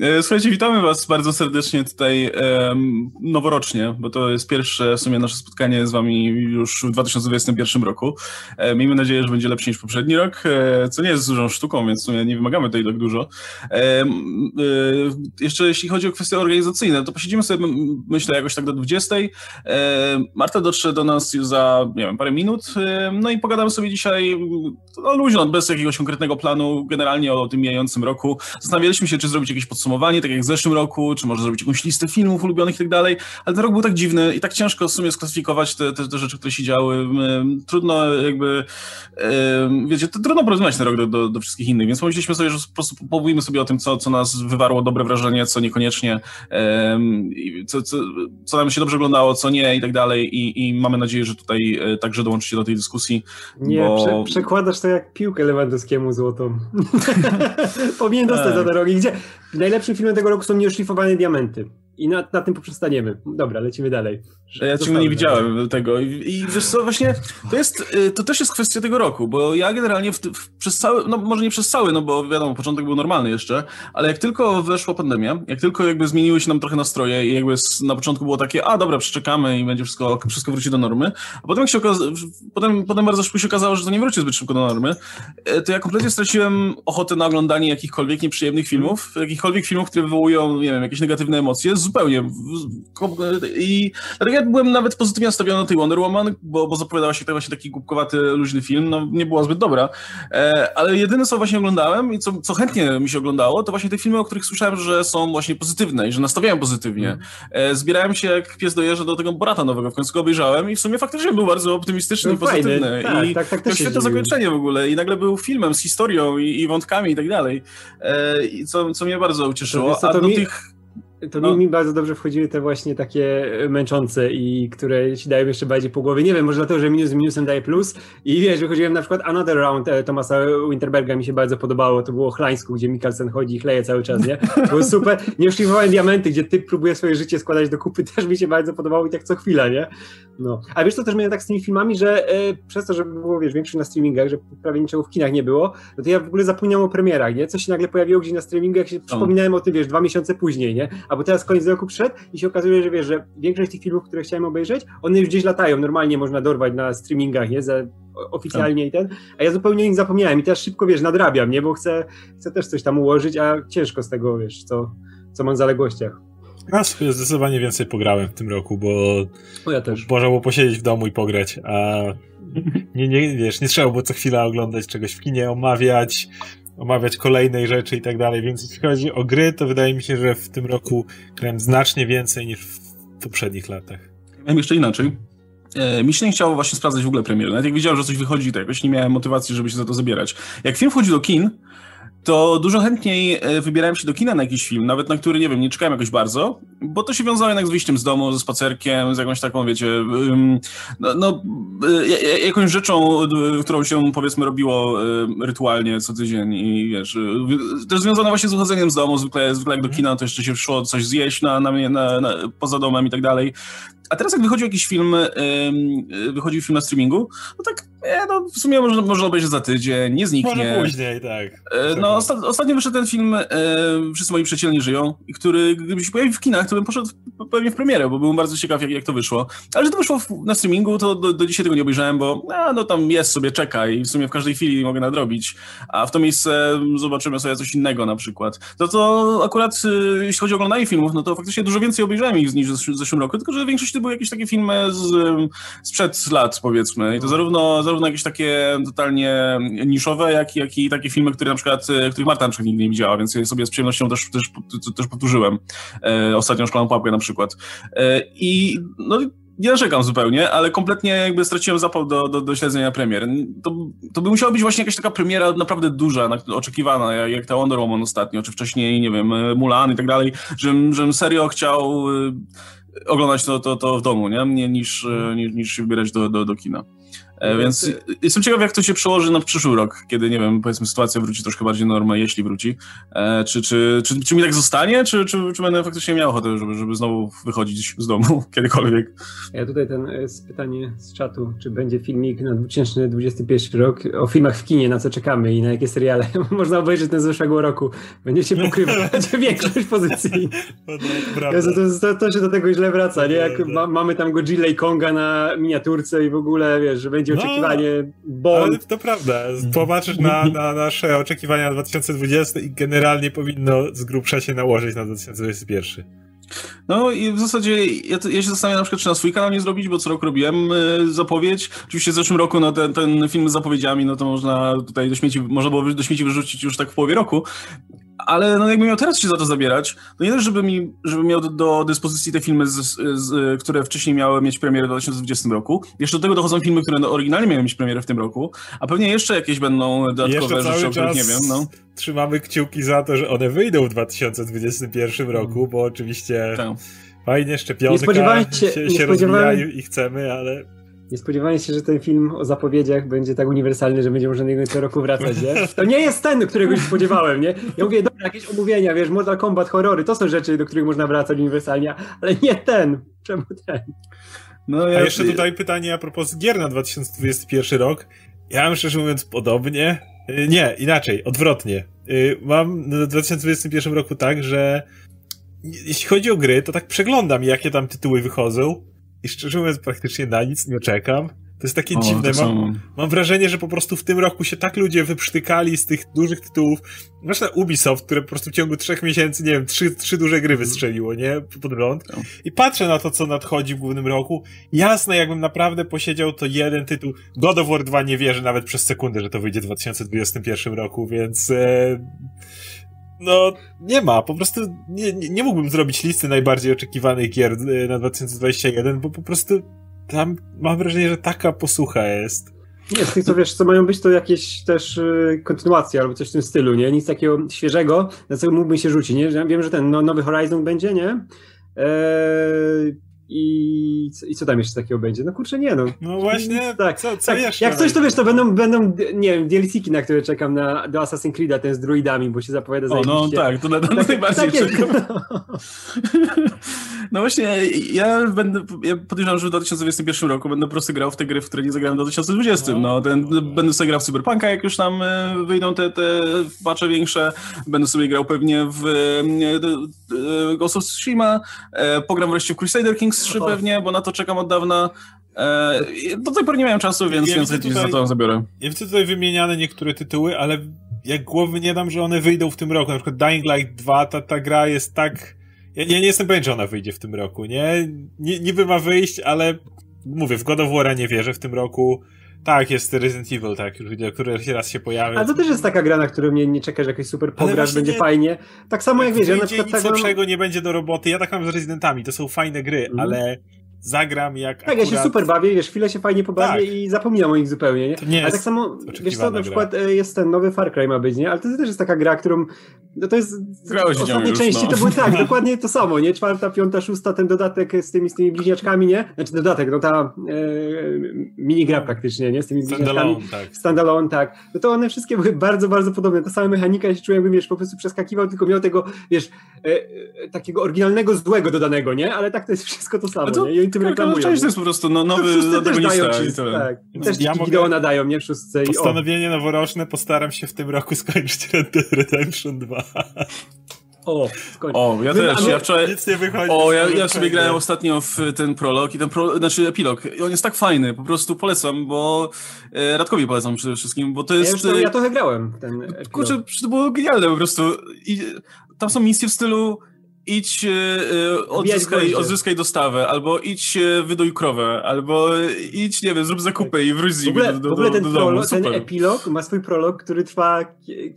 E, słuchajcie, witamy Was bardzo serdecznie tutaj um, noworocznie, bo to jest pierwsze w sumie nasze spotkanie z Wami już w 2021 roku. E, miejmy nadzieję, że będzie lepszy niż poprzedni rok, e, co nie jest dużą sztuką, więc w sumie nie wymagamy tutaj tak dużo. E, e, jeszcze jeśli chodzi o kwestie organizacyjne, to posiedzimy sobie, myślę, jakoś tak do 20. E, Marta dotrze do nas za, nie wiem, parę minut, no i pogadamy sobie dzisiaj no, luźno, bez jakiegoś konkretnego planu, generalnie o tym mijającym roku. Zastanawialiśmy się, czy zrobić jakieś podsumowanie, tak jak w zeszłym roku, czy może zrobić jakąś listę filmów ulubionych i tak dalej, ale ten rok był tak dziwny i tak ciężko w sumie sklasyfikować te, te, te rzeczy, które się działy. Trudno jakby, wiecie, trudno porozmawiać ten rok do, do, do, wszystkich innych, więc pomyśleliśmy sobie, że po prostu powiemy sobie o tym, co, co nas wywarło dobre wrażenie, co niekoniecznie, co, co, co nam się dobrze oglądało, co nie i tak dalej i, i mamy nadzieję, że tutaj e, także dołączycie do tej dyskusji. Nie, bo... prze, przekładasz to jak piłkę Lewandowskiemu złotą. Powinien dostać za te rogi. Gdzie najlepszym filmem tego roku są Nieoszlifowane Diamenty. I na, na tym poprzestaniemy. Dobra, lecimy dalej. Ja ciągle nie widziałem tego. I, I wiesz co, właśnie to jest, y, to też jest kwestia tego roku, bo ja generalnie w, w, przez cały, no może nie przez cały, no bo wiadomo, początek był normalny jeszcze, ale jak tylko weszła pandemia, jak tylko jakby zmieniły się nam trochę nastroje i jakby na początku było takie, a dobra, przeczekamy i będzie wszystko, wszystko wróci do normy, a potem jak się okazało, potem, potem bardzo szybko się okazało, że to nie wróci zbyt szybko do normy, y, to ja kompletnie straciłem ochotę na oglądanie jakichkolwiek nieprzyjemnych filmów, jakichkolwiek filmów, które wywołują, nie wiem, jakieś negatywne emocje, zupełnie. I dlatego ja byłem nawet pozytywnie nastawiony na tej Wonder Woman, bo, bo zapowiadała się tak właśnie taki głupkowaty, luźny film, no nie była zbyt dobra, e, ale jedyne co właśnie oglądałem i co, co chętnie mi się oglądało, to właśnie te filmy, o których słyszałem, że są właśnie pozytywne i że nastawiają pozytywnie. E, zbierałem się jak pies dojeżdża do tego Borata nowego, w końcu go obejrzałem i w sumie faktycznie był bardzo optymistyczny no, i pozytywny. Tak, I tak, tak, to świetne zakończenie w ogóle i nagle był filmem z historią i, i wątkami i tak dalej, e, i co, co mnie bardzo ucieszyło. A do mi... tych to no. mi, bardzo dobrze wchodziły te właśnie takie męczące i które ci dają jeszcze bardziej po głowie. Nie wiem, może dlatego, że minus z minusem daje plus. I wiesz, wychodziłem na przykład Another Round e, Tomasa Winterberga mi się bardzo podobało. To było Chlańsku, gdzie Mikkelsen chodzi i chleje cały czas, nie? To było super. Nie oszlifowałem diamenty, gdzie ty próbuje swoje życie składać do kupy, też mi się bardzo podobało i tak co chwila, nie? No. A wiesz, to też miałem tak z tymi filmami, że e, przez to, że było, wiesz, większy na streamingach, że prawie niczego w kinach nie było, no to ja w ogóle zapomniałem o premierach, nie? Coś się nagle pojawiło gdzieś na streamingach, się przypominałem o tym, wiesz, dwa miesiące później, nie? Albo teraz koniec roku przyszedł i się okazuje, że wiesz, że większość tych filmów, które chciałem obejrzeć, one już gdzieś latają, normalnie można dorwać na streamingach, nie? Za, oficjalnie tak. i ten, a ja zupełnie o nich zapomniałem i teraz szybko, wiesz, nadrabiam, nie? Bo chcę, chcę też coś tam ułożyć, a ciężko z tego, wiesz, co, co mam w zaległościach. Ja zdecydowanie więcej pograłem w tym roku, bo o ja też. można było posiedzieć w domu i pograć, a nie, nie, wiesz, nie trzeba było co chwila oglądać czegoś w kinie, omawiać, omawiać kolejnej rzeczy i tak dalej, więc jeśli chodzi o gry, to wydaje mi się, że w tym roku grałem znacznie więcej niż w poprzednich latach. Miałem jeszcze inaczej. E, mi się nie chciało właśnie sprawdzać w ogóle premiery. Nawet jak widziałem, że coś wychodzi, to jakoś nie miałem motywacji, żeby się za to zabierać. Jak film wchodzi do kin, to dużo chętniej e, wybierałem się do kina na jakiś film, nawet na który, nie wiem, nie czekałem jakoś bardzo, bo to się wiązało jednak z wyjściem z domu, ze spacerkiem, z jakąś taką, wiecie, no, no e, jakąś rzeczą, którą się, powiedzmy, robiło rytualnie co tydzień i, wiesz, też związana właśnie z wychodzeniem z domu, zwykle, zwykle jak do kina to jeszcze się szło coś zjeść na, na, na, na poza domem i tak dalej, a teraz jak wychodził jakiś film, wychodził film na streamingu, no tak, nie, no w sumie można, można obejrzeć za tydzień, nie zniknie. Może później, tak. E, no osta ostatnio wyszedł ten film e, Wszyscy moi przyjaciele żyją, który gdyby się pojawił w kinach, to bym poszedł pewnie w premierę, bo byłem bardzo ciekaw jak, jak to wyszło. Ale że to wyszło w, na streamingu, to do, do, dzisiaj tego nie obejrzałem, bo a, no tam jest sobie, czekaj i w sumie w każdej chwili mogę nadrobić, a w to miejsce zobaczymy sobie coś innego na przykład. To to akurat e, jeśli chodzi o oglądanie filmów, no to faktycznie dużo więcej obejrzałem ich niż w zeszłym roku, tylko że większość to były jakieś takie filmy z, sprzed lat, powiedzmy. I to zarówno, zarówno jakieś takie totalnie niszowe, jak, jak i takie filmy, które na przykład, e, których Marta na przykład nigdy nie widziała, więc je sobie z przyjemnością też, też, też powtórzyłem. E, ostatnią szklaną pułapkę na przykład. E, I no, nie narzekam zupełnie, ale kompletnie jakby straciłem zapał do, do, do śledzenia premier. To, to by musiała być właśnie jakaś taka premiera naprawdę duża, oczekiwana, jak, jak ta Wonder Woman ostatnio, czy wcześniej, nie wiem, Mulan i tak dalej, żebym, żebym serio chciał oglądać to, to, to w domu, nie? niż, niż, niż się wybierać do, do, do kina. E, więc jestem ciekaw, jak to się przełoży na przyszły rok, kiedy, nie wiem, powiedzmy sytuacja wróci troszkę bardziej do normy, jeśli wróci. E, czy, czy, czy, czy mi tak zostanie, czy, czy, czy będę faktycznie miał ochotę, żeby, żeby znowu wychodzić z domu kiedykolwiek? Ja tutaj ten jest pytanie z czatu, czy będzie filmik na 2021 rok o filmach w kinie, na co czekamy i na jakie seriale można obejrzeć ten z zeszłego roku. Będziecie pokrywać większość pozycji. Jezu, to, to, to, się do tego źle wraca, nie? Jak ma, mamy tam Godzilla i Konga na miniaturce i w ogóle, wiesz, że będzie no, oczekiwanie Bond. Ale to prawda. Popatrzysz na, na nasze oczekiwania na 2020 i generalnie powinno z grubsza się nałożyć na 2021. No i w zasadzie ja, ja, się zastanawiam na przykład, czy na swój kanał nie zrobić, bo co rok robiłem y, zapowiedź. Oczywiście w zeszłym roku no, ten, ten film z zapowiedziami, no to można tutaj do śmieci, można było do śmieci wyrzucić już tak w połowie roku, ale no jakbym miał teraz się za to zabierać, to nie też, żeby, mi, żeby miał do, do dyspozycji te filmy, z, z, które wcześniej miały mieć premierę w 2020 roku. Jeszcze do tego dochodzą filmy, które no, oryginalnie miały mieć premierę w tym roku, a pewnie jeszcze jakieś będą dodatkowe rzeczy, o których nie wiem. No. Trzymamy kciuki za to, że one wyjdą w 2021 roku, bo oczywiście tak. fajnie szczepionka nie spodziewałem się, się, się rozwijają i chcemy, ale nie spodziewałem się, że ten film o zapowiedziach będzie tak uniwersalny, że będzie można do niego co roku wracać, nie? To nie jest ten, którego się spodziewałem, nie? Ja mówię, dobra, jakieś omówienia, wiesz, Mortal Kombat, horrory, to są rzeczy, do których można wracać uniwersalnie, ale nie ten. Czemu ten? No, ja... A jeszcze tutaj pytanie a propos gier na 2021 rok. Ja mam szczerze mówiąc podobnie. Y, nie, inaczej, odwrotnie. Y, mam na 2021 roku tak, że jeśli chodzi o gry, to tak przeglądam, jakie tam tytuły wychodzą i szczerze mówiąc praktycznie na nic nie czekam. To jest takie o, dziwne. Mam, mam, wrażenie, że po prostu w tym roku się tak ludzie wyprztykali z tych dużych tytułów. Zresztą Ubisoft, które po prostu w ciągu trzech miesięcy, nie wiem, trzy, trzy duże gry wystrzeliło, nie? Pod rząd. No. I patrzę na to, co nadchodzi w głównym roku. Jasne, jakbym naprawdę posiedział, to jeden tytuł. God of War 2 nie wierzę nawet przez sekundę, że to wyjdzie w 2021 roku, więc... E no, nie ma. Po prostu nie, nie, nie mógłbym zrobić listy najbardziej oczekiwanych gier e, na 2021, bo po prostu tam mam wrażenie, że taka posłucha jest. Nie, z tych co wiesz, co mają być, to jakieś też y, kontynuacje albo coś w tym stylu, nie? Nic takiego świeżego, na co mógłbym się rzucić, nie? Wiem, że ten no, nowy Horizon będzie, nie? Eee, i, I co tam jeszcze takiego będzie? No kurczę, nie no. No właśnie, tak. Co, co tak. jeszcze? Jak coś to wiesz, to będą, będą nie wiem, DLC-ki, na które czekam na, do Assassin's Creed'a, ten z druidami, bo się zapowiada za No tak, to na, na tak, najbardziej tak czekam. No właśnie, ja będę, ja podejrzewam, że w 2021 roku będę po prostu grał w te gry, w które nie zagrałem w 2020. No, no ten, będę sobie grał w Cyberpunka, jak już tam e, wyjdą te, te patche większe. Będę sobie grał pewnie w e, e, Ghost of Tsushima, pogram wreszcie w Crusader Kings 3 pewnie, bo na to czekam od dawna. do tej pory nie miałem czasu, więc, ja więc tutaj, za to zabiorę. Ja widzę tutaj wymieniane niektóre tytuły, ale jak głowy nie dam, że one wyjdą w tym roku. Na przykład Dying Light 2, ta, ta gra jest tak ja, ja nie jestem pewien, że ona wyjdzie w tym roku, nie? Niby ma wyjść, ale mówię, w God of War nie wierzę w tym roku. Tak, jest Resident Evil, tak, już widzę, który raz się pojawia. A to też jest taka gra, na którą nie, nie czekasz, że jakiś super pograsz, będzie nie, fajnie. Tak samo jak, jak wiesz, ja na przykład... nic tak lepszego nie będzie do roboty. Ja tak mam z Residentami, to są fajne gry, mm. ale zagram jak Tak, akurat... ja się super bawię, wiesz, chwilę się fajnie pobawię tak. i zapominam o nich zupełnie, nie? To nie Ale tak samo, wiesz co, na przykład gra. E, jest ten nowy Far Cry ma być, nie? Ale to też jest taka gra, którą no to jest Grałeś ostatniej już, części no. to były tak, dokładnie to samo, nie? Czwarta, piąta, szósta, ten dodatek z tymi, z tymi bliźniaczkami, nie? Znaczy dodatek, no ta e, minigra praktycznie, nie? Z tymi bliźniaczkami. Standalone, tak. Standalone, tak. No to one wszystkie były bardzo, bardzo podobne. Ta sama mechanika, ja się czułem, wiesz, po prostu przeskakiwał, tylko miał tego, wiesz, e, e, takiego oryginalnego złego dodanego, nie? Ale tak to jest wszystko to samo, to, nie? I tym reklamują. Część to jest po prostu no, nowy antagonista i tyle. Tak. I też ja wideo nadają, nie? Szóstce. Postanowienie noworoczne, postaram się w tym roku skończyć Red Dead Redemption 2. O, o, ja też. Ja wczoraj... Nic nie wychodzi. O, ja, ja sobie grałem ostatnio w ten prolog i ten pro, znaczy epilog. I on jest tak fajny, po prostu polecam, bo e, Radkowi polecam przede wszystkim, bo to jest... Ja, już to, ja trochę grałem ten epilog. Kurczę, to było genialne po prostu. I tam są misje w stylu idź e, odzyskaj, odzyskaj dostawę, albo idź e, wyduj krowę, albo idź, nie wiem, zrób zakupy i wróć z nimi do, do, W ogóle ten, do prolog, ten epilog ma swój prolog, który trwa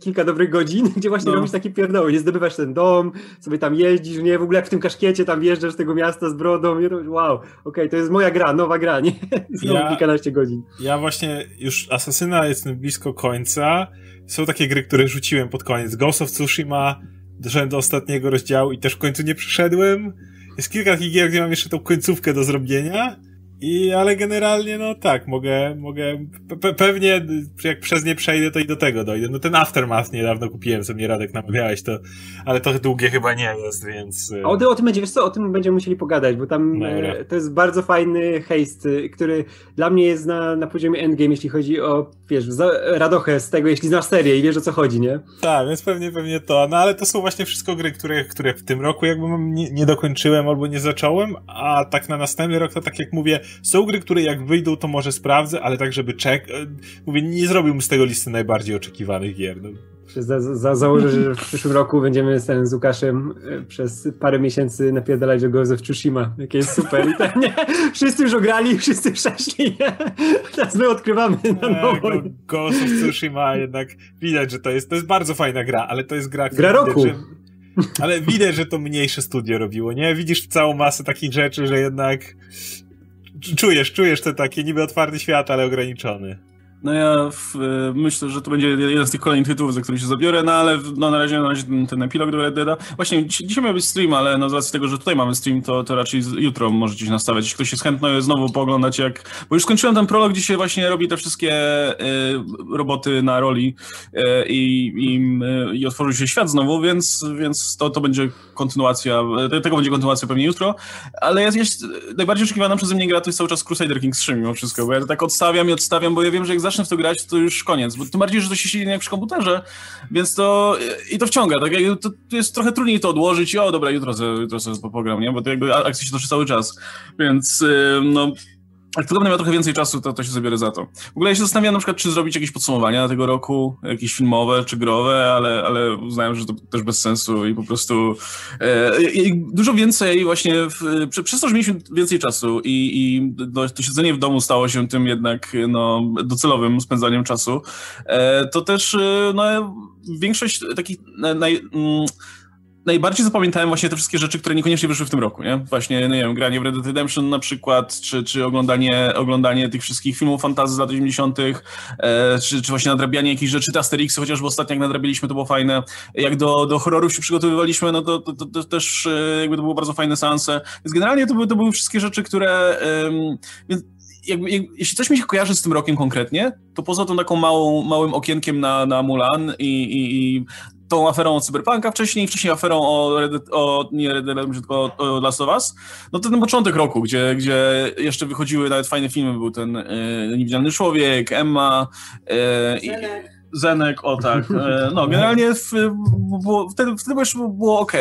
kilka dobrych godzin, gdzie właśnie no. robisz takie pierdoły, nie zdobywasz ten dom, sobie tam jeździsz, nie, w ogóle jak w tym kaszkiecie tam wjeżdżasz z tego miasta z brodą, nie, to wow, okej, okay, to jest moja gra, nowa gra, nie? Znowu ja, kilkanaście godzin. Ja właśnie już Asasyna jestem blisko końca, są takie gry, które rzuciłem pod koniec, Ghost of Tsushima, doszedłem do ostatniego rozdziału i też w końcu nie przyszedłem. Jest kilka takich gier, gdzie mam jeszcze tą końcówkę do zrobienia I, ale generalnie, no tak, mogę, mogę, pe pewnie jak przez nie przejdę, to i do tego dojdę. No ten Aftermath niedawno kupiłem, co mnie Radek namawiałeś, to, ale to długie chyba nie jest, więc... A o, tym, o tym będzie, wiesz co, o tym będziemy musieli pogadać, bo tam e, to jest bardzo fajny haste, który dla mnie jest na, na poziomie endgame, jeśli chodzi o, wiesz, radochę z tego, jeśli znasz serię i wiesz o co chodzi, nie? Tak, więc pewnie, pewnie to, no ale to są właśnie wszystko gry, które, które w tym roku jakby nie, nie dokończyłem albo nie zacząłem, a tak na następny rok to tak jak mówię, są gry, które jak wyjdą, to może sprawdzę, ale tak, żeby czek... E, mówię, nie zrobiłbym z tego listy najbardziej oczekiwanych gier. No. Za, za, założę, że w przyszłym roku będziemy z, z Łukaszem e, przez parę miesięcy napierdalać o Ghost of Tsushima, jakie jest super. I tak, nie? Wszyscy już ograli, wszyscy przeszli, nie? Teraz my odkrywamy na nowo. Ghost of Tsushima jednak widać, że to jest, to jest bardzo fajna gra, ale to jest gra... Gra roku. Widać, że ale widać, że to mniejsze studio robiło, nie? Widzisz całą masę takich rzeczy, że jednak czujesz, czujesz te takie niby otwarty świat, ale ograniczony. No ja w, e, myślę, że to będzie jeden z tych kolejnych tytułów, za który się zabiorę, no ale no, na razie, na razie ten, ten epilog do Red Deada. Właśnie dzisiaj, miał być stream, ale no z racji tego, że tutaj mamy stream, to, to raczej jutro możecie się nastawiać. Jeśli ktoś jest chętny, znowu pooglądać jak... Bo już skończyłem ten prolog, gdzie się właśnie robi te wszystkie y, roboty na roli y, i, y, i otworzył się świat znowu, więc, więc to, to będzie kontynuacja, tego będzie kontynuacja pewnie jutro, ale jest, jest najbardziej oczekiwana przeze mnie gra to jest cały czas Crusader Kings 3 mimo wszystko, bo ja tak odstawiam i odstawiam, bo ja wiem, że jak zacznę w to grać, to już koniec. Bo tym bardziej, że to się silnie jak przy komputerze, więc to i to wciąga. Tak? To, jest trochę trudniej to odłożyć i o, dobra, jutro jutro sobie pogram, nie? Bo to jakby akcja się toczy cały czas. Więc no jak będę miał trochę więcej czasu, to, to się zabiorę za to. W ogóle ja się zastanawiam na przykład, czy zrobić jakieś podsumowania tego roku, jakieś filmowe czy growe, ale, ale uznałem, że to też bez sensu i po prostu e, dużo więcej właśnie, w, przez to, że mieliśmy więcej czasu i, i no, to siedzenie w domu stało się tym jednak no, docelowym spędzaniem czasu, e, to też e, no, większość takich naj, mm, najbardziej zapamiętałem właśnie te wszystkie rzeczy, które niekoniecznie wyszły w tym roku, nie? Właśnie, no nie wiem, granie w Red Dead Redemption na przykład, czy, czy oglądanie, oglądanie tych wszystkich filmów fantazy z lat 80., e, czy, czy właśnie nadrabianie jakichś rzeczy, te Asterixy, chociażby ostatnio jak nadrabialiśmy, to było fajne. Jak do, do horrorów się przygotowywaliśmy, no to, to, to, to też e, jakby to było bardzo fajne seanse. Więc generalnie to były, to były wszystkie rzeczy, które... więc jakby, jak, jeśli coś mi się kojarzy z tym rokiem konkretnie, to poza tą taką małą, małym okienkiem na, na Mulan i, i, i tą aferą o Cyberpunka wcześniej, wcześniej aferą o, o nie Red Dead, tylko o Last of Us, no to ten początek roku, gdzie, gdzie jeszcze wychodziły nawet fajne filmy, był ten y, Niewidzialny Człowiek, Emma, y, Zenek. Zenek, o tak. E, no, generalnie w, było, wtedy, wtedy było, było ok,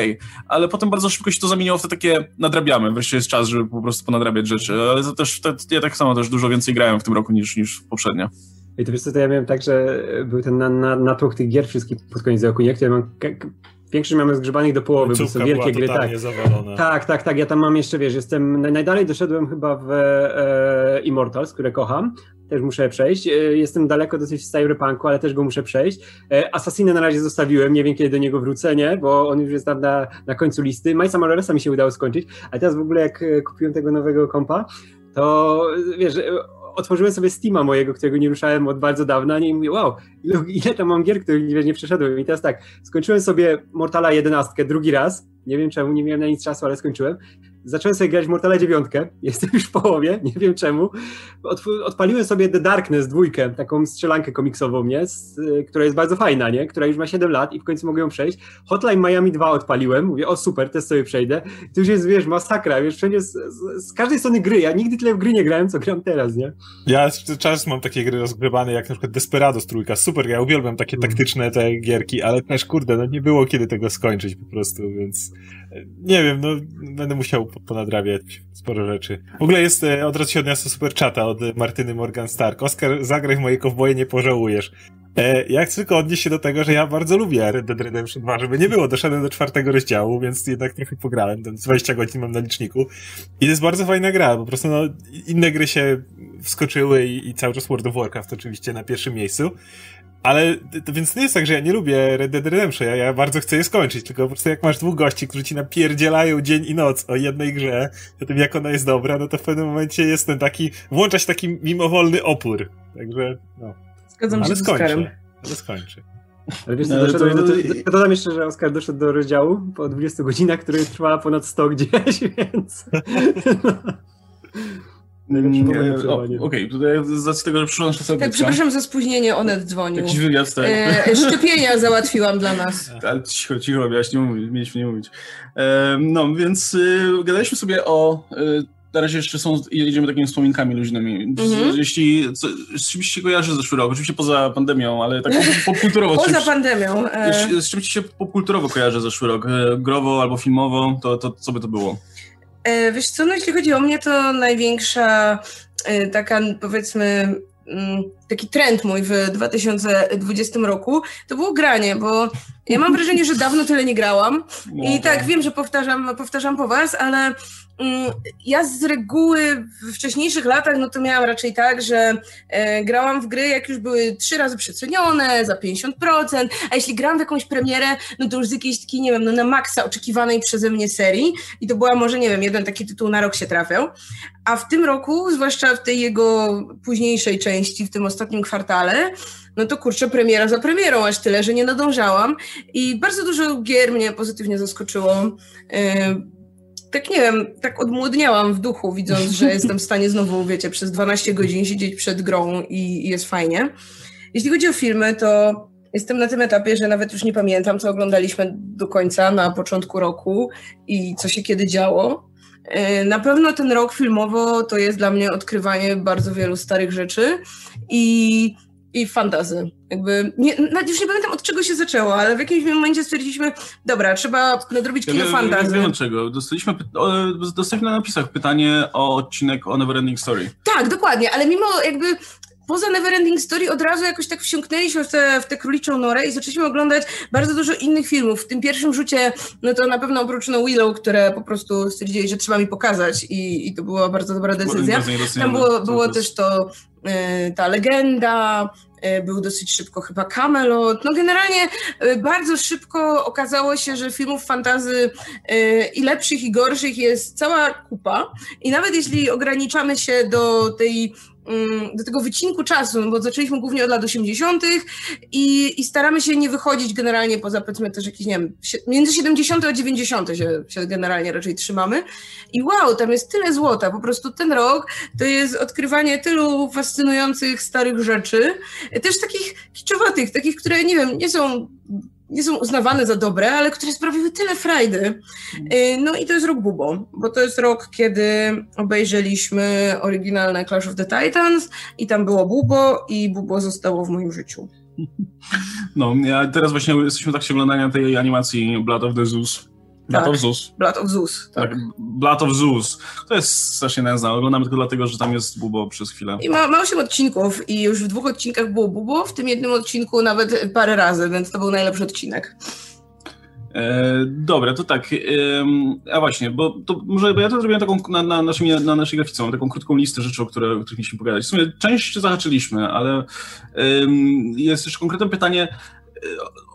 ale potem bardzo szybko się to zamieniło w te takie nadrabiamy. Wreszcie jest czas, żeby po prostu ponadrabiać rzeczy, ale to też, te, ja tak samo też dużo więcej grałem w tym roku niż, niż poprzednio. I to wiesz co, to ja miałem tak, że był ten na, na, natłok tych gier wszystkich pod koniec roku, nie? Które mam Większość mamy zgrzebanych do połowy, bo są wielkie gry. Tak. tak, tak, tak. Ja tam mam jeszcze, wiesz, jestem. Najdalej doszedłem chyba w e, Immortals, które kocham. Też muszę przejść. E, jestem daleko dosyć w Cyberpunku, ale też go muszę przejść. E, Assassinę na razie zostawiłem, nie wiem kiedy do niego wrócę, nie? Bo on już jest tam na, na końcu listy. Majsa Moralesa mi się udało skończyć, ale teraz w ogóle jak e, kupiłem tego nowego kompa, to wiesz, otworzyłem sobie Steama mojego, którego nie ruszałem od bardzo dawna nie? i mówię, wow, ile, ile tam mam gier, których nie, nie przeszedłem. I teraz tak, skończyłem sobie Mortala 11 drugi raz, nie wiem czemu, nie miałem na nic czasu, ale skończyłem zacząłem sobie grać w Mortala 9, jestem już w połowie, nie wiem czemu. Od, odpaliłem sobie The Darkness dwójkę, taką strzelankę komiksową, nie? Z, y, która jest bardzo fajna, nie? Która już ma 7 lat i w końcu mogę ją przejść. Hotline Miami 2 odpaliłem, mówię, o super, też sobie przejdę. To już jest, wiesz, masakra, wiesz, wszędzie z, z, z, każdej strony gry. Ja nigdy tyle w gry nie grałem, co gram teraz, nie? Ja czas mam takie gry rozgrywane, jak na przykład Desperados trójka, super, ja uwielbiam takie mm. taktyczne te gierki, ale też, kurde, no nie było kiedy tego skończyć po prostu, więc nie wiem, no będę musiał ponadrabiać sporo rzeczy. W ogóle jest, e, od razu się odniosę super czata od Martyny Morgan Stark. Oskar, zagraj w moje kowboje, nie pożałujesz. E, ja chcę tylko odnieść się do tego, że ja bardzo lubię Red Dead Redemption 2, żeby nie było, doszedłem do czwartego rozdziału, więc jednak trochę pograłem, 20 godzin mam na liczniku. I to jest bardzo fajna gra, po prostu no, inne gry się wskoczyły i, i cały czas World of Warcraft oczywiście na pierwszym miejscu. Ale to więc nie jest tak, że ja nie lubię Red Dead Redemption, ja, ja bardzo chcę je skończyć, tylko po prostu jak masz dwóch gości, którzy ci napierdzielają dzień i noc o jednej grze, o tym jak ona jest dobra, no to w pewnym momencie jest ten taki, włącza się taki mimowolny opór. Także, no. Zgadzam ale się skończę, z Oskarem. Ale skończę. Ale wiesz, no, to, do, do, dodam jeszcze, że Oskar doszedł do rozdziału po 20 godzinach, który trwa ponad 100 gdzieś, więc... E, Okej, okay. tutaj z tego, że przyszła nasza serdetka. Tak, przepraszam za spóźnienie, Onet dzwonił. Jakiś wywiad, tak. E, szczepienia załatwiłam dla nas. Ale cicho, cicho, miałaś nie mówić, mieliśmy nie mówić. E, no, więc y, gadaliśmy sobie o... Y, na razie jeszcze są, jedziemy takimi wspominkami luźnymi. Mm-hmm. Jeśli co, z czymś się kojarzy zeszły rok, oczywiście poza pandemią, ale tak popkulturowo. poza czymś, pandemią. Z, z czymś się popkulturowo kojarzy zeszły rok? E, growo albo filmowo, to, to co by to było? E, wiesz co, no jeśli chodzi o mnie, to największa e, taka powiedzmy mm, taki trend mój w 2020 roku, to było granie, bo ja mam wrażenie, że dawno tyle nie grałam. No, I tak, wiem, że powtarzam, powtarzam po was, ale Mm, ja z reguły w wcześniejszych latach, no to miałam raczej tak, że e, grałam w gry, jak już były trzy razy przecenione, za 50%, a jeśli gram w jakąś premierę, no to już z jakiejś takiej, nie wiem, no na maksa oczekiwanej przeze mnie serii i to była może, nie wiem, jeden taki tytuł na rok się trafiał, a w tym roku, zwłaszcza w tej jego późniejszej części, w tym ostatnim kwartale, no to kurczę, premiera za premierą, aż tyle, że nie nadążałam i bardzo dużo gier mnie pozytywnie zaskoczyło. Yy, tak nie wiem, tak odmłodniałam w duchu, widząc, że jestem w stanie znowu, wiecie, przez 12 godzin siedzieć przed grą i, i jest fajnie. Jeśli chodzi o filmy, to jestem na tym etapie, że nawet już nie pamiętam, co oglądaliśmy do końca na początku roku i co się kiedy działo. E, na pewno ten rok filmowo to jest dla mnie odkrywanie bardzo wielu starych rzeczy i i fantazy. Jakby nie, już nie pamiętam od czego się zaczęło, ale w jakimś momencie stwierdziliśmy, dobra, trzeba nadrobić kino ja fantazy. Nie wiem czego. Dostaliśmy, dostaliśmy na napisach pytanie o odcinek o Neverending Story. Tak, dokładnie, ale mimo jakby poza Neverending Story od razu jakoś tak wsiąknęliśmy w tę w króliczą norę i zaczęliśmy oglądać bardzo dużo innych filmów. W tym pierwszym rzucie, no to na pewno oprócz No Willow, które po prostu stwierdzili, że trzeba mi pokazać i, i to była bardzo dobra decyzja. Tam było, było też to, y, ta legenda, y, był dosyć szybko chyba Camelot. No generalnie y, bardzo szybko okazało się, że filmów fantazy i lepszych i gorszych jest cała kupa i nawet jeśli ograniczamy się do tej do tego wycinku czasu, no bo zaczęliśmy głównie od lat 80. I, i staramy się nie wychodzić generalnie poza powiedzmy też jakieś, nie wiem, między 70 a 90 się, się generalnie raczej trzymamy. I wow, tam jest tyle złota. Po prostu ten rok to jest odkrywanie tylu fascynujących starych rzeczy, też takich kiczowatych, takich, które nie wiem, nie są nie są uznawane za dobre, ale które sprawiły tyle frajdy. Y, no i to jest rok Bubo, bo to jest rok, kiedy obejrzeliśmy oryginalne Clash of the Titans i tam było Bubo i Bubo zostało w moim życiu. No, ja teraz właśnie jesteśmy tak się oglądania tej animacji Blood of the Zeus Blood tak. of Zeus. Blood of Zeus. Tak. tak. Blood of Zeus. To jest strasznie nędzne. Oglądamy tylko dlatego, że tam jest Bubo przez chwilę. I ma, ma 8 odcinków i już w dwóch odcinkach było Bubo, w tym jednym odcinku nawet parę razy, więc to był najlepszy odcinek. E, dobra, to tak. E, a właśnie, bo, to może bo ja to zrobiłem taką na, na, naszym, na naszej grafice, mam taką krótką listę rzeczy, o, które, o których mieliśmy pogadać. W sumie część zahaczyliśmy, ale e, jest jeszcze konkretne pytanie,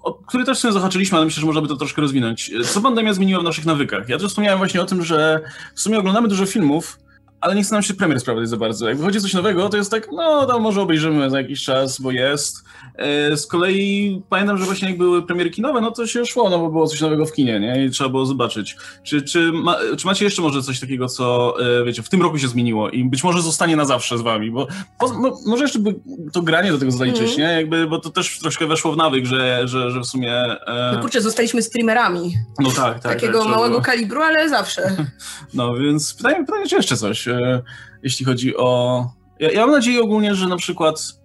o który też sobie zahaczyliśmy, ale myślę, że można by to troszkę rozwinąć. Co pandemia zmieniła w naszych nawykach? Ja też wspomniałem właśnie o tym, że w sumie oglądamy dużo filmów, ale nie chce nam się premier sprawdzać za bardzo. Jak wychodzi coś nowego, to jest tak, no tam może obejrzymy za jakiś czas, bo jest. E, z kolei pamiętam, że właśnie jak były premiery kinowe, no to się szło, no bo było coś nowego w kinie, nie? I trzeba było zobaczyć. Czy, czy, ma, czy macie jeszcze może coś takiego, co e, wiecie, w tym roku się zmieniło i być może zostanie na zawsze z wami, bo po, może jeszcze by to granie do tego zaliczyć, mm. nie? Jakby, bo to też troszkę weszło w nawyk, że, że, że w sumie... E... No kurczę, zostaliśmy streamerami. No tak, tak. Takiego tak, małego było. kalibru, ale zawsze. No więc pytanie, pytanie czy jeszcze coś, jeśli chodzi o... Ja, ja mam nadzieję ogólnie, że na przykład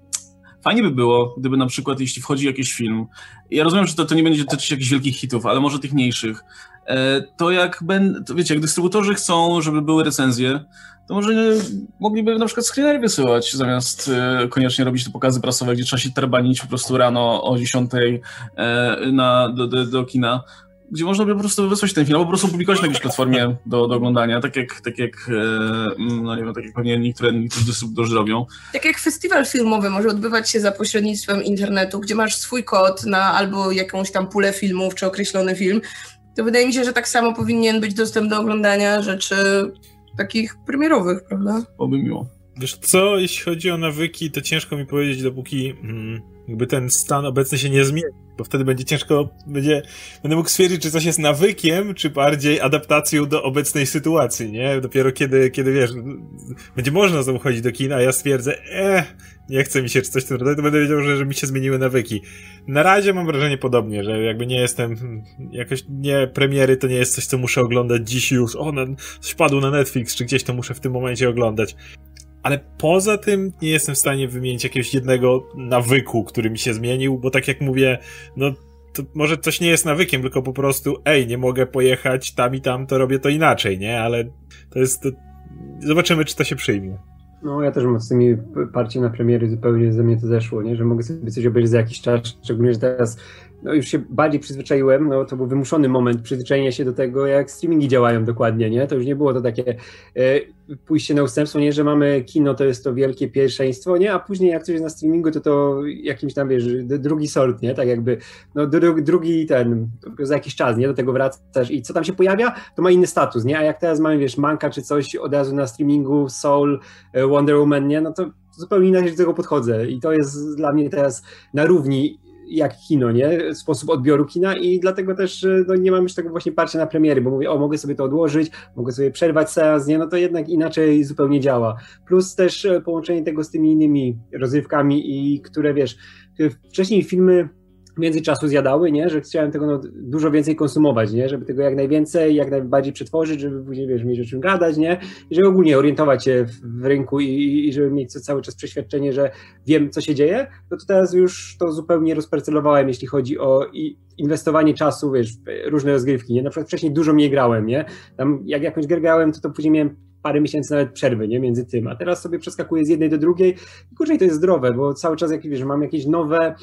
Fajnie by było, gdyby na przykład, jeśli wchodzi jakiś film, ja rozumiem, że to, to nie będzie dotyczyć jakichś wielkich hitów, ale może tych mniejszych, e, to jak będą, wiecie, jak dystrybutorzy chcą, żeby były recenzje, to może mogliby na przykład screenery wysyłać, zamiast e, koniecznie robić te pokazy prasowe, gdzie trzeba się terbanić po prostu rano o 10 e, na, do, do, do kina gdzie można by po prostu wysłać ten film, albo po prostu publikować na jakiejś platformie do, do oglądania, tak jak, tak jak e, no nie wiem, tak jak pewnie niektóre, niektórzy dystrybutorzy robią. Tak jak festiwal filmowy może odbywać się za pośrednictwem internetu, gdzie masz swój kod na albo jakąś tam pulę filmów, czy określony film, to wydaje mi się, że tak samo powinien być dostęp do oglądania rzeczy takich premierowych, prawda? Byłoby miło. Wiesz co, jeśli chodzi o nawyki, to ciężko mi powiedzieć, dopóki mm, jakby ten stan obecny się nie zmieni, bo wtedy będzie ciężko, będzie, będę mógł stwierdzić, czy coś jest nawykiem, czy bardziej adaptacją do obecnej sytuacji, nie? Dopiero kiedy, kiedy wiesz, będzie można znowu chodzić do kina, a ja stwierdzę, eh, nie chce mi się, czy coś w tym rodzaju, to będę wiedział, że, że mi się zmieniły nawyki. Na razie mam wrażenie podobnie, że jakby nie jestem, jakoś nie, premiery to nie jest coś, co muszę oglądać dziś już, o, na, coś padło na Netflix, czy gdzieś to muszę w tym momencie oglądać. Ale poza tym nie jestem w stanie wymienić jakiegoś jednego nawyku, który mi się zmienił, bo tak jak mówię, no to może coś nie jest nawykiem, tylko po prostu, ej, nie mogę pojechać tam i tam, to robię to inaczej, nie? Ale to jest. To... Zobaczymy, czy to się przyjmie. No, ja też mam z tymi parcie na premiery zupełnie ze mnie to zeszło, nie? Że mogę sobie coś obejrzeć za jakiś czas, szczególnie, że teraz no już się bardziej przyzwyczaiłem, no to był wymuszony moment przyzwyczajenia się do tego, jak streamingi działają dokładnie, nie? To już nie było to takie e, pójście na ustępstwo, nie, że mamy kino, to jest to wielkie pierwszeństwo, nie? A później jak coś jest na streamingu, to to jakimś tam, wiesz, drugi sort, nie? Tak jakby, no dru, drugi ten, za jakiś czas, nie? Do tego wracasz i co tam się pojawia, to ma inny status, nie? A jak teraz mamy, wiesz, Manka czy coś od razu na streamingu, Soul, e, Wonder Woman, nie? No to zupełnie inaczej do tego podchodzę i to jest dla mnie teraz na równi jak kino, nie? Sposób odbioru kina i dlatego też no, nie mam już tego właśnie parcia na premiery, bo mówię, o, mogę sobie to odłożyć, mogę sobie przerwać seans, nie? No to jednak inaczej zupełnie działa. Plus też e, połączenie tego z tymi innymi rozrywkami i które, wiesz, wcześniej filmy międzyczasu zjadały, nie? że chciałem tego no, dużo więcej konsumować, nie? żeby tego jak najwięcej, jak najbardziej przetworzyć, żeby później wiesz, mieć o czym gadać, nie? i żeby ogólnie orientować się w, rynku i, i, żeby mieć cały czas przeświadczenie, że wiem, co się dzieje, no to teraz już to zupełnie rozparcelowałem, jeśli chodzi o inwestowanie czasu, wiesz, w różne rozgrywki, nie? Na przykład wcześniej dużo mniej grałem, nie? Tam jak jakąś grę grałem, to, to później miałem parę miesięcy nawet przerwy, nie? Między tym, a teraz sobie przeskakuję z jednej do drugiej i kurczę, to jest zdrowe, bo cały czas, jak wiesz, mam jakieś nowe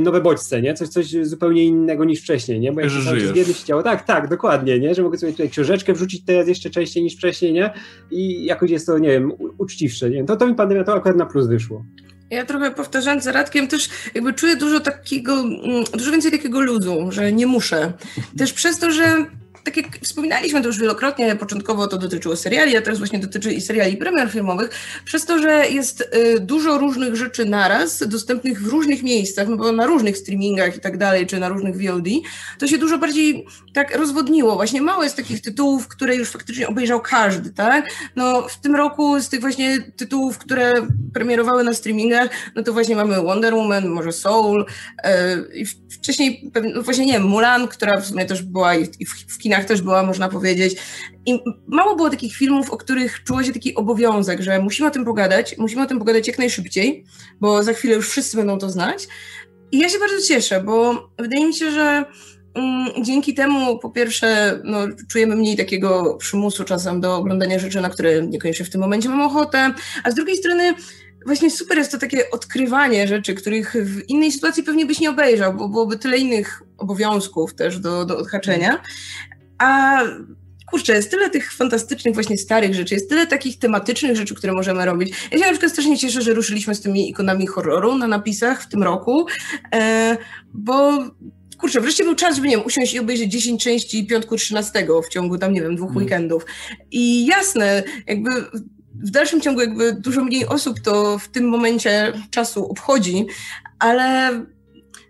nowe bodźce, nie? Coś, coś zupełnie innego niż wcześniej, nie? Bo jak z jednym się działo, tak, tak, dokładnie, nie? Że mogę sobie tutaj książeczkę wrzucić teraz jeszcze częściej niż wcześniej, nie? I jakoś jest to, nie wiem, uczciwsze, nie? To, to mi pandemia to akurat na plus wyszło. Ja trochę powtarzając za Radkiem też jakby czuję dużo takiego, mm, dużo więcej takiego luzu, że nie muszę. Też przez to, że tak jak wspominaliśmy to już wielokrotnie, początkowo to dotyczyło seriali, a teraz właśnie dotyczy i seriali premier filmowych, przez to, że jest y, dużo różnych rzeczy naraz, dostępnych w różnych miejscach, no bo na różnych streamingach i tak dalej, czy na różnych VOD, to się dużo bardziej tak rozwodniło. Właśnie mało jest takich tytułów, które już faktycznie obejrzał każdy, tak? No w tym roku z tych właśnie tytułów, które premierowały na streamingach, no to właśnie mamy Wonder Woman, może Soul, y, i wcześniej no właśnie nie wiem, Mulan, która w sumie też była i w, w kinach też była, można powiedzieć. I mało było takich filmów, o których czuło się taki obowiązek, że musimy o tym pogadać, musimy o tym pogadać jak najszybciej, bo za chwilę już wszyscy będą to znać. I ja się bardzo cieszę, bo wydaje mi się, że mm, dzięki temu po pierwsze no, czujemy mniej takiego przymusu czasem do oglądania rzeczy, na które niekoniecznie w tym momencie mam ochotę, a z drugiej strony właśnie super jest to takie odkrywanie rzeczy, których w innej sytuacji pewnie byś nie obejrzał, bo byłoby tyle innych obowiązków też do, do odhaczenia. A kurczę, jest tyle tych fantastycznych właśnie starych rzeczy, jest tyle takich tematycznych rzeczy, które możemy robić. Ja się na przykład strasznie cieszę, że ruszyliśmy z tymi ikonami horroru na napisach w tym roku, e, bo kurczę, wreszcie był czas, żeby, nie wiem, usiąść i obejrzeć 10 części piątku 13 w ciągu tam, nie wiem, dwóch mm. weekendów. I jasne, jakby w dalszym ciągu jakby dużo mniej osób to w tym momencie czasu obchodzi, ale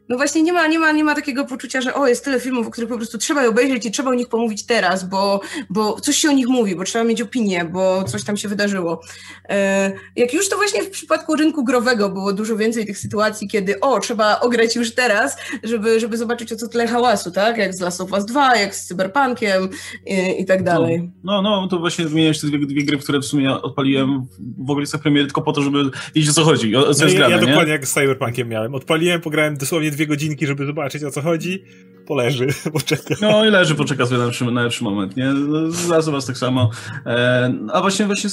no właśnie nie ma, nie, ma, nie ma takiego poczucia, że o, jest tyle filmów, o których po prostu trzeba je obejrzeć i trzeba o nich pomówić teraz, bo, bo coś się o nich mówi, bo trzeba mieć opinię, bo coś tam się wydarzyło. E, jak już to właśnie w przypadku rynku growego było dużo więcej tych sytuacji, kiedy o, trzeba ograć już teraz, żeby, żeby zobaczyć o co tyle hałasu, tak? Jak z Last of Us 2, jak z Cyberpunkiem i, i tak dalej. No, no, no to właśnie wymieniać te dwie, dwie, gry, które w sumie odpaliłem w okolicach premiery tylko po to, żeby wiedzieć o co chodzi, o co no jest ja, grane, ja dokładnie jak z Cyberpunkiem miałem. Odpaliłem, pograłem dosłownie dwie godzinki, żeby zobaczyć o co chodzi, poleży, poczeka. No i leży, poczeka sobie na lepszy, na lepszy moment, nie? Zaraz was tak samo. E, a właśnie, właśnie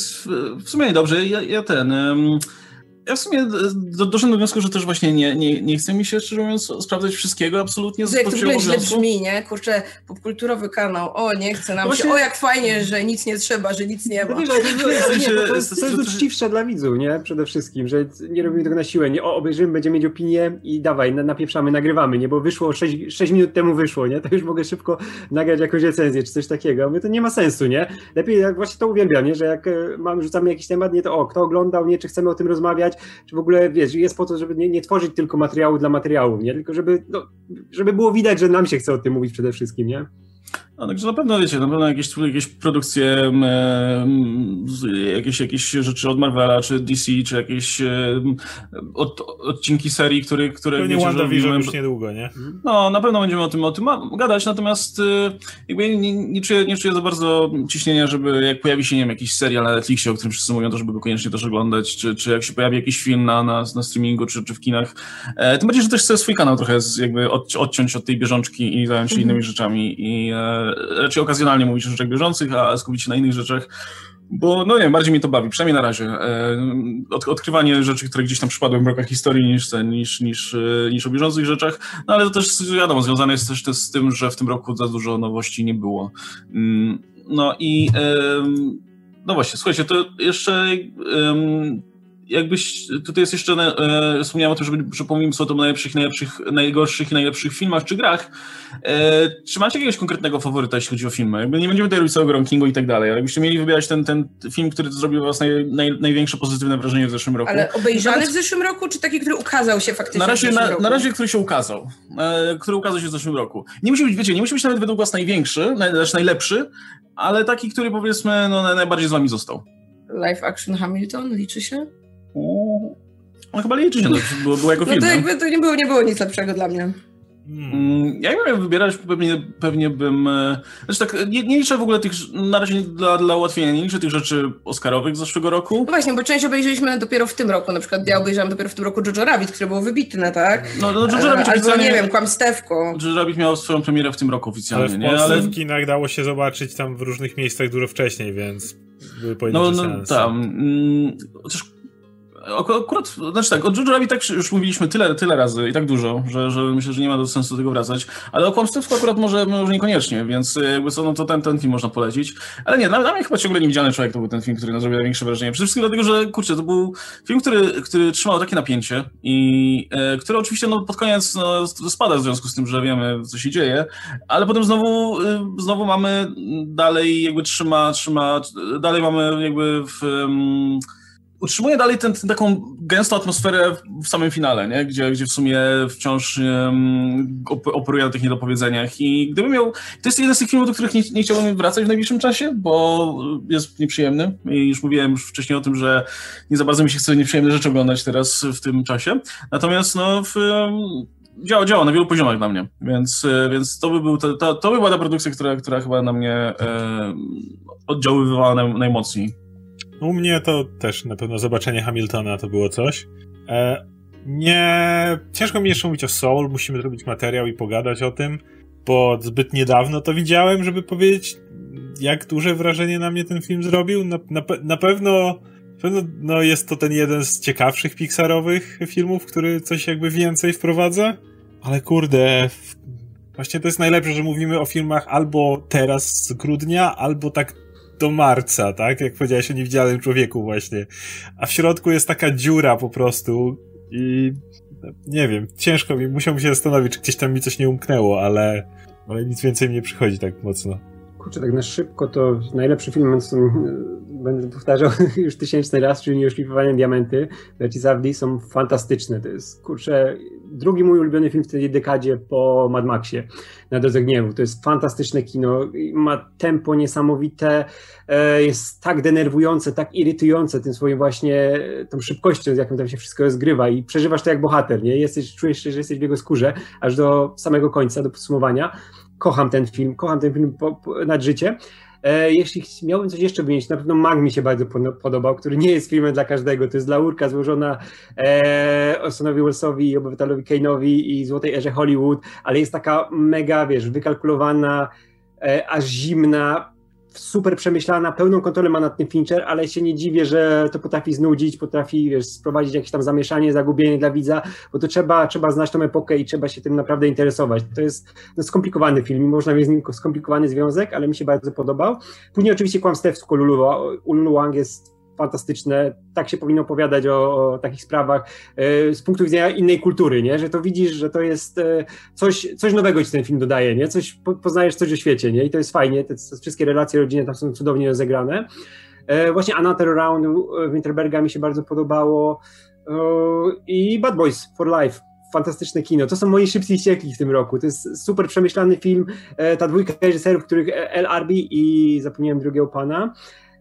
w sumie dobrze, ja, ja ten... ja w sumie do, doszedłem do wniosku, że też właśnie nie, nie, nie chce mi się, szczerze mówiąc, sprawdzać wszystkiego absolutnie. To jak to źle brzmi, nie? Kurczę, popkulturowy kanał, o, nie chce nam właśnie... się, o, jak fajnie, że nic nie trzeba, że nic nie ma. No, to, jest, to jest uczciwsze dla widzów, nie? Przede wszystkim, że nie robimy tego na siłę, nie? O, obejrzymy, będziemy mieć opinię i dawaj, napieprzamy, nagrywamy, nie? Bo wyszło 6, 6 minut temu wyszło, nie? To już mogę szybko nagrać jakąś recenzję, czy coś takiego. My to nie ma sensu, nie? Lepiej, jak właśnie to uwielbiam, nie? Że jak e, mamy, rzucamy jakiś temat, nie to o, kto oglądał, nie? Czy chcemy o tym rozmawiać, czy w ogóle, wiesz, jest po to, żeby nie, nie tworzyć tylko materiału dla materiału, nie? Tylko żeby, no, żeby było widać, że nam się chce o tym mówić przede wszystkim, nie? No, także na pewno wiecie, na pewno jakieś, jakieś produkcje, jakieś, jakieś rzeczy od Marvela, czy DC, czy jakieś od, odcinki serii, które, które Pewnie wiecie, już niedługo, nie? No, na pewno będziemy o tym, o tym gadać, natomiast e, jakby nie, nie, czuję, nie czuję za bardzo ciśnienia, żeby jak pojawi się, nie wiem, jakiś serial na Netflixie, o którym wszyscy mówią, to żeby go koniecznie też oglądać, czy, czy jak się pojawi jakiś film na, na, na streamingu, czy, czy w kinach. E, tym bardziej, że też chcę swój kanał trochę jakby od, odciąć od tej bieżączki i zająć się mhm. innymi rzeczami i e, raczej okazjonalnie mówić o rzeczach bieżących, a skupić się na innych rzeczach, bo no nie bardziej mi to bawi, przynajmniej na razie. E, od, odkrywanie rzeczy, które gdzieś tam przypadły w rokach historii niż, niż, niż, e, niż o bieżących rzeczach, no ale to też wiadomo, związane jest też, też z tym, że w tym roku za dużo nowości nie było. Mm, no i no właśnie, słuchajcie, to jeszcze jakbyś, tutaj jest jeszcze, e, wspomniałem o tym, żeby, że pomówimy sobie o najlepszych, najlepszych, najgorszych i najlepszych filmach czy grach. E, czy macie jakiegoś konkretnego faworyta, jeśli chodzi o filmy? Jakby nie będziemy tutaj robić całego rankingu i tak dalej, ale jakbyście mieli wybierać ten, ten film, który zrobił was naj, naj, największe pozytywne wrażenie w zeszłym roku. Ale obejrzany Nawet... w zeszłym roku, czy taki, który ukazał się faktycznie na razie, na, na, razie, który się ukazał. E, który ukazał się w zeszłym roku. Nie musi być, wiecie, nie musi być nawet według was największy, naj, znaczy najlepszy, ale taki, który powiedzmy no, najbardziej z wami został. Live action Hamilton liczy się? No chyba liczy się, no, było, było jako film. No to jakby to nie było, nie było nic lepszego dla mnie. Hmm. Ja jakbym miał wybierać, pewnie, pewnie bym. E, znaczy tak, nie, nie, liczę w ogóle tych. Na razie dla, dla ułatwienia, nie liczę tych rzeczy Oscarowych z zeszłego roku. No właśnie, bo część obejrzeliśmy dopiero w tym roku. Na przykład ja obejrzałam dopiero w tym roku Jojo Rabbit, który był wybitny, tak? No, no Jojo Rabbit Albo, oficjalnie. nie wiem, Kłamstewko. Jojo Rabbit miał swoją premierę w tym roku oficjalnie, Ale w nie? Ale w kinach dało się zobaczyć tam w różnych miejscach dużo wcześniej, więc były pojedyncze No, no tam. Mm, chociaż Akurat, znaczy tak, o Jojo Rabbit tak już mówiliśmy tyle, tyle razy i tak dużo, że, że myślę, że nie ma do sensu do tego wracać, ale o kłamstewstwo akurat może, może niekoniecznie, więc jakby co, no to ten, ten film można polecić. Ale nie, dla, mnie chyba ciągle Niewidzialny Człowiek to był ten film, który zrobił największe wrażenie. Przede wszystkim dlatego, że kurczę, to był film, który, który trzymał takie napięcie i e, który oczywiście no, pod koniec no, spada w związku z tym, że wiemy, co się dzieje, ale potem znowu, e, znowu mamy dalej jakby trzyma, trzyma, dalej mamy jakby w... Um, utrzymuje dalej ten, ten, taką gęstą atmosferę w samym finale, nie? Gdzie, gdzie w sumie wciąż um, operuje na tych niedopowiedzeniach i gdybym miał... To jest jeden z tych filmów, do których nie, nie chciałbym wracać w najbliższym czasie, bo jest nieprzyjemny i już mówiłem już wcześniej o tym, że nie za bardzo mi się chce nieprzyjemne rzeczy oglądać teraz w tym czasie. Natomiast no w, działa, działa na wielu poziomach dla mnie, więc, więc to by był, to, to by była ta produkcja, która, która chyba na mnie e, oddziaływała naj, najmocniej. U mnie to też na pewno zobaczenie Hamiltona to było coś. E, nie. Ciężko mi jeszcze mówić o Soul, musimy zrobić materiał i pogadać o tym, bo zbyt niedawno to widziałem, żeby powiedzieć, jak duże wrażenie na mnie ten film zrobił. Na, na, na pewno. pewno no, jest to ten jeden z ciekawszych Pixarowych filmów, który coś jakby więcej wprowadza. Ale kurde, właśnie to jest najlepsze, że mówimy o filmach albo teraz z grudnia, albo tak do marca, tak? Jak powiedziałeś o niewidzialnym człowieku właśnie. A w środku jest taka dziura po prostu i nie wiem, ciężko mi, musiałbym się zastanowić, czy gdzieś tam mi coś nie umknęło, ale, ale nic więcej mi nie przychodzi tak mocno. Kurczę, tak na szybko to najlepszy film, będę powtarzał już tysięczny raz, czyli Nieoszlifowane Diamenty, Leci Zawdi są fantastyczne. To jest, kurczę, drugi mój ulubiony film w tej dekadzie po Mad Maxie na Drodze Gniewu. To jest fantastyczne kino, ma tempo niesamowite, e, jest tak denerwujące, tak irytujące tym swoim właśnie, tą szybkością, z jaką tam się wszystko rozgrywa i przeżywasz to jak bohater, nie? Jesteś, czujesz się, że jesteś w jego skórze, aż do samego końca, do podsumowania. Kocham ten film, kocham ten film po, po, nad życie. E, jeśli miałbym coś jeszcze wymienić, na pewno Mag mi się bardzo podobał, który nie jest filmem dla każdego. To jest laurka złożona e, Orsonowi Wellesowi i obywatelowi Kane'owi i Złotej Erze Hollywood, ale jest taka mega, wiesz, wykalkulowana, e, aż zimna, super przemyślana, pełną kontrolę ma nad tym Fincher, ale się nie dziwię, że to potrafi znudzić, potrafi wiesz, sprowadzić jakieś tam zamieszanie, zagubienie dla widza, bo to trzeba, trzeba znać tą epokę i trzeba się tym naprawdę interesować. To jest no, skomplikowany film, można mieć z nim skomplikowany związek, ale mi się bardzo podobał. Później oczywiście kłamstewsko Lulu, Lulu Wang jest fantastyczne, tak się powinno opowiadać o, o, takich sprawach e, z punktu widzenia innej kultury, nie? że to widzisz, że to jest e, coś, coś nowego ci ten film dodaje, nie? Coś, po, poznajesz coś o świecie nie? i to jest fajnie, te, te wszystkie relacje rodzinne tam są cudownie rozegrane. E, właśnie Another Round Winterberga mi się bardzo podobało i Bad Boys for Life fantastyczne kino. To są moi szybcy ściekli w tym roku. To jest super przemyślany film. Ta dwójka reżyserów, których El Arbi i zapomniałem drugiego pana.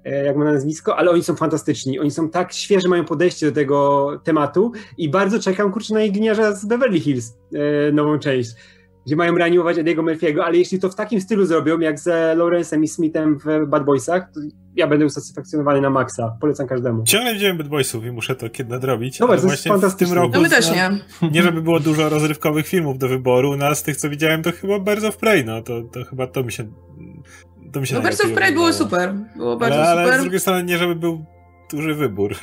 E, jak ma nazwisko, ale oni są fantastyczni. Oni są tak świeże, mają podejście do tego tematu i bardzo czekam, kurczę, na Igniarza z Beverly Hills, e, nową część, gdzie mają reanimować Ediego Murphy'ego, ale jeśli to w takim stylu zrobią, jak z Lawrence'em i Smithem w Bad Boysach, to ja będę usatysfakcjonowany na maksa. Polecam każdemu. Ciągle widziałem Bad Boysów i muszę to kiedy nadrobić. No właśnie, jest fantastyczne. w tym roku... No my też nie. Nie, żeby było dużo rozrywkowych filmów do wyboru, no z tych, co widziałem, to chyba bardzo w Prey, no to, to chyba to mi się to mi się no Birds of Prey było super. Było bardzo ale, super. Ale z drugiej strony nie, żeby był duży wybór.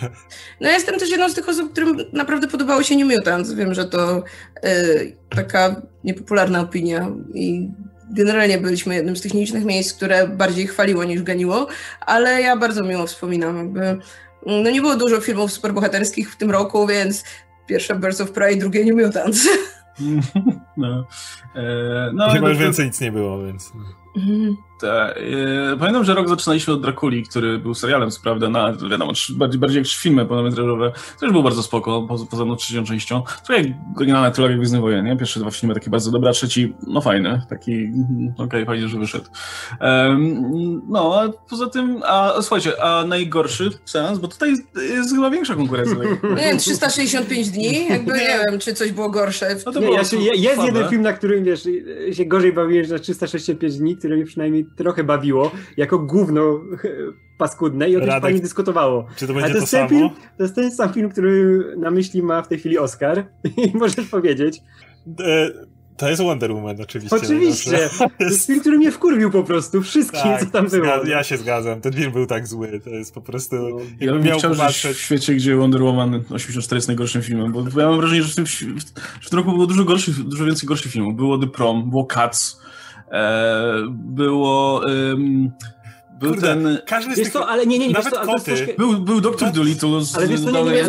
No ja jestem też jedną z tych osób, którym naprawdę podobało się New Mutants. Wiem, że to y, taka niepopularna opinia i generalnie byliśmy jednym z tych nielicznych miejsc, które bardziej chwaliło niż ganiło, ale ja bardzo miło wspominam. Jakby, no nie było dużo filmów superbohaterskich w tym roku, więc pierwsze Birds of Prey, drugie New Mutants. No. E, no Chyba już więcej nic nie było, więc... Mhm. Tak. Pamiętam, że rok zaczynaliśmy od Drakuli, który był serialem, co prawda, na, wiadomo, bardziej, bardziej jak filmy pełnometrażowe. Też był bardzo spoko, poza, poza mną trzecią częścią. Trochę jak oryginalna trylogia Gwiezdnych Wojen, nie? Pierwsze dwa filmy takie bardzo dobre, a trzeci, no fajny, taki, mhm, okej, okay, fajnie, że wyszedł. Um, no, a poza tym, a słuchajcie, a najgorszy seans, bo tutaj jest chyba większa konkurencja. Nie wiem, 365 dni, jakby nie wiem, czy coś było gorsze. No to nie, ja się, jest jeden film, na którym, wiesz, się gorzej bawiłem na 365 dni, który mi przynajmniej trochę bawiło, jako gówno paskudne i o tym się pani dyskutowało. Czy to będzie to, to samo? Film, to jest ten sam film, który na myśli ma w tej chwili Oscar i możesz powiedzieć. To jest Wonder Woman, oczywiście. Oczywiście. To jest film, który mnie wkurwił po prostu. Wszystkim, tak, co tam było. Ja się zgadzam. Ten film był tak zły. To jest po prostu... No, ja bym miał chciał popatrzeć... w świecie, gdzie Wonder Woman 84 jest najgorszym filmem, bo ja mam wrażenie, że w tym, w tym roku było dużo, gorszych, dużo więcej gorszych filmów. Było The Prom, było Cats, E, było... Był Kurde, ten. Każdy z tych... co, ale nie, nie, nie. Nawet co, koty. Troszkę... Był, był Dr. Dolittle z ale wiesz co, nie, nie, nie,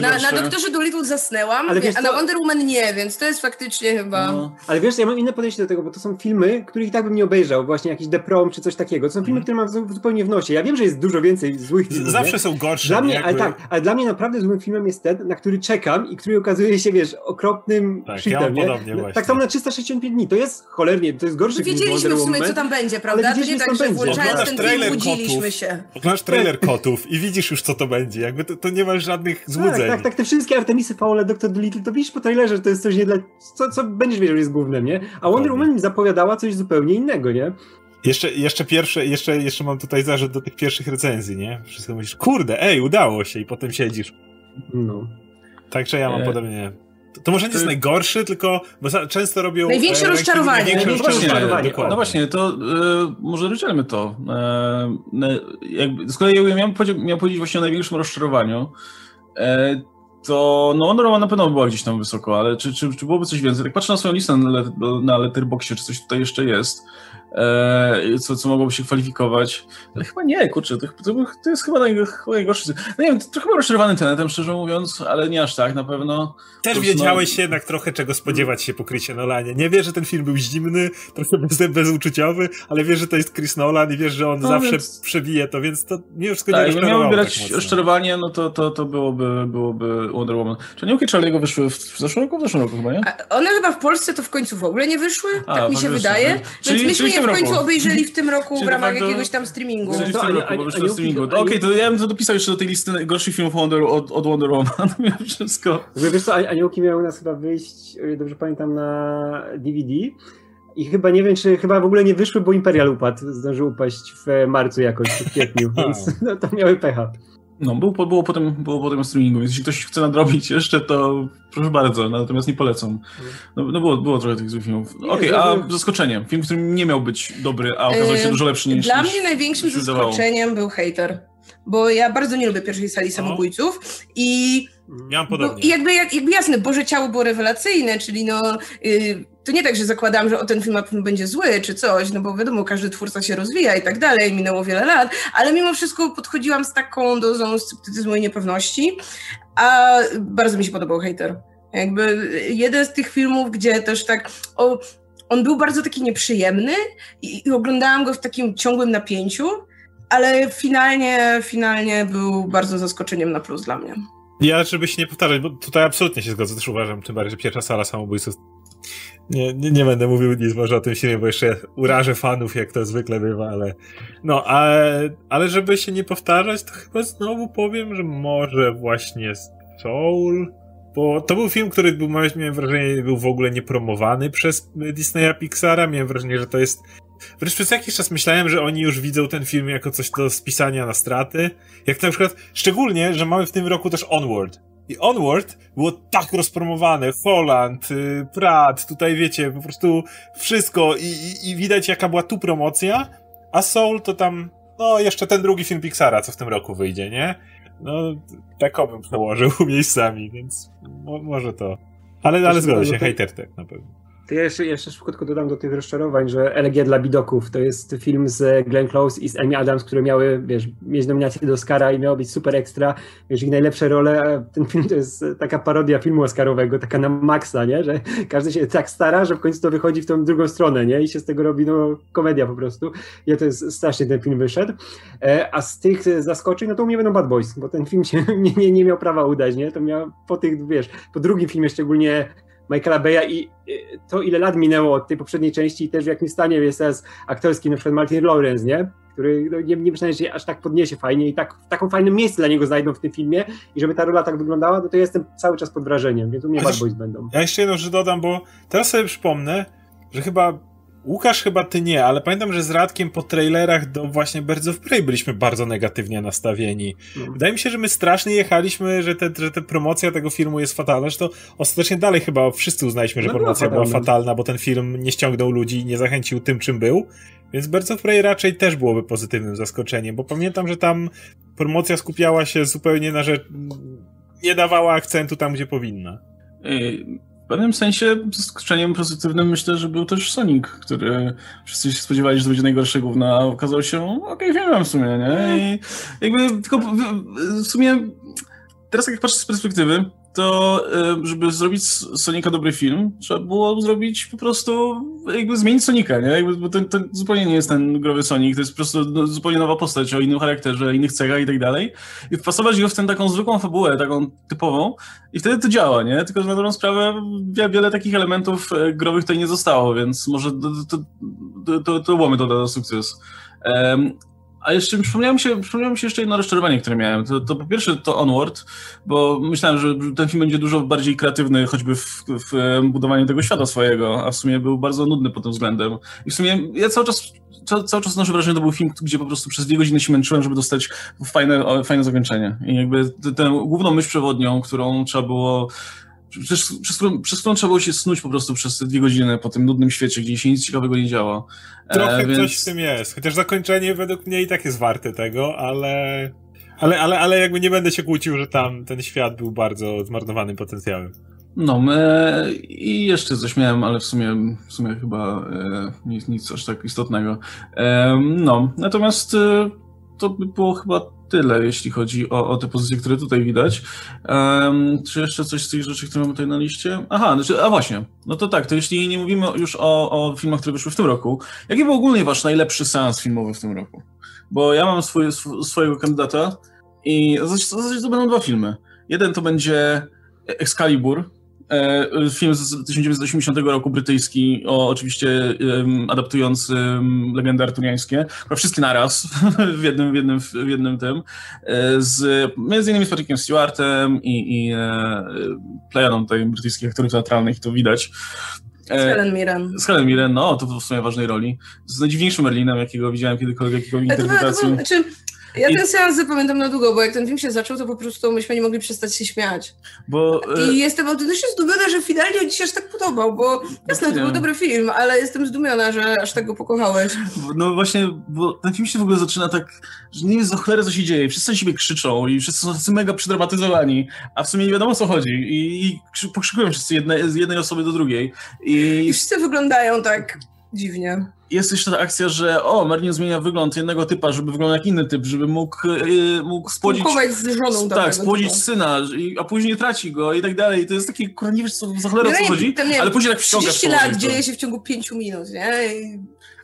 na, na, na Doktorze Dolittle zasnęłam, ale wiesz a na Wonder Woman nie, więc to jest faktycznie chyba... No. Ale wiesz, ja mam inne podejście do tego, bo to są filmy, których i tak bym nie obejrzał, właśnie jakiś The Prom czy coś takiego. To są filmy, mm. które mam zupełnie w nosie. Ja wiem, że jest dużo więcej złych filmów. Zawsze nie? są gorsze. Dla mnie, jakby... ale tak, ale dla mnie naprawdę złym filmem jest ten, na który czekam i który okazuje się, wiesz, okropnym tak, shitem, ja podobnie no, Tak samo na 365 dni. To jest cholernie, to jest gorszy film. Wiedzieliśmy w sumie, co tam będzie, prawda? To nie tak, że włączając ten film budziliśmy się. Oglądasz trailer kotów i widzisz już, co to będzie. Jakby to, to nie masz żadnych tak, złudzeń. Tak, tak, tak. Te wszystkie Artemisy Paula, Dr. Dolittle, to widzisz po trailerze, że to jest coś nie dla... Co, co będziesz wiedział, że jest głównym, nie? A Wonder Woman mi zapowiadała coś zupełnie innego, nie? Jeszcze, jeszcze pierwsze, jeszcze, jeszcze mam tutaj zarzut do tych pierwszych recenzji, nie? Wszystko myślisz, kurde, ej, udało się i potem siedzisz. No. Także ja mam e... podobnie. To może nie jest najgorszy, tylko bo często robią... Największe e, rozczarowanie. Największe no rozczarowanie. No właśnie, to e, może rozdzielmy to. E, jakby, z kolei ja miałem, miał powiedzieć właśnie o największym rozczarowaniu. E, to no Wonder na pewno była gdzieś tam wysoko, ale czy, czy, czy byłoby coś więcej? Tak patrzę na swoją listę na, na Letterboxie, czy coś tutaj jeszcze jest co, co mogłoby się kwalifikować. Ale chyba nie, kurczę, to, to, to jest chyba, naj, najgorszy. No nie wiem, to chyba rozczarowany tenetem, szczerze mówiąc, ale nie aż tak na pewno. Też wiedziałeś no... jednak trochę czego spodziewać się po Chrisie Nolanie. Nie wiesz, że ten film był zimny, trochę bez, bezuczuciowy, ale wiesz, że to jest Chris Nolan i wiesz, że on no, zawsze więc... przebije to, więc to nie już tak, nie miał wybierać tak rozczarowanie, no to, to, to byłoby, byłoby Wonder Woman. Czy Aniołki Charlie'ego wyszły w, w zeszłym roku? W zeszłym roku chyba, nie? A one chyba w Polsce to w końcu w ogóle nie wyszły, A, tak mi się wydaje. Więc czyli, myśmy je w końcu roku. obejrzeli w tym roku w ramach jakiegoś tam streamingu. w tym roku, bo wyszło streamingu. Okej, okay, to ja bym to dopisał jeszcze do tej listy gorszych filmów Wonder, od, od Wonder Woman. Wszystko. Wiesz co, Aniołki miały u nas chyba wyjść, dobrze pamiętam, na DVD. I chyba nie wiem, czy chyba w ogóle nie wyszły, bo Imperial upadł. Zdążył upaść w marcu jakoś, w kwietniu, więc no, to miały pecha. No, było, było, potem, było potem streamingu, więc jeśli ktoś chce nadrobić jeszcze, to proszę bardzo, natomiast nie polecam. No, no było, było trochę tych złych filmów. Okej, okay, a zaskoczenie. Film, który nie miał być dobry, a okazał się dużo lepszy niż Dla mnie największym zaskoczeniem był hater, bo ja bardzo nie lubię pierwszej sali samobójców i Miałam podobnie. I jakby, jak, jakby jasne, Boże Ciało było rewelacyjne, czyli no, yy, to nie tak, że zakładam, że o ten film będzie zły czy coś, no bo wiadomo, każdy twórca się rozwija i tak dalej, minęło wiele lat, ale mimo wszystko podchodziłam z taką dozą sceptycyzmu i niepewności, a bardzo mi się podobał hater. Jakby jeden z tych filmów, gdzie też tak... O, on był bardzo taki nieprzyjemny i, i oglądałam go w takim ciągłym napięciu, ale finalnie, finalnie był bardzo zaskoczeniem na plus dla mnie. Ja, żeby się nie powtarzać, bo tutaj absolutnie się zgodzę, też uważam, tym bardziej, że pierwsza sala samobójców nie, nie, nie będę mówił nic może o tym filmie, bo jeszcze urażę fanów, jak to zwykle bywa, ale no, ale, ale żeby się nie powtarzać, to chyba znowu powiem, że może właśnie Soul, bo to był film, który był, miałem wrażenie, był w ogóle niepromowany przez Disneya Pixara, miałem wrażenie, że to jest Wręcz przez jakiś czas myślałem, że oni już widzą ten film jako coś do spisania na straty. Jak na przykład, szczególnie, że mamy w tym roku też Onward. I Onward było tak rozpromowane, Holland, y, Pratt, tutaj wiecie, po prostu wszystko i, i, i widać jaka była tu promocja, a Soul to tam, no jeszcze ten drugi film Pixara, co w tym roku wyjdzie, nie? No, tak bym przełożył miejscami, więc mo, może to. Ale, ale zgodzę się, hater tak na pewno. To ja jeszcze, jeszcze szybko dodam do tych rozczarowań, że Elegia dla bidoków to jest film z Glenn Close i z Amy Adams, które miały, wiesz, mieć nominację do Oscara i miało być super ekstra, wiesz, ich najlepsze role, ten film to jest taka parodia filmu Oscarowego, taka na maksa, nie, że każdy się tak stara, że w końcu to wychodzi w tą drugą stronę, nie, i się z tego robi, no, komedia po prostu. Ja to jest strasznie ten film wyszedł. E, a z tych zaskoczeń, no to u mnie będą Bad Boys, bo ten film się nie, nie, nie miał prawa udać, nie, to miał po tych, wiesz, po drugim filmie szczególnie Michaela Beya i to ile lat minęło od tej poprzedniej części i też w jakim stanie jest teraz aktorski na przykład Martin Lawrence, nie? Który no, nie, nie myślałem, że się aż tak podniesie fajnie i tak w taką fajnym miejsce dla niego znajdą w tym filmie i żeby ta rola tak wyglądała, no to jestem cały czas pod wrażeniem, więc u mnie Bad Boys będą. Ja jeszcze jedną rzecz dodam, bo teraz sobie przypomnę, że chyba Łukasz chyba ty nie, ale pamiętam, że z Radkiem po trailerach do właśnie Birds of Prey byliśmy bardzo negatywnie nastawieni. No. Wydaje mi się, że my strasznie jechaliśmy, że, te, że te promocja tego filmu jest fatalna, że to ostatecznie dalej chyba wszyscy uznaliśmy, że no promocja była, była fatalna, bo ten film nie ściągnął ludzi i nie zachęcił tym, czym był. Więc Birds of Prey raczej też byłoby pozytywnym zaskoczeniem, bo pamiętam, że tam promocja skupiała się zupełnie na rzecz... nie dawała akcentu tam, gdzie powinna. W pewnym sensie zaskoczeniem pozytywnym myślę, że był też Sonic, który wszyscy się spodziewali, że to będzie najgorszy gówno, a okazał się okej okay, filmem w sumie, nie? I jakby tylko w sumie teraz jak patrzę z perspektywy, to żeby zrobić z Sonika dobry film, trzeba było zrobić po prostu, jakby zmienić Sonika, nie? Jakby, bo to zupełnie nie jest ten growy Sonic, to jest po prostu no, zupełnie nowa postać o innym charakterze, innych cechach i tak dalej. I wpasować go w tę taką zwykłą fabułę, taką typową i wtedy to działa, nie? Tylko, na dobrą sprawę wiele takich elementów e, growych tutaj nie zostało, więc może to, to, to, to, to to da sukces. A jeszcze przypomniało mi się, przypomniało mi się jeszcze jedno rozczarowanie, które miałem. To, to po pierwsze to Onward, bo myślałem, że ten film będzie dużo bardziej kreatywny, choćby w, w budowaniu tego świata swojego, a w sumie był bardzo nudny pod tym względem. I w sumie ja cały czas cały czas noszę wrażenie, że to był film, gdzie po prostu przez dwie godziny się męczyłem, żeby dostać fajne, fajne zakończenie. I jakby tę główną myśl przewodnią, którą trzeba było przez, przez, którą, przez którą trzeba było się snuć po prostu przez te dwie godziny po tym nudnym świecie, gdzie się nic ciekawego nie działa. Trochę e, więc... coś w tym jest. Chociaż zakończenie według mnie i tak jest warte tego, ale... Ale, ale, ale jakby nie będę się kłócił, że tam ten świat był bardzo zmarnowanym potencjałem. No, my, i jeszcze coś miałem, ale w sumie, w sumie chyba e, nic, nic aż tak istotnego. E, no, natomiast e, to by było chyba tyle, jeśli chodzi o, o te pozycje, które tutaj widać. Um, czy jeszcze coś z tych rzeczy, które mamy tutaj na liście? Aha, znaczy, a właśnie, no to tak, to jeśli nie mówimy już o, o filmach, które wyszły w tym roku, jaki był ogólnie wasz najlepszy seans filmowy w tym roku? Bo ja mam swój, sw swojego kandydata i w zasadzie to będą dwa filmy. Jeden to będzie Excalibur, film z 1980 roku brytyjski, o, oczywiście um, adaptujący um, legendy arturiańskie, wszystkie naraz w jednym, w jednym, w jednym tym, e, z, między innymi z Patrickiem Stewartem i, i e, plejadą tutaj brytyjskich aktorów teatralnych, to widać. Z Helen Mirren. Z Helen Mirren, no, to w sumie ważnej roli. Z najdziwniejszym Merlinem, jakiego widziałem kiedykolwiek, jakiego interpretacji. To, to, znaczy, Ja I... ten seans zapamiętam na długo, bo jak ten film się zaczął, to po prostu myśmy nie mogli przestać się śmiać. Bo, I e... jestem autentycznie zdumiona, że finalnie on ci się aż tak podobał, bo jasne, to był dobry film, ale jestem zdumiona, że aż tak go pokochałeś. No właśnie, bo ten film się w ogóle zaczyna tak, że nie jest za cholerę co się dzieje, wszyscy na siebie krzyczą i wszyscy są tacy mega przydramatyzowani, a w sumie nie wiadomo o co chodzi i, i pokrzykują wszyscy jedne, z jednej osoby do drugiej. I, I wszyscy wyglądają tak dziwnie. Jest jeszcze ta akcja, że o, Merlin zmienia wygląd jednego typa, żeby wyglądał jak inny typ, żeby mógł, yy, mógł spłodzić... z żoną. Tak, spłodzić typa. syna, a później traci go i tak dalej. To jest takie, kurwa, nie wiesz co za cholerę co chodzi, ale później tak wciągasz 30 lat dzieje się w ciągu 5 minut, nie? I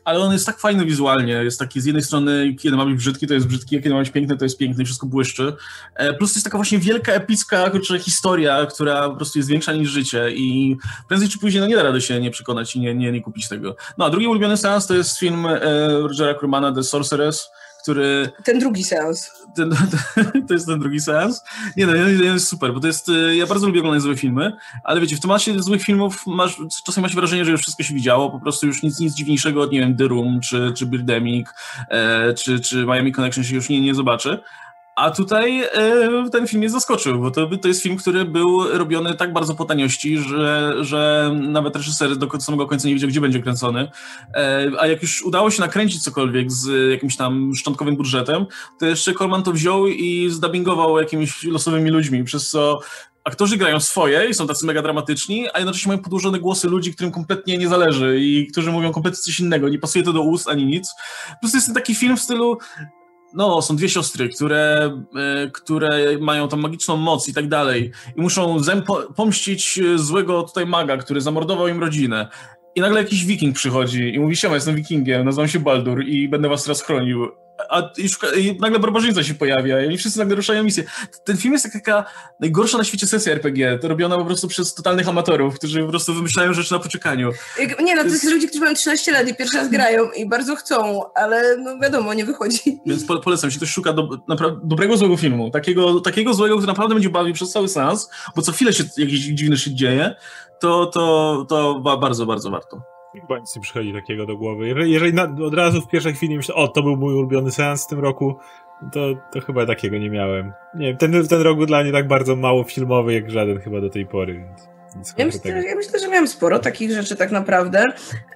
ale on jest tak fajny wizualnie. Jest taki z jednej strony, kiedy ma być brzydki, to jest brzydki, a kiedy ma być piękny, to jest piękny wszystko błyszczy. E, plus jest taka właśnie wielka, epicka kurczę, historia, która po prostu jest większa niż życie i prędzej czy później no nie da rady się nie przekonać i nie, nie, nie kupić tego. No a drugi ulubiony seans to jest film e, Rogera Crumana The Sorceress, który... Ten drugi seans. Ten, to jest ten drugi seans. Nie no, jest super, bo to jest... E, ja bardzo lubię oglądać złe filmy, ale wiecie, w temacie złych filmów masz, czasem ma się wrażenie, że już wszystko się widziało, po prostu już nic, nic dziwniejszego od, nie wiem, The Room, czy, czy Birdemic, e, czy, czy Miami Connection się już nie, nie zobaczy. A tutaj e, ten film mnie zaskoczył, bo to, to jest film, który był robiony tak bardzo po taniości, że, że nawet reżyser do samego końca nie wiedział, gdzie będzie kręcony. E, a jak już udało się nakręcić cokolwiek z jakimś tam szczątkowym budżetem, to jeszcze Corman to wziął i zdabingował jakimiś losowymi ludźmi, przez co aktorzy grają swoje i są tacy mega dramatyczni, a jednocześnie mają podłożone głosy ludzi, którym kompletnie nie zależy i którzy mówią kompletnie coś innego, nie pasuje to do ust ani nic. Po prostu jest taki film w stylu no, są dwie siostry, które, e, które mają tą magiczną moc i tak dalej i muszą pomścić e, złego tutaj maga, który zamordował im rodzinę. I nagle jakiś wiking przychodzi i mówi, siema, jestem wikingiem, nazywam się Baldur i będę was teraz chronił a i, szuka, i nagle barbarzyńca się pojawia i wszyscy nagle ruszają misję. Ten film jest jak taka najgorsza na świecie sesja RPG, to robiona po prostu przez totalnych amatorów, którzy po prostu wymyślają rzeczy na poczekaniu. Nie no, to, jest ludzie, którzy mają 13 lat i pierwszy raz grają i bardzo chcą, ale no wiadomo, nie wychodzi. Więc po, polecam, jeśli ktoś szuka do, dobrego, złego filmu, takiego, takiego złego, który naprawdę będzie bawił przez cały sens, bo co chwilę się jakiś dziwny się dzieje, to, to, to bardzo, bardzo warto. Chyba nic nie przychodzi takiego do głowy. Jeżeli, jeżeli na, od razu w pierwszej chwili myślę, o, to był mój ulubiony seans w tym roku, to, to chyba takiego nie miałem. Nie wiem, ten, ten rok był dla mnie tak bardzo mało filmowy, jak żaden chyba do tej pory, więc... Ja myślę, ja myślę, że miałem sporo takich rzeczy tak naprawdę.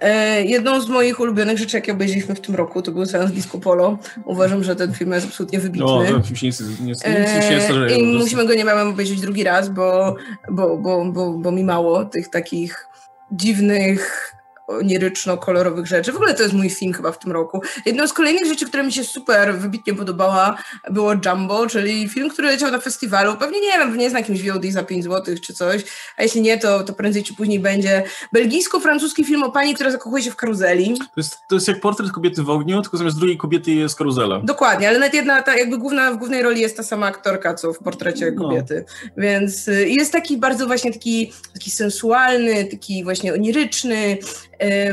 E, jedną z moich ulubionych rzeczy, jakie obejrzeliśmy w tym roku, to był seans Disco Polo. Uważam, że ten film jest absolutnie wybitny. No, się nie, nie, nie. I musimy go niebawem obejrzeć drugi raz, bo, bo, bo, bo, bo mi mało tych takich dziwnych oniryczno-kolorowych rzeczy. W ogóle to jest mój film chyba w tym roku. Jedną z kolejnych rzeczy, która mi się super wybitnie podobała, było Jumbo, czyli film, który leciał na festiwalu. Pewnie nie wiem, nie znam jakimś VOD za 5 zł czy coś, a jeśli nie, to, to prędzej czy później będzie belgijsko-francuski film o pani, która zakochuje się w karuzeli. To jest, to jest jak portret kobiety w ogniu, tylko zamiast drugiej kobiety jest karuzela. Dokładnie, ale nawet jedna, ta jakby główna, w głównej roli jest ta sama aktorka, co w portrecie no. kobiety. Więc y, jest taki bardzo właśnie taki, taki sensualny, taki właśnie oniryczny,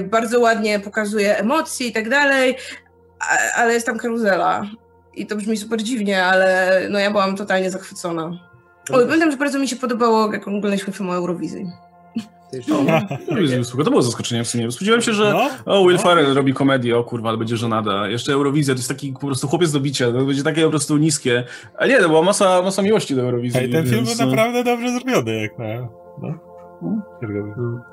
bardzo ładnie pokazuje emocje i tak dalej, ale jest tam karuzela. I to brzmi super dziwnie, ale no ja byłam totalnie zachwycona. O, pamiętam, że bardzo mi się podobało, jak oglądaliśmy film o Eurowizji. No, to było zaskoczenie w sumie. Spodziewałem się, że no, o, Will no. Ferrell robi komedię, o kurwa, ale będzie żenada. Jeszcze Eurowizja to jest taki po prostu chłopiec do bicia, to będzie takie po prostu niskie. A nie, to była masa, masa miłości do Eurowizji. Ej, ten film był no. naprawdę dobrze zrobiony, jak na... No. No,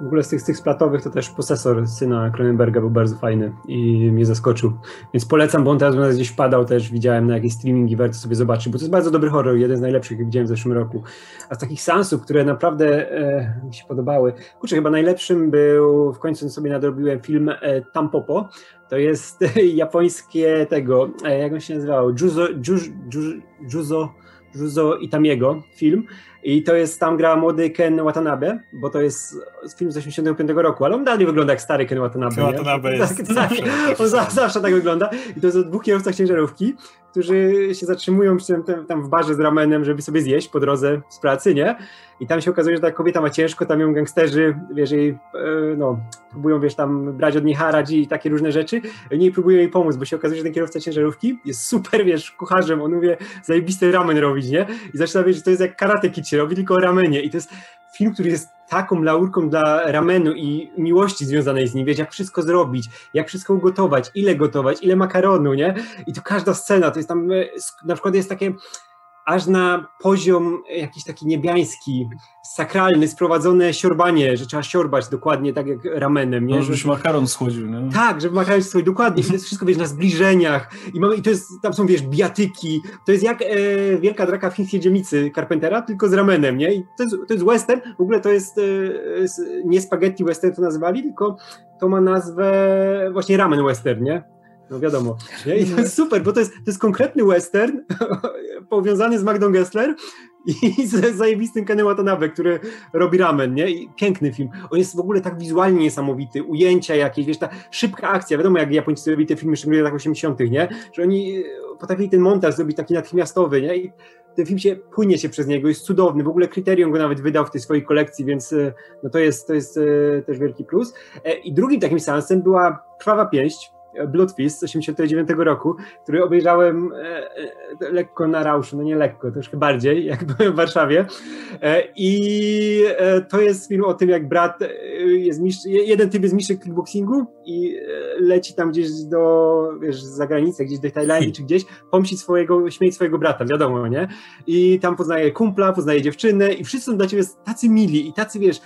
w ogóle z tych, z tych splatowych to też posesor syna Cronenberga był bardzo fajny i mnie zaskoczył. Więc polecam, bo on teraz gdzieś padał też, widziałem na jakieś streamingi, warto sobie zobaczyć, bo to jest bardzo dobry horror, jeden z najlepszych, jak widziałem w zeszłym roku. A z takich sansów, które naprawdę e, mi się podobały, kurczę, chyba najlepszym był, w końcu sobie nadrobiłem film e, Tampopo, to jest japońskie tego, e, jak on się nazywał, Juzo, Juzo, Juzo, Juzo Itamiego film, i to jest, tam gra młody Ken Watanabe, bo to jest film z 85 roku, ale on dalej wygląda jak stary Ken Watanabe. Ken Watanabe jest tak, tak, on zawsze, zawsze tak wygląda. I to jest o dwóch kierowcach ciężarówki, którzy się zatrzymują tam w barze z ramenem, żeby sobie zjeść po drodze z pracy, nie? I tam się okazuje, że ta kobieta ma ciężko, tam ją gangsterzy, wiesz, jej, e, no, próbują, wiesz, tam brać od niej haracz i takie różne rzeczy. Oni próbują jej pomóc, bo się okazuje, że ten kierowca ciężarówki jest super, wiesz, kucharzem, on umie zajebisty ramen robić, nie? I zaczyna, wiesz, że to jest jak karate kid się robi, tylko o ramenie. I to jest film, który jest taką laurką dla ramenu i miłości związanej z nim, wiesz, jak wszystko zrobić, jak wszystko ugotować, ile gotować, ile makaronu, nie? I to każda scena, to jest tam, e, na przykład jest takie aż na poziom jakiś taki niebiański, sakralny, sprowadzone siorbanie, że trzeba siorbać dokładnie tak jak ramenem, nie? No, żeby się makaron schłodził, nie? Tak, żeby makaron schłodził, dokładnie. I to jest wszystko, wiesz, na zbliżeniach. I, mamy, i to jest, tam są, wiesz, biatyki. To jest jak e, Wielka Draka w Chińskiej Dzielnicy Carpentera, tylko z ramenem, nie? I to jest, to jest western. W ogóle to jest e, nie spaghetti western to nazywali, tylko to ma nazwę właśnie ramen western, nie? No wiadomo. Nie? I to jest super, bo to jest, to jest konkretny western powiązany z Magdą Gessler i z zajebistym Kenem Watanabe, który robi ramen, nie? I piękny film. On jest w ogóle tak wizualnie niesamowity, ujęcia jakieś, wiesz, ta szybka akcja, wiadomo jak Japończycy robili te filmy szczególnie w latach 80., nie? Że oni potrafili ten montaż zrobić taki natychmiastowy, nie? I ten film się, płynie się przez niego, jest cudowny, w ogóle Kryterium go nawet wydał w tej swojej kolekcji, więc no to jest, to jest też wielki plus. I drugim takim seansem była Krwawa Pięść, Bloodfist z 89 roku, który obejrzałem e, e, lekko na rauszu, no nie lekko, troszkę bardziej, jak byłem w Warszawie. E, I to jest film o tym, jak brat jest mistrz, jeden typ jest mistrzem kickboxingu i leci tam gdzieś do, wiesz, za granicę, gdzieś do Tajlandii czy gdzieś, pomści swojego, śmierć swojego brata, wiadomo, nie? I tam poznaje kumpla, poznaje dziewczynę i wszyscy są dla ciebie tacy mili i tacy, wiesz,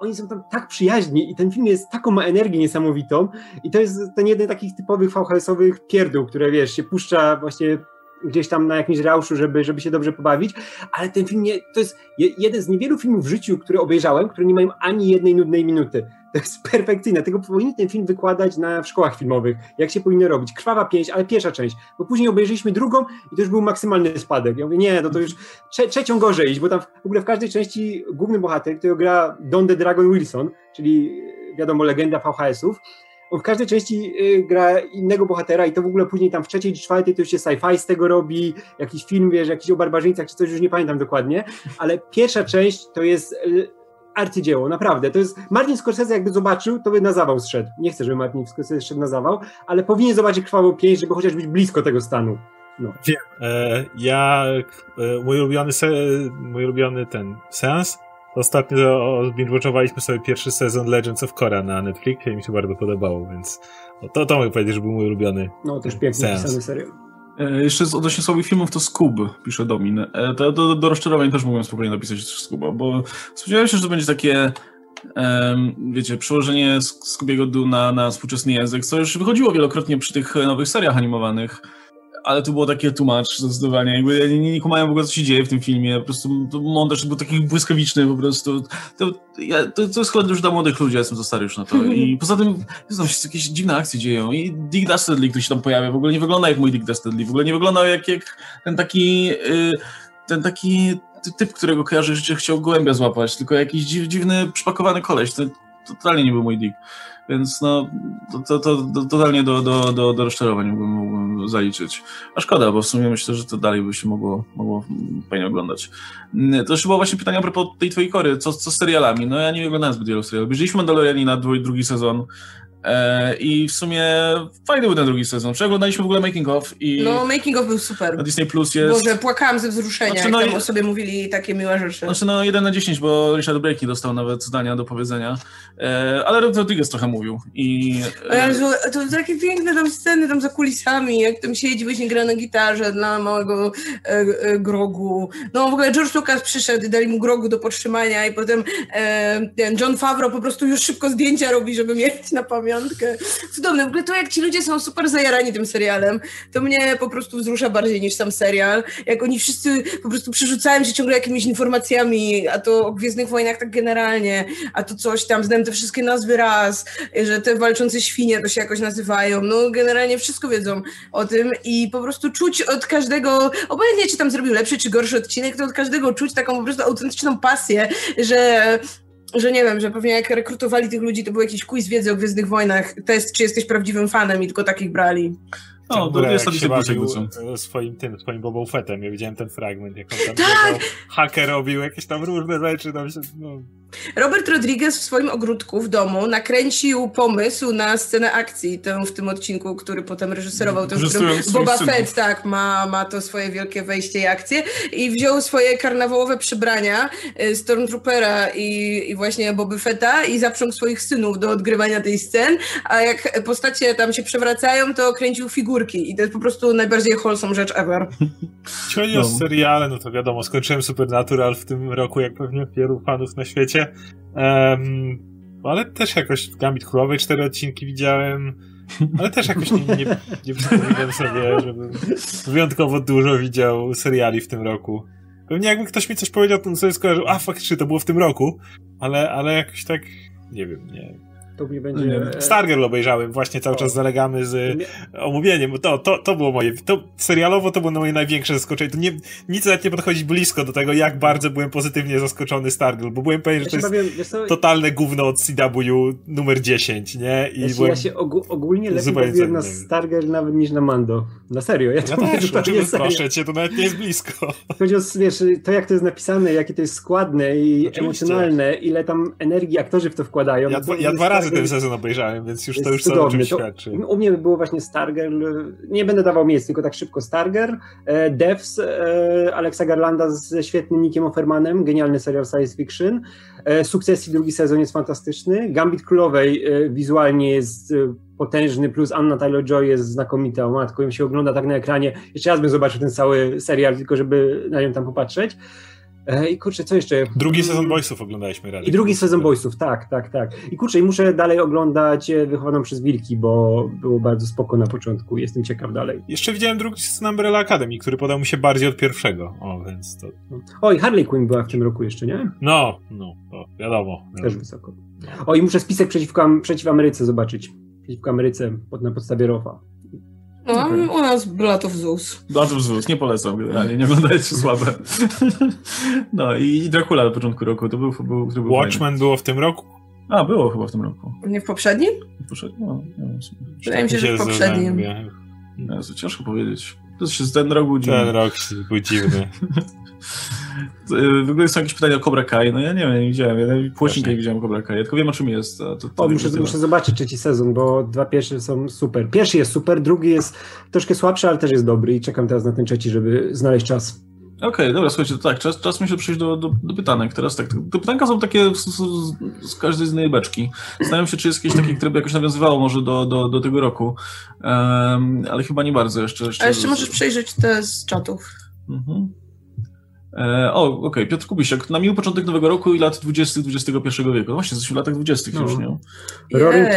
oni są tam tak przyjaźni i ten film jest taką ma energię niesamowitą i to jest ten jeden takich typowych VHS-owych pierdół, które wiesz, się puszcza właśnie gdzieś tam na jakimś rauszu, żeby, żeby się dobrze pobawić, ale ten film nie, to jest jeden z niewielu filmów w życiu, które obejrzałem, które nie mają ani jednej nudnej minuty. To jest perfekcyjne. Tego powinien ten film wykładać na, w szkołach filmowych. Jak się powinno robić. Krwawa pięść, ale pierwsza część. Bo później obejrzeliśmy drugą i to już był maksymalny spadek. Ja mówię, nie, no to już trze trzecią gorzej iść, bo tam w ogóle w każdej części główny bohater, który gra Don the Dragon Wilson, czyli wiadomo, legenda VHS-ów, on w każdej części y, gra innego bohatera i to w ogóle później tam w trzeciej czy czwartej to już się sci-fi z tego robi, jakiś film, wiesz, jakiś o barbarzyńcach czy coś, już nie pamiętam dokładnie, ale pierwsza część to jest arcydzieło, naprawdę. To jest, Martin Scorsese jakby zobaczył, to by na zawał zszedł. Nie chcę, żeby Martin Scorsese szedł na zawał, ale powinien zobaczyć Krwawą Pięść, żeby chociaż być blisko tego stanu. No. Wiem. E, ja, e, mój ulubiony, se, mój ulubiony ten seans Ostatnio binge-watchowaliśmy sobie pierwszy sezon Legends of Korra na Netflixie i mi się bardzo podobało, więc to, to mogę powiedzieć, że był mój ulubiony No, też seans. pisany serial. E, jeszcze z odnośnie słabych filmów to Skub, pisze Domin. E, to, do, do rozczarowań też mogłem spokojnie napisać Skuba, bo spodziewałem się, że to będzie takie wiecie, przełożenie Skubiego Du na, na współczesny język, co już wychodziło wielokrotnie przy tych nowych seriach animowanych ale to było takie tłumacz zdecydowanie. Jakby ja nie, nie kumałem w ogóle, co się dzieje w tym filmie. Po prostu montaż był taki błyskawiczny po prostu. To, ja, to, to jest chyba już dla młodych ludzi, ja jestem za stary już na to. I poza tym, znam się jakieś dziwne akcje dzieją. I Dick Dastardly, który się tam pojawia, w ogóle nie wygląda jak mój Dick Dastardly. W ogóle nie wyglądał jak, jak ten taki... Y, ten taki typ, którego kojarzy, że chciał gołębia złapać, tylko jakiś dziw, dziwny, przypakowany koleś. To, to totalnie nie był mój Dick. Więc no, to, to, to totalnie do, do, do, do rozczarowań mógłbym, mógłbym zaliczyć. A szkoda, bo w sumie myślę, że to dalej by się mogło, mogło fajnie oglądać. Mm, to już było właśnie pytanie a propos tej twojej kory, co, co z serialami? No ja nie oglądałem zbyt wielu serialów. Obejrzeliśmy Mandalorianina drugi sezon, I w sumie fajny był ten drugi sezon. Przeglądaliśmy w ogóle Making of i. No, Making of był super. Na Disney Plus jest. Boże, płakałam ze wzruszenia, znaczy, no, jak tam o sobie mówili takie miłe rzeczy. Znaczy, no 1 na 10, bo Richard Blakey dostał nawet zdania do powiedzenia. E, ale Rodriguez trochę mówił. I. E... to takie piękne tam sceny tam za kulisami, jak tam siedzi, właśnie gra na gitarze dla małego e, e, grogu. No w ogóle George Lucas przyszedł, dali mu grogu do podtrzymania i potem e, ten John Favreau po prostu już szybko zdjęcia robi, żeby mieć na pamięć pamiątkę. Cudowne. W ogóle to, jak ci ludzie są super zajarani tym serialem, to mnie po prostu wzrusza bardziej niż sam serial. Jak oni wszyscy po prostu przerzucają się ciągle jakimiś informacjami, a to o Gwiezdnych Wojnach tak generalnie, a to coś tam, znam te wszystkie nazwy raz, że te walczące świnie to się jakoś nazywają. No generalnie wszystko wiedzą o tym i po prostu czuć od każdego, obojętnie czy tam zrobił lepszy czy gorszy odcinek, to od każdego czuć taką po prostu autentyczną pasję, że że nie wiem, że pewnie jak rekrutowali tych ludzi, to był jakiś quiz wiedzy o Gwiezdnych Wojnach, test, czy jesteś prawdziwym fanem i tylko takich brali. No, to jest taki bawił co. swoim tym, swoim Bobą Fettem. Ja widziałem ten fragment, jak on tam Tak! haker robił jakieś tam różne rzeczy. Tam się, no. Robert Rodriguez w swoim ogródku w domu nakręcił pomysł na scenę akcji tę w tym odcinku, który potem reżyserował, ten, Boba synów. Fett tak, ma, ma to swoje wielkie wejście i akcję i wziął swoje karnawałowe przybrania y, Stormtroopera i, i właśnie Boby Fetta i zaprzągł swoich synów do odgrywania tej scen, a jak postacie tam się przewracają, to kręcił figurki i to jest po prostu najbardziej wholesome rzecz ever. Jeśli chodzi No. o seriale, no to wiadomo, skończyłem Supernatural w tym roku, jak pewnie wielu fanów na świecie. Em, ale też jakoś Gambit Królowej cztery odcinki widziałem, ale też jakoś nie, nie, nie przypominam sobie, żebym wyjątkowo dużo widział seriali w tym roku. Pewnie jakby ktoś mi coś powiedział, to bym sobie skojarzył, a faktycznie to było w tym roku, ale, ale jakoś tak, nie wiem, nie. To mnie będzie... Nie. e, Stargirl obejrzałem, właśnie cały czas zalegamy z Nie. omówieniem, to, to, to było moje, to serialowo to było moje największe zaskoczenie, to nie, nic nawet nie podchodzi blisko do tego, jak bardzo byłem pozytywnie zaskoczony Stargirl, bo byłem pewien, Ja że to jest bawiłem, co, totalne gówno od CW numer 10, nie? I ja się, byłem... ja się ogó- ogólnie lepiej bawiłem na. Stargirl nawet niż na Mando. Na serio, ja Ja to też, oczywiście, serio. proszę cię, to nawet nie jest blisko. Chodzi o, wiesz, to jak to jest napisane, jakie to jest składne i Oczywiście. emocjonalne, ile tam energii aktorzy w to wkładają. Ja, to ja dwa razy Ten sezon obejrzałem, więc już to już cudowny. czymś To- świadczy. U mnie by było właśnie Stargirl, nie będę dawał miejsc, tylko tak szybko Stargirl, e, Devs, e, Alexa Garlanda ze świetnym Nickiem Offermanem, genialny serial science fiction, e, Sukcesji drugi sezon jest fantastyczny, Gambit Królowej e, wizualnie jest potężny, plus Anna Taylor-Joy jest znakomita, o matko, ją się ogląda tak na ekranie, jeszcze raz bym zobaczył ten cały serial, tylko żeby na nią tam popatrzeć. E, I kurczę, co jeszcze? Drugi sezon Boysów oglądaliśmy razem. I drugi sezon Boysów, tak, tak, tak. I kurczę, i muszę dalej oglądać e, Wychowaną przez Wilki, bo było bardzo spoko na początku. Jestem ciekaw dalej. Jeszcze widziałem drugi sezon Umbrella Academy, który podał mi się bardziej od pierwszego. O, więc to... O, i Harley Quinn była w tym roku jeszcze, nie? No, no, to wiadomo. Też wysoko. O, i muszę spisek przeciwko, przeciw Ameryce zobaczyć. Przeciwko Ameryce pod, na podstawie Rofa. No, Okej. u nas Blood of Zeus. Bardzo wzór, nie polecam generalnie, nie oglądajcie słabe. No i i Dracula na początku roku, to był, był, który był Watchmen było w tym roku? fajny. A, było chyba w tym roku. Nie w poprzednim? Poszedł, no, nie wiem, w. Wydaje mi się, że w poprzednim. zastanawiam. Jezu, ciężko powiedzieć. To się ten rok budzi. Ten rok był dziwny. W ogóle są jakieś pytania o Cobra Kai, no ja nie wiem, nie widziałem, ja płocinkę nie. widziałem Cobra Kai, ja tylko wiem o czym jest. a To, to muszę, muszę zobaczyć trzeci sezon, bo dwa pierwsze są super. Pierwszy jest super, drugi jest troszkę słabszy, ale też jest dobry i czekam teraz na ten trzeci, żeby znaleźć czas. Okej, dobra, słuchajcie, to tak, czas, czas myślę przejść do, do, do pytanek. Teraz tak, te pytanka są takie z, z, z każdej z beczki. Zastanawiam się, czy jest jakieś takie, które by jakoś nawiązywało może do, do, do tego roku, um, ale chyba nie bardzo jeszcze. jeszcze A jeszcze możesz przejrzeć te z czatów. Mhm. E, o, okej, Piotr Kubisiak. Na miły początek nowego roku i lat 20. XXI wieku. No właśnie, jesteśmy w latach 20. No. już, nie? Roaring Jej.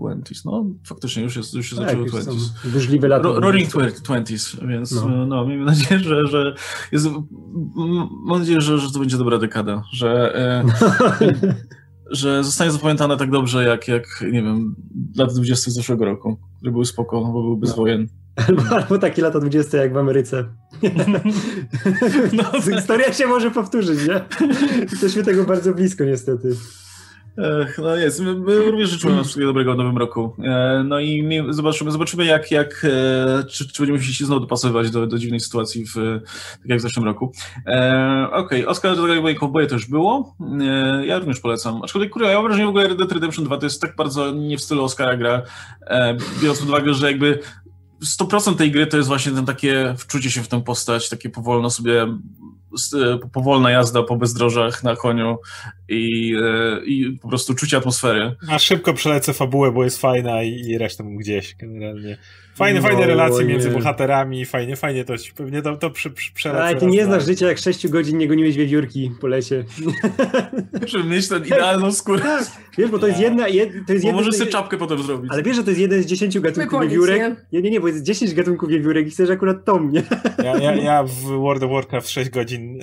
Twenties. 20. No, faktycznie już jest, już się Tak, są 20. burzliwe lata. Ro, Roaring Twenties, więc No. no. miejmy nadzieję, że, że jest, mam nadzieję, że, że to będzie dobra dekada, że, e, że zostanie zapamiętane tak dobrze jak, jak nie wiem, lata 20 z zeszłego roku, które były spoko, bo były bez No. wojen. Albo, albo takie lata 20 jak w Ameryce. No, Historia się może powtórzyć, nie? Jesteśmy tego bardzo blisko niestety. Ech, no jest, my, my również życzymy nam wszystkiego dobrego w nowym roku. E, no i mi, zobaczymy, zobaczymy jak, jak e, czy, czy będziemy musieli się znowu dopasowywać do, do dziwnej sytuacji, w, tak jak w zeszłym roku. E, Okej, Oscar Dragonian i Cowboy to już było. E, ja również polecam. Aczkolwiek, kurwa, ja mam wrażenie w ogóle Red Dead Redemption 2 to jest tak bardzo nie w stylu Oscara gra, e, biorąc pod uwagę, że jakby 100% tej gry to jest właśnie ten takie wczucie się w tę postać, takie powolno sobie powolna jazda po bezdrożach na koniu i, e, i po prostu czucie atmosfery. A szybko przelecę fabułę, bo jest fajna i, i resztę gdzieś generalnie. Fajne, No, fajne relacje nie. między bohaterami, fajnie, fajnie to ci- pewnie to, to przy. Ale ty raz nie na- znasz życia jak 6 godzin nie goniłeś wiewiórki po lesie. Żeby mieć tę idealną skórę. Tak, wiesz, bo to jest jedna... Jed, to jest Bo jedna możesz sobie czapkę potem zrobić. Ale wiesz, że to jest jeden z 10 gatunków Wyponić, wiewiórek? Nie, nie, nie, bo jest 10 gatunków wiewiórek i chcesz akurat tą, nie? Ja, ja, ja w World of Warcraft 6 godzin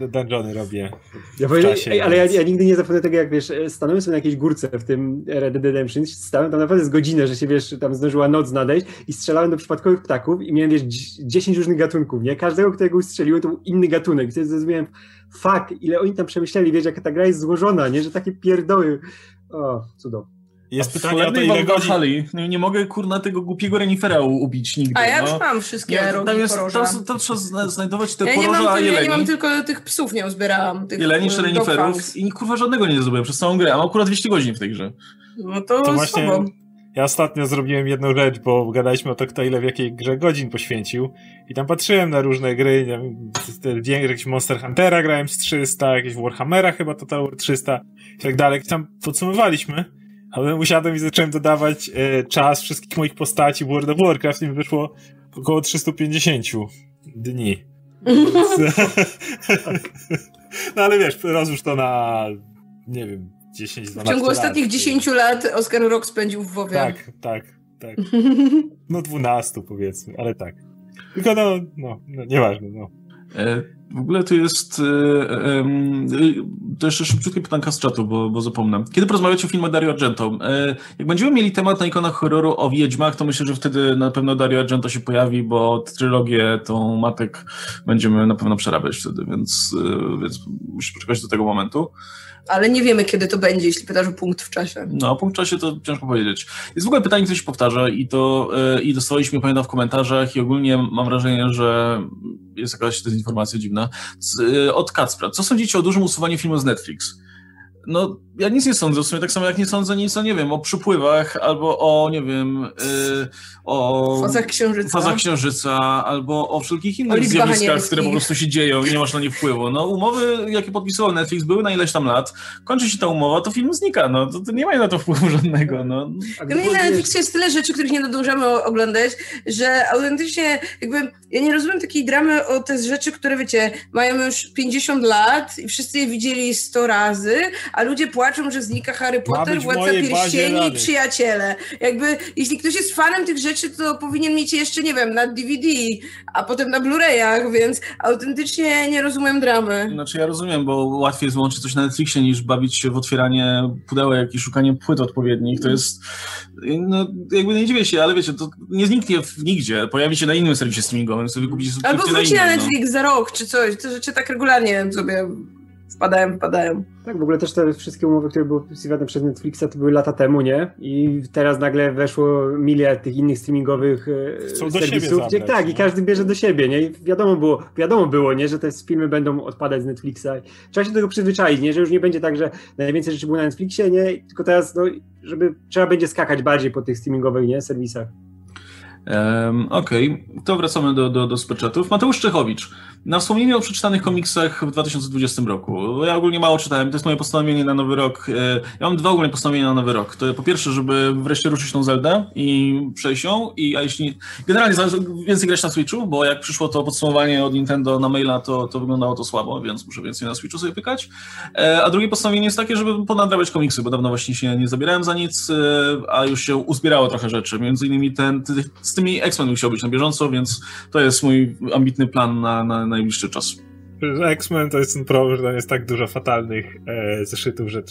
e, dungeony robię. Ja W powiem, czasie, ej, ale ja, ja nigdy nie zapomnę tego, jak wiesz, stanąłem sobie na jakiejś górce w tym Red Dead Redemption, stałem tam naprawdę z godzinę, że się wiesz, tam zdążyła noc nadejść i strzelałem do przypadkowych ptaków i miałem wiesz, dzi- 10 różnych gatunków, nie? Każdego, którego ustrzeliłem, to był inny gatunek. I wtedy zrozumiałem, fuck, ile oni tam przemyśleli, wiesz, jaka ta gra jest złożona, nie? Że takie pierdoły. O, cudownie. jest pytanie o to, ile godzin... Nie, nie mogę, kurna, tego głupiego renifera ubić nigdy. A ja no. już mam wszystkie nie, rogi tam jest, poroża. Tam, tam trzeba znajdować te ja poroża, nie mam, a jeleni. Ja nie mam tylko tych psów, nie uzbierałam. Tych jeleni czy reniferów i kurwa żadnego nie zdobyłem przez całą grę. A mam akurat 200 godzin w tej grze. No to, to właśnie... Słabo. Ja ostatnio zrobiłem jedną rzecz, bo gadaliśmy o to, kto ile w jakiej grze godzin poświęcił. I tam patrzyłem na różne gry, nie wiem, jakieś Monster Huntera grałem z 300, jakieś Warhammera chyba Total War 300 i tak dalej. I tam podsumowaliśmy, a potem usiadłem i zacząłem dodawać e, czas wszystkich moich postaci w World of Warcraft i mi wyszło około 350 dni. no ale wiesz, rozłóż to na, nie wiem, 10, 12 W ciągu lat. ostatnich 10 lat Oscar Rock spędził w WoWie. Tak, tak, tak. No 12 powiedzmy, ale tak. Tylko no, no, no nieważne, no. E, w ogóle to jest. E, e, to jeszcze szybciutkie pytanka z czatu, bo, bo zapomnę. Kiedy porozmawiacie o filmie Dario Argento? Jak będziemy mieli temat na ikonach horroru o Wiedźmach, to myślę, że wtedy na pewno Dario Argento się pojawi, bo trylogię tą matek będziemy na pewno przerabiać wtedy, więc, więc musisz poczekać do tego momentu ale nie wiemy, kiedy to będzie, jeśli pytasz o punkt w czasie. No, punkt w czasie to ciężko powiedzieć. Jest w ogóle pytanie, które się powtarza i to yy, i dostaliśmy, pamiętam, w komentarzach i ogólnie mam wrażenie, że jest jakaś dezinformacja dziwna. Z, yy, od Kacpra. Co sądzicie o dużym usuwaniu filmu z Netflix? No, ja nic nie sądzę, w sumie tak samo jak nie sądzę nic o, nie wiem, o przypływach, albo o, nie wiem, yy, o... Fazach Księżyca. Fazach Księżyca, albo o wszelkich innych zjawiskach, które po prostu się dzieją i nie masz na nie wpływu. No, umowy, jakie podpisywał Netflix, były na ileś tam lat, kończy się ta umowa, to film znika, no, to, to nie ma na to wpływu żadnego, no. Dla mnie na Netflixie jest tyle rzeczy, których nie nadążamy oglądać, że autentycznie, jakby, ja nie rozumiem takiej dramy o te rzeczy, które, wiecie, mają już 50 lat i wszyscy je widzieli 100 razy, a ludzie płaczą, że znika Harry Potter, Władca Pierścieni i Przyjaciele. Jakby, jeśli ktoś jest fanem tych rzeczy, to powinien mieć jeszcze, nie wiem, na DVD, a potem na Blu-rayach, więc autentycznie nie rozumiem dramy. Znaczy ja rozumiem, bo łatwiej jest włączyć coś na Netflixie niż bawić się w otwieranie pudełek i szukanie płyt odpowiednich. To jest, no jakby nie dziwię się, ale wiecie, to nie zniknie nigdzie. Pojawi się na innym serwisie streamingowym, sobie kupić Albo wróci na, na Netflix no. za rok czy coś. Te rzeczy tak regularnie sobie wpadają, wpadają. Tak, w ogóle też te wszystkie umowy, które były podpisywane przez Netflixa, to były lata temu, nie? I teraz nagle weszło miliard tych innych streamingowych e, Chcą serwisów, gdzie tak, i każdy bierze do siebie, nie? I wiadomo było, wiadomo było, nie? Że te filmy będą odpadać z Netflixa. Trzeba się do tego przyzwyczaić, nie? Że już nie będzie tak, że najwięcej rzeczy było na Netflixie, nie? Tylko teraz, no, żeby trzeba będzie skakać bardziej po tych streamingowych, nie? Serwisach. Um, Okej, okay. to wracamy do, do, do speczetów. Mateusz Czechowicz. Na wspomnienie o przeczytanych komiksach w 2020 roku. Ja ogólnie mało czytałem, to jest moje postanowienie na nowy rok. E, ja mam dwa ogólnie postanowienia na nowy rok. To po pierwsze, żeby wreszcie ruszyć tą Zeldę i przejść ją, i, a jeśli generalnie więcej grać na Switchu, bo jak przyszło to podsumowanie od Nintendo na maila, to, to wyglądało to słabo, więc muszę więcej na Switchu sobie pykać. E, a drugie postanowienie jest takie, żeby ponadrabiać komiksy, bo dawno właśnie się nie zabierałem za nic, e, a już się uzbierało trochę rzeczy. Między innymi ten, z tymi X-Men musiał być na bieżąco, więc to jest mój ambitny plan na, na najbliższy czas. X-Men to jest ten problem, że tam jest tak dużo fatalnych e, zeszytów, że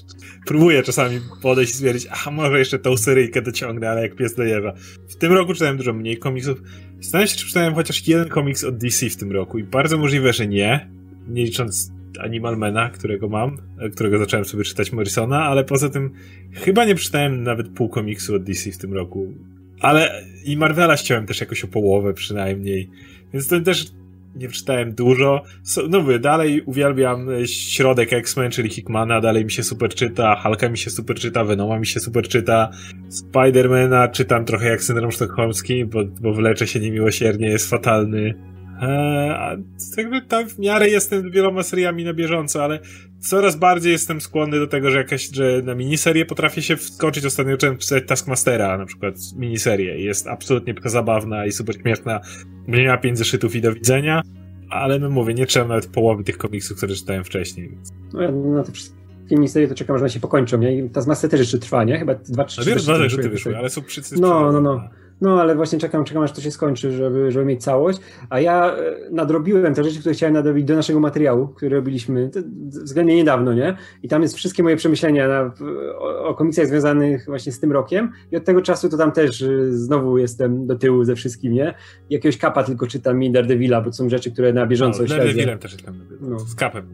próbuję czasami podejść i stwierdzić, a może jeszcze tą seryjkę dociągnę, ale jak pies dojeżdża. W tym roku czytałem dużo mniej komiksów. Zastanawiam się, czy czytałem chociaż jeden komiks od DC w tym roku i bardzo możliwe, że nie, nie licząc Animalmana, którego mam, e, którego zacząłem sobie czytać Morrisona, ale poza tym chyba nie przeczytałem nawet pół komiksu od DC w tym roku. Ale i Marvela chciałem też jakoś o połowę przynajmniej. Więc to też nie przeczytałem dużo. No mówię, dalej uwielbiam środek X-Men, czyli Hickmana, dalej mi się super czyta, Hulka mi się super czyta, Venoma mi się super czyta, Spidermana czytam trochę jak syndrom sztokholmski, bo, bo wleczę się niemiłosiernie, jest fatalny. Eee, a jakby tam w miarę jestem wieloma seriami na bieżąco, ale coraz bardziej jestem skłonny do tego, że jakaś, że na miniserię potrafię się wskoczyć. Ostatnio zacząłem pisać Taskmastera, na przykład miniserię. Jest absolutnie zabawna i super śmieszna. Nie ma pięć zeszytów i do widzenia, ale no mówię, nie trzeba nawet połowy tych komiksów, które czytałem wcześniej. Więc. No ja na te wszystkie miniserie to czekam, że one się pokończą, nie? I Taskmaster też jeszcze trwa, nie? Chyba dwa, trzy, no, dwa zeszyty wyszły, ale są przy No, no, no. No, ale właśnie czekam, czekam aż to się skończy, żeby, żeby mieć całość. A ja e, nadrobiłem te rzeczy, które chciałem nadrobić do naszego materiału, który robiliśmy względnie niedawno, nie? I tam jest wszystkie moje przemyślenia na, o, o komiksach związanych właśnie z tym rokiem. I od tego czasu to tam też e, znowu jestem do tyłu ze wszystkim, nie? Jakiegoś kapa tylko czytam mi Daredevila, bo to są rzeczy, które na bieżąco no, śledzę. Daredevilem też czytam, no. z kapem.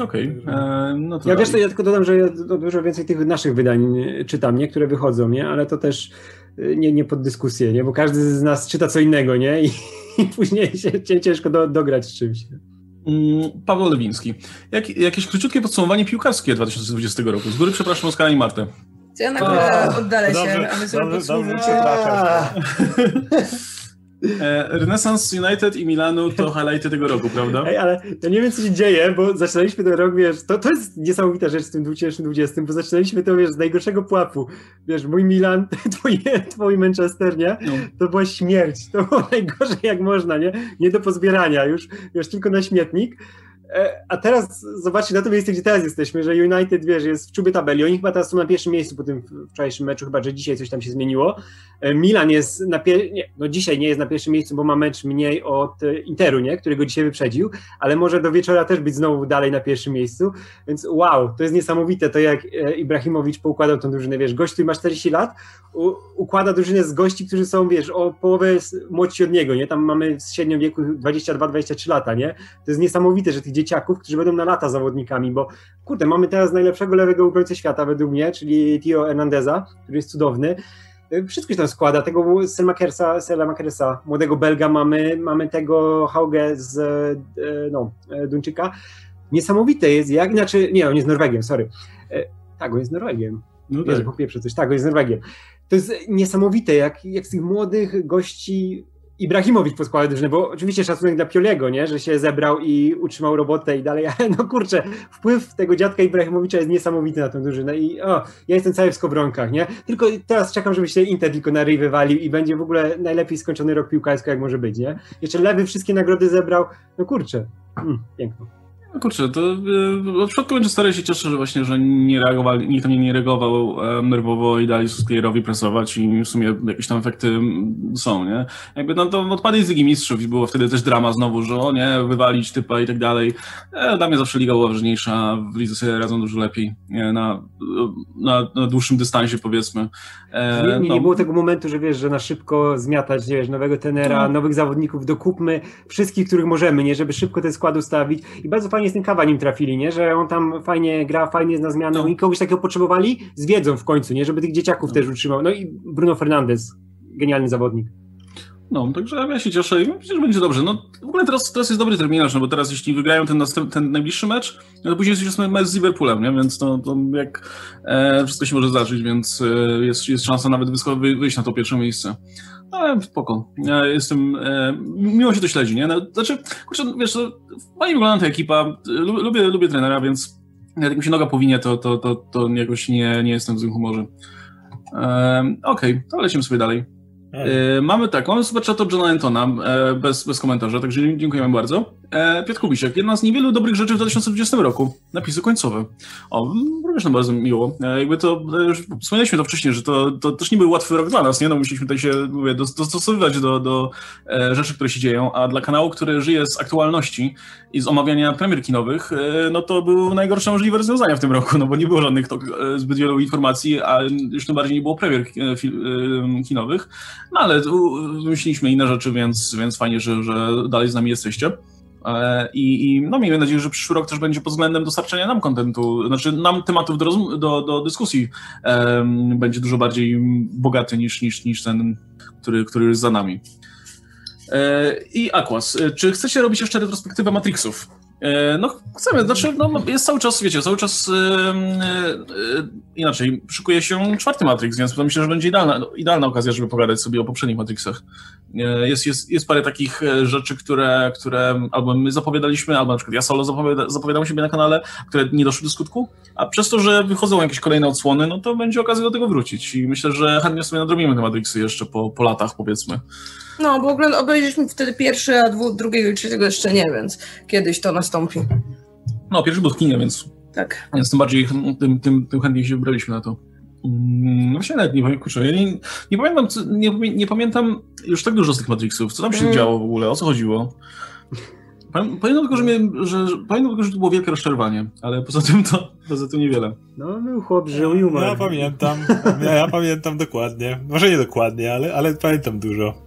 Okej, okay. E, no to Ja wiesz, to ja tylko dodam, że ja dużo więcej tych naszych wydań czytam, nie? Które wychodzą, nie? Ale to też nie, nie pod dyskusję, nie? Bo każdy z nas czyta co innego, nie? I, i później się ciężko do, dograć z czymś. Mm, Paweł Lewiński. Jak, jakieś króciutkie podsumowanie piłkarskie 2020 roku. Z góry przepraszam Oskara i Martę. Ja na górę oddalę się, dobrze, aby sobie podsumować. E, Renaissance United i Milanu to highlighty tego roku, prawda? Ej, ale ja nie wiem, co się dzieje, bo zaczynaliśmy ten rok, wiesz, to, to jest niesamowita rzecz z tym 2020, bo zaczynaliśmy to, wiesz, z najgorszego pułapu. Wiesz, mój Milan, twój, twój Manchester, nie? No. To była śmierć. To było najgorzej jak można, nie? Nie do pozbierania, już, już tylko na śmietnik. E, a teraz zobaczcie na to miejsce, gdzie teraz jesteśmy, że United, wiesz, jest w czubie tabeli. Oni chyba teraz są na pierwszym miejscu po tym wczorajszym meczu, chyba, że dzisiaj coś tam się zmieniło. E, Milan jest na pierwszym, no dzisiaj nie jest na pierwszym miejscu, bo ma mecz mniej od e, Interu, nie? Którego dzisiaj wyprzedził, ale może do wieczora też być znowu dalej na pierwszym miejscu, więc wow, to jest niesamowite, to jak Ibrahimowicz poukładał tą drużynę, wiesz, gość, który ma 40 lat, układa drużynę z gości, którzy są, wiesz, o połowę młodsi od niego, nie? Tam mamy w średnim wieku 22-23 lata, nie? To jest niesamowite, że tych dzieciaków, którzy będą na lata zawodnikami, bo kurde, mamy teraz najlepszego lewego obrońcę świata według mnie, czyli Tio Hernandeza, który jest cudowny. Wszystko się tam składa, tego Selmakersa, Selmakersa, młodego Belga mamy, mamy tego Hauge z y, no, y, Duńczyka. Niesamowite jest, jak inaczej, nie, on jest Norwegiem, sorry. Tak, on jest Norwegiem. No tak. Wiesz, coś, tak, on jest Norwegiem. To jest niesamowite, jak, jak z tych młodych gości Ibrahimowicz poskładał drużynę, bo oczywiście szacunek dla Pioliego, nie, że się zebrał i utrzymał robotę i dalej, ale no kurczę, wpływ tego dziadka Ibrahimowicza jest niesamowity na tę drużynę i o, ja jestem cały w skowronkach, nie? Tylko teraz czekam, żeby się Inter tylko na ryj wywalił i będzie w ogóle najlepiej skończony rok piłkarski, jak może być, nie? Jeszcze Lewy wszystkie nagrody zebrał, no kurczę, mm, piękno. No kurczę, to w przypadku Manchestera się cieszę, że właśnie, że nie reagowali, nikt tam nie reagował nerwowo i dali Suskierowi presować i w sumie jakieś tam efekty są, nie? Jakby no to odpady z Ligi Mistrzów i było wtedy też drama znowu, że o nie, wywalić typa i tak dalej. E, dla mnie zawsze Liga była ważniejsza, w Lidze sobie radzą dużo lepiej na, na, na dłuższym dystansie powiedzmy. E, nie, nie, no. nie, było tego momentu, że wiesz, że na szybko zmiatać, wiesz, nowego tenera, no. nowych zawodników, dokupmy wszystkich, których możemy, nie? Żeby szybko ten skład ustawić i bardzo fajnie fajnie z tym kawa nim trafili, nie? Że on tam fajnie gra, fajnie jest na zmianę no. i kogoś takiego potrzebowali z wiedzą w końcu, nie? Żeby tych dzieciaków no. też utrzymał. No i Bruno Fernandes, genialny zawodnik. No, także ja się cieszę i myślę, że będzie dobrze. No, w ogóle teraz, teraz jest dobry terminarz, no bo teraz jeśli wygrają ten, ten najbliższy mecz, no to później jest mecz z Liverpoolem, nie? Więc to, to jak e, wszystko się może zdarzyć, więc e, jest, jest szansa nawet wyjść na to pierwsze miejsce. Ale spoko. Ja jestem, e, miło się to śledzi, nie? No, znaczy, kurczę, wiesz, to fajnie wygląda ta ekipa, lubię, lubię trenera, więc jak mi się noga powinie, to, to, to, to jakoś nie, nie jestem w złym humorze. E, Okej, okay, to lecimy sobie dalej. E, mamy tak, mamy chat od Johna Antona, e, bez, bez komentarza, także dziękujemy bardzo. E, Piotr Kubisiek, jedna z niewielu dobrych rzeczy w 2020 roku. Napisy końcowe. O, również nam bardzo miło. E, jakby to, e, już wspomnieliśmy to wcześniej, że to, to też nie był łatwy rok dla nas, nie? No musieliśmy tutaj się, mówię, dostosowywać do, do e, rzeczy, które się dzieją, a dla kanału, który żyje z aktualności i z omawiania premier kinowych, e, no to był najgorsze możliwe rozwiązania w tym roku, no bo nie było żadnych to, e, zbyt wielu informacji, a już tym bardziej nie było premier kinowych, no ale wymyśliliśmy inne rzeczy, więc, więc fajnie, że, że dalej z nami jesteście. E, I, I, no miejmy nadzieję, że przyszły rok też będzie pod względem dostarczania nam kontentu, znaczy nam tematów do, do, do dyskusji um, będzie dużo bardziej bogaty niż, niż, niż ten, który, który jest za nami. E, I Aquas, e, czy chcecie robić jeszcze retrospektywę Matrixów? E, no chcemy, znaczy no, jest cały czas, wiecie, cały czas yy, inaczej, szykuje się czwarty Matrix, więc myślę, że będzie idealna, idealna okazja, żeby pogadać sobie o poprzednich Matrixach. Jest, jest, jest parę takich rzeczy, które, które albo my zapowiadaliśmy, albo na przykład ja solo zapowiada, zapowiadałem siebie na kanale, które nie doszły do skutku, a przez to, że wychodzą jakieś kolejne odsłony, no to będzie okazja do tego wrócić i myślę, że chętnie sobie nadrobimy te Matrixy jeszcze po, po latach, powiedzmy. No, bo ogóle obejrzeliśmy wtedy pierwszy, a dwu, drugiego i trzeciego jeszcze nie, więc kiedyś to nastąpi. No, pierwszy był w kinie, więc. Tak. Więc tym bardziej, tym, tym, tym chętniej się wybraliśmy na to. Mm, no właśnie nawet nie pamiętam, kurczę, ja nie, nie, pamiętam, nie, nie, pamiętam już tak dużo z tych Matrixów. Co tam się mm. działo w ogóle? O co chodziło? Pamiętam tylko, że, miałem, że, pamiętam tylko, że to było wielkie rozczarowanie, ale poza tym to poza tym niewiele. No, był chłop, żył i umarł. Ja pamiętam, ja, ja, pamiętam dokładnie. Może nie dokładnie, ale, ale pamiętam dużo.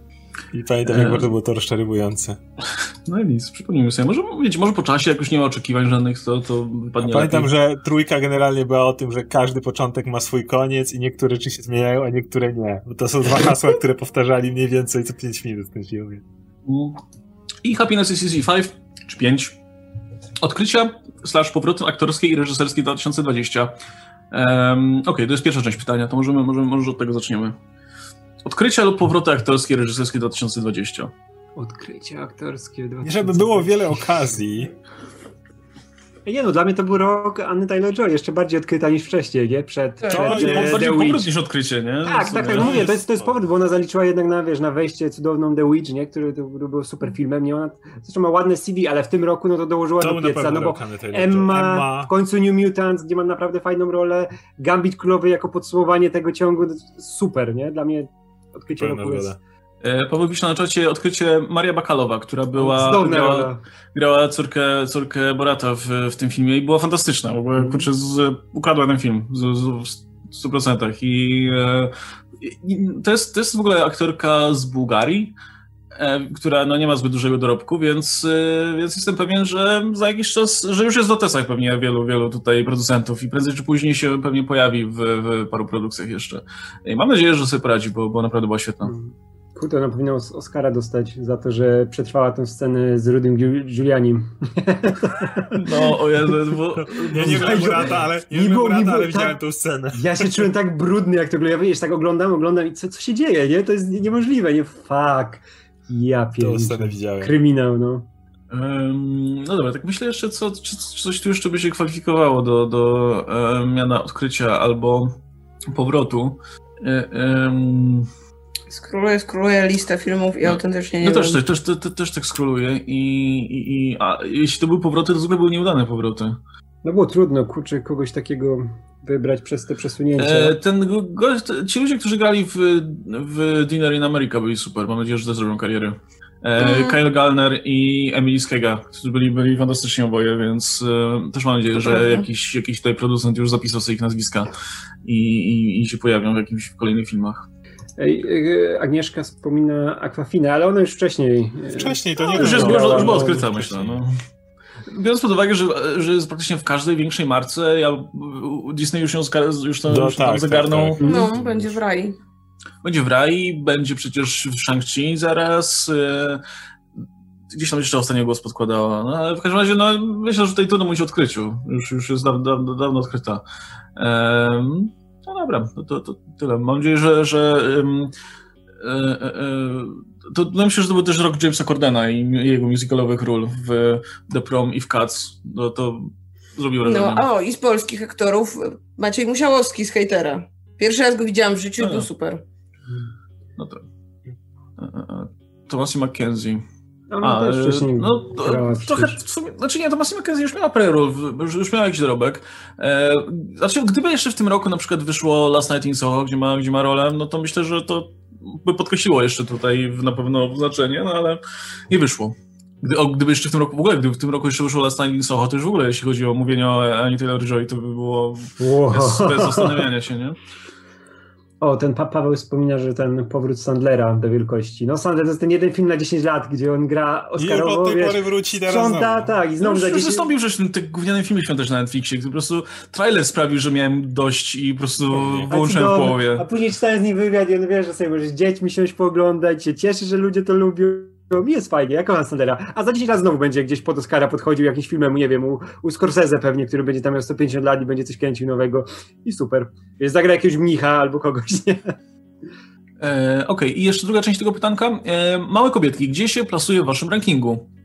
I pamiętam, jak bardzo było to rozczarowujące. No i nic, przypomnijmy sobie. Może, wiecie, może po czasie, jak już nie ma oczekiwań żadnych, to, to wypadnie A pamiętam, lepiej. że trójka generalnie była o tym, że każdy początek ma swój koniec i niektóre rzeczy się zmieniają, a niektóre nie. Bo to są dwa hasła, które powtarzali mniej więcej co 5 minut w tym filmie. Mm. I Happiness is Easy 5, czy 5. Odkrycia slash powroty aktorskie i reżyserskie 2020. Um, Okej, to jest pierwsza część pytania, to możemy, możemy, może od tego zaczniemy. Odkrycia lub powroty aktorskie i reżyserskie 2020. Odkrycie aktorskie. Nie 2020. żeby było wiele okazji. Nie no, dla mnie to był rok Anny Taylor-Joy, jeszcze bardziej odkryta niż wcześniej, nie? Przed, Tak. przed To bardziej, e, bardziej powrót niż odkrycie, nie? Tak, tak, tak, mówię, to jest, to jest powód, bo ona zaliczyła jednak na, wiesz, na wejście cudowną The Witch, nie? Który, który był super filmem, nie? Ona zresztą ma ładne CV, ale w tym roku no to dołożyła To do pieca, no bo. Emma, Emma. w końcu New Mutants, gdzie ma naprawdę fajną rolę, Gambit Królowy jako podsumowanie tego ciągu, to super, nie? Dla mnie odkrycie Pełna roku jest. E, Paweł pisze na czacie odkrycie Maria Bakalowa, która była, grała, grała córkę, córkę Borata w, w tym filmie i była fantastyczna. W ogóle Mhm. kurczę, z, ukradła ten film z, z, w 100%. I, e, i to, jest, to jest w ogóle aktorka z Bułgarii, która no, nie ma zbyt dużego dorobku, więc, e, więc jestem pewien, że za jakiś czas, że już jest w notesach pewnie wielu, wielu tutaj producentów i prędzej czy później się pewnie pojawi w, w paru produkcjach jeszcze. I mam nadzieję, że sobie poradzi, bo, bo naprawdę była świetna. Kurde, ona powinna os- Oscara dostać za to, że przetrwała tę scenę z Rudym Giu- Giulianim. No, o Jezu, bo... Ja nie byłem Murata, ale, nie Nie było- ale tak. widziałem tą scenę. Ja się czułem tak brudny, jak to oglądam. Ja wiesz, tak oglądam, oglądam i co, co się dzieje, nie? To jest nie- niemożliwe, nie? Fuck. Ja pierdolę. Kryminał, no. Em, No dobra, tak myślę jeszcze, co, czy, czy coś tu jeszcze by się kwalifikowało do, do e, miana odkrycia albo powrotu. E, em, Skróluję, skróluję listę filmów i No. autentycznie nie No też, też, też, też, też tak scrolluję i, i, i a jeśli to były powroty, to zwykle były nieudane powroty. No było trudno, kurczę, kogoś takiego wybrać przez te przesunięcia. E, ten go- gość, ci ludzie, którzy grali w, w Dinner in America byli super, mam nadzieję, że też zrobią karierę. E, Mhm. Kyle Gallner i Emily Skega, którzy byli, byli fantastyczni oboje, więc e, też mam nadzieję, To że prawda. jakiś, jakiś tutaj producent już zapisał sobie ich nazwiska i, i, i się pojawią w jakimś w kolejnych filmach. Ej, e, Agnieszka wspomina Aquafina, ale ona już wcześniej. e, Wcześniej to No, nie już, jest, było. już, już była no, odkryta, wcześniej. myślę. No. Biorąc pod uwagę, że, że jest praktycznie w każdej większej marce, ja, Disney już ją już to, No już tak, tam tak, zagarnął. tak. No, Mhm. będzie w rai. Będzie w Rai, będzie przecież w Shang-Chi zaraz. e, Gdzieś tam jeszcze ostatnio głos podkładała. No, ale w każdym razie, no, myślę, że tutaj trudno mówić o odkryciu. Już, już jest dawno, dawno, dawno odkryta. Em, no dobra, to, to, to tyle. Mam nadzieję, że. że em, e, e, to no myślę, że to był też rok Jamesa Cordena i jego musicalowych ról w The Prom i w Cats. No to zrobił wrażenie. No, a o, i z polskich aktorów Maciej Musiałowski z Hejtera. Pierwszy raz go widziałam w życiu A. był super. No to. e, e, e, Thomasie McKenzie. Ona A, też wcześniej no, to, grała trochę w sumie, znaczy nie, to Massimo Kenzie już miała parę ról, w- już, już miała jakiś dorobek. E, znaczy, gdyby jeszcze w tym roku na przykład wyszło Last Night in Soho, gdzie ma, gdzie ma rolę, no to myślę, że to podkreśliło jeszcze tutaj na pewno znaczenie, no ale nie wyszło. Gdy, o, gdyby jeszcze w tym roku, w ogóle, gdyby w tym roku jeszcze wyszło Last Night in Soho, to już w ogóle, jeśli chodzi o mówienie o Annie Taylor-Joy, to by było Wow. bez, bez zastanawiania się, nie? O, ten pa Paweł wspomina, że ten powrót Sandlera do wielkości. No Sandler to jest ten jeden film na 10 lat, gdzie on gra I już Oscarowo, od tej wiesz, pory wróci teraz sprząta, znowu. tak, i No znowu już, za już 10 wystąpił przecież w tym tym gównianym filmie świątecznym na Netflixie, po prostu trailer sprawił, że miałem dość i po prostu wyłączyłem w połowie. A później czytałem z nim wywiad i on wie, że sobie możesz z dziećmi siąść pooglądać, się cieszy, że ludzie to lubią. Mi jest fajnie, jak kocham Sandlera. A za 10 lat znowu będzie gdzieś pod Oscara podchodził jakimś filmem, nie wiem, u, u Scorsese pewnie, który będzie tam miał 150 lat i będzie coś kręcił nowego. I super. Więc zagra jakiegoś mnicha albo kogoś, nie? E, Okej, i jeszcze druga część tego pytanka. E, małe kobietki, gdzie się plasuje w waszym rankingu?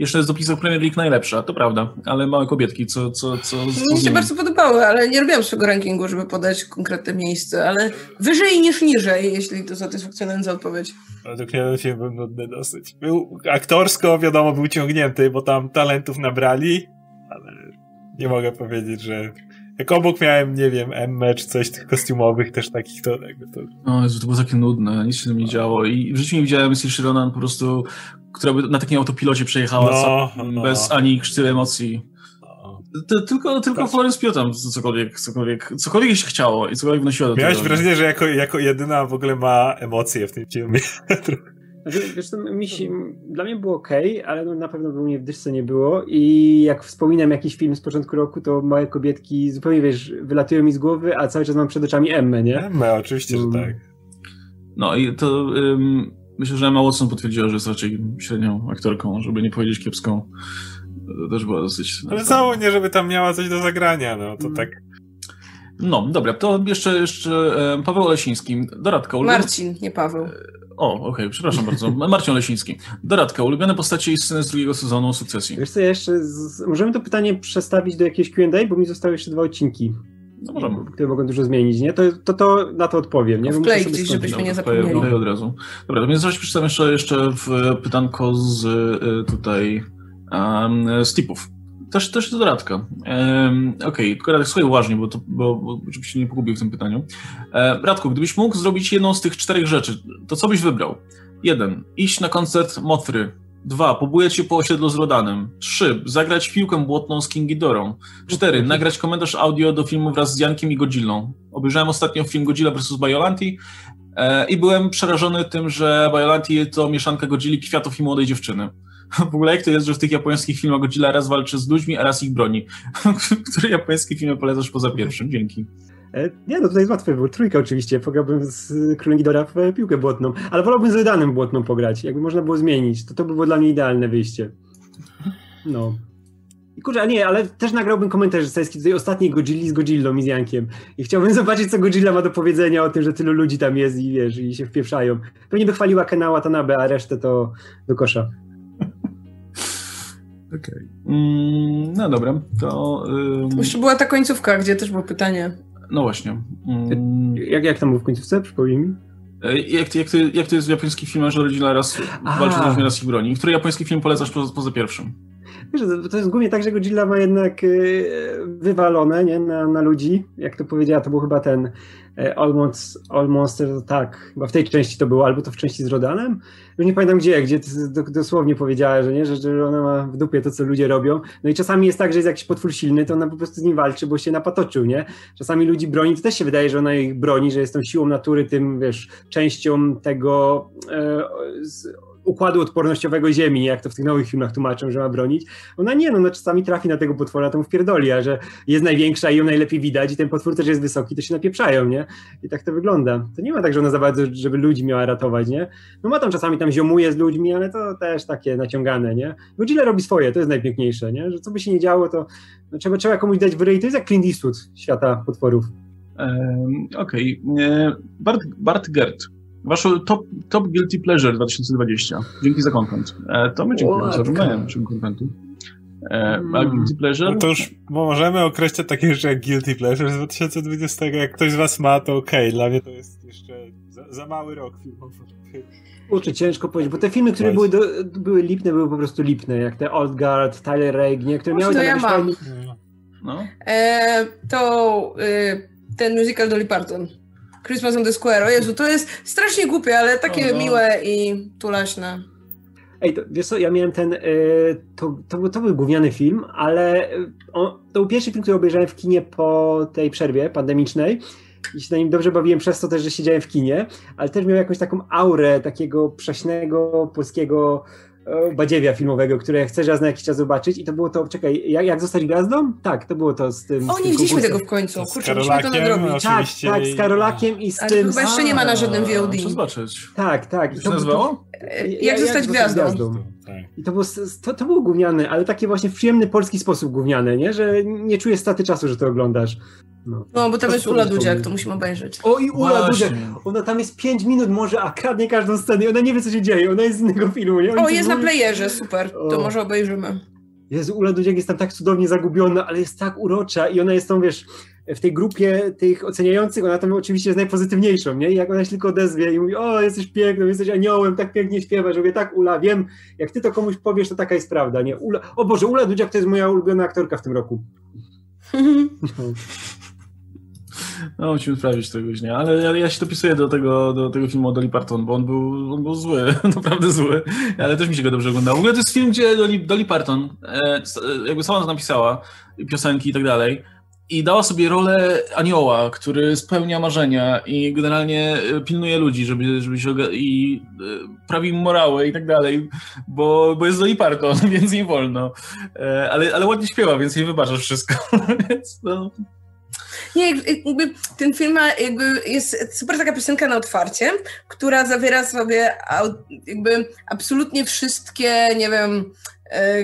Jeszcze jest dopisał Premier League najlepsza, to prawda, ale małe kobietki, co, co, co, Mi się bardzo podobały, ale nie robiłam swojego rankingu, żeby podać konkretne miejsce, ale wyżej niż niżej, jeśli to satysfakcjonująca odpowiedź. Według mnie ten film był nudny dosyć. Był aktorsko, wiadomo, był ciągnięty, bo tam talentów nabrali, ale nie mogę powiedzieć, że jak obok miałem, nie wiem, Emmę czy coś tych kostiumowych też takich, to, to O Jezu, to było takie nudne, nic się tam nie działo i w życiu nie widziałem Saoirse Ronan po prostu, która by na takim autopilocie przejechała No, no. bez ani krzty emocji. To, tylko tylko Patrz. Florence Pugh tam cokolwiek, cokolwiek, cokolwiek się chciało i cokolwiek wnosiło do Miałeś tego. wrażenie, że jako, jako jedyna w ogóle ma emocje w tym filmie. Wiesz, wiesz mi się, dla mnie było ok, ale no na pewno u mnie w dyszce nie było i jak wspominam jakiś film z początku roku, to małe kobietki zupełnie, wiesz, wylatują mi z głowy, a cały czas mam przed oczami Emmę, nie? Emmę, oczywiście, że tak. No i to ym, myślę, że Emma Watson potwierdziła, że jest raczej średnią aktorką, żeby nie powiedzieć kiepską. To też była dosyć... Ale cało nie, żeby tam miała coś do zagrania, no to tak... No, dobra, to jeszcze, jeszcze Paweł Olesiński. Doradka. Ulubione... Marcin, nie Paweł. O, okej, okay, przepraszam bardzo. Marcin Olesiński. Doradka, ulubione postacie i sceny z drugiego sezonu Sukcesji. Wiesz co, jeszcze z... możemy to pytanie przestawić do jakiegoś Q&A, bo mi zostały jeszcze dwa odcinki. No możemy. Które mogą dużo zmienić, nie? To, to, to na to odpowiem, nie? Wklej gdzieś, żebyśmy nie zapomnieli. Wklej od razu. Dobra, to więc zaraz przeczytam jeszcze, jeszcze w pytanko z y, tutaj um, z tipów. Też, też doradka. Um, Okej, okay. tylko Radek, słuchaj uważnie, bo, to, bo, bo żebyś się nie pogubił w tym pytaniu. E, Radku, gdybyś mógł zrobić jedną z tych czterech rzeczy, to co byś wybrał? Jeden, iść na koncert Mothry. Dwa, pobujać się po osiedlu z Rodanem. Trzy, zagrać piłkę błotną z King Ghidorą. Cztery, nagrać komentarz audio do filmu wraz z Jankiem i Godzillą. Obejrzałem ostatnio film Godzilla vs. Biolanti e, i byłem przerażony tym, że Biolanti to mieszanka Godzilli, kwiatów i młodej dziewczyny. W ogóle jak to jest, że w tych japońskich filmach Godzilla raz walczy z ludźmi, a raz ich broni? Który japoński film polecasz poza pierwszym? Dzięki. E, nie, no tutaj jest łatwy wybór. Trójka oczywiście. Pograłbym z Królem Gidora w piłkę błotną. Ale wolałbym z Rydanem błotną pograć. Jakby można było zmienić, to to by było dla mnie idealne wyjście. No. I kurczę, a nie, ale też nagrałbym komentarz reżyserski tutaj ostatniej Godzilli z Godzillą i z Jankiem. I chciałbym zobaczyć, co Godzilla ma do powiedzenia o tym, że tylu ludzi tam jest i wiesz, i się wpieprzają. Pewnie by chwaliła Kena Watanabe, a resztę to do kosza. Okej. Okay. Mm, no dobra, to... Ym... Jeszcze była ta końcówka, gdzie też było pytanie. No właśnie. Mm. Jak, jak tam było w końcówce? Przypomnij mi. E, jak, jak, to, jak to jest w japońskich filmach, że rodzina raz walczy z ludźmi, raz ich broni? Który japoński film polecasz poza, poza pierwszym? Wiesz, to jest głównie tak, że Godzilla ma jednak y, wywalone nie? Na, na ludzi. Jak to powiedziała, to był chyba ten e, Almost, Almost tak, chyba w tej części to było, albo to w części z Rodanem. Już nie pamiętam gdzie, gdzie dosłownie powiedziała, że nie, że, że ona ma w dupie to, co ludzie robią. No i czasami jest tak, że jest jakiś potwór silny, to ona po prostu z nim walczy, bo się napatoczył, nie? Czasami ludzi broni, to też się wydaje, że ona ich broni, że jest tą siłą natury, tym, wiesz, częścią tego e, z, układu odpornościowego Ziemi, jak to w tych nowych filmach tłumaczą, że ma bronić. Ona nie, no, ona czasami trafi na tego potwora, to mu wpierdoli, a że jest największa i ją najlepiej widać i ten potwór też jest wysoki, to się napieprzają, nie? I tak to wygląda. To nie ma tak, że ona za bardzo, żeby ludzi miała ratować, nie? No ma tam czasami tam ziomuje z ludźmi, ale to też takie naciągane, nie? Godzilla robi swoje, to jest najpiękniejsze, nie? Że co by się nie działo, to no, trzeba, trzeba komuś dać wyryj. To jest jak Clint Eastwood świata potworów. Okej. Okay. E, Bart, Bart Gert Wasz top, top Guilty Pleasure 2020. Dzięki za content. E, to my dziękujemy za oglądanie naszego kontentu. E, a hmm. Guilty Pleasure? No to już możemy określić takie rzeczy jak Guilty Pleasure z 2020. Jak ktoś z was ma, to okej. Okay. Dla mnie to jest jeszcze za, za mały rok filmowy. Kurczę, ciężko powiedzieć, bo te filmy, które były, do, były lipne, były po prostu lipne, jak te Old Guard, Tyler Rake, nie, które miały... To ja mam. No. E, to y, ten musical Dolly Parton. Christmas on the Square. O Jezu, to jest strasznie głupie, ale takie no. miłe i tulaśne. Ej, to, wiesz co, ja miałem ten, y, to, to, to, był gówniany film, ale y, on, to był pierwszy film, który obejrzałem w kinie po tej przerwie pandemicznej i się na nim dobrze bawiłem przez to też, że siedziałem w kinie, ale też miał jakąś taką aurę takiego prześnego polskiego badziewia filmowego, które chcesz raz na jakiś czas zobaczyć i to było to, czekaj, jak, jak zostać gwiazdą? Tak, to było to z tym... O, nie widzieliśmy tego w końcu, kurczę, musimy to nadrobić. Tak, tak, z Karolakiem i z Ale tym... chyba jeszcze nie ma na żadnym VOD. Muszę zobaczyć. Tak, tak. Jak się nazywało? Jak, jak zostać gwiazdą. gwiazdą. Tak. I to było, to, to było gówniane, ale takie właśnie w przyjemny polski sposób gówniane, nie? Że nie czujesz straty czasu, że to oglądasz. No, no bo tam jest Ula Dudziak, to musimy obejrzeć. O i Ula Dudziak, ona tam jest 5 minut może, a kradnie każdą scenę i ona nie wie, co się dzieje, ona jest z innego filmu. Nie? o, jest na playerze, super, to o. może obejrzymy. Jezu, Ula Dudziak jest tam tak cudownie zagubiona, ale jest tak urocza i ona jest tą, wiesz, w tej grupie tych oceniających, ona tam oczywiście jest najpozytywniejszą, nie? I jak ona się tylko odezwie i mówi, o, jesteś piękną, jesteś aniołem, tak pięknie śpiewasz, mówię, tak, Ula, wiem, jak ty to komuś powiesz, to taka jest prawda, nie? Ula, o Boże, Ula Dudziak to jest moja ulubiona aktorka w tym roku. No, musimy sprawdzić tego dnia, ale ja, ja się dopisuję do tego, do tego filmu o Dolly Parton, bo on był, on był zły, naprawdę zły, ale też mi się go dobrze oglądało. W ogóle to jest film, gdzie Dolly, Dolly Parton, e, jakby sama to napisała, piosenki i tak dalej, i dała sobie rolę anioła, który spełnia marzenia i generalnie e, pilnuje ludzi, żeby, żeby się i e, prawi morałę i tak dalej, bo, bo jest Dolly Parton, więc nie wolno. E, ale, ale ładnie śpiewa, więc jej wybaczasz wszystko. więc no. Nie, jakby ten film ma, jakby jest super taka piosenka na otwarcie, która zawiera sobie jakby absolutnie wszystkie, nie wiem,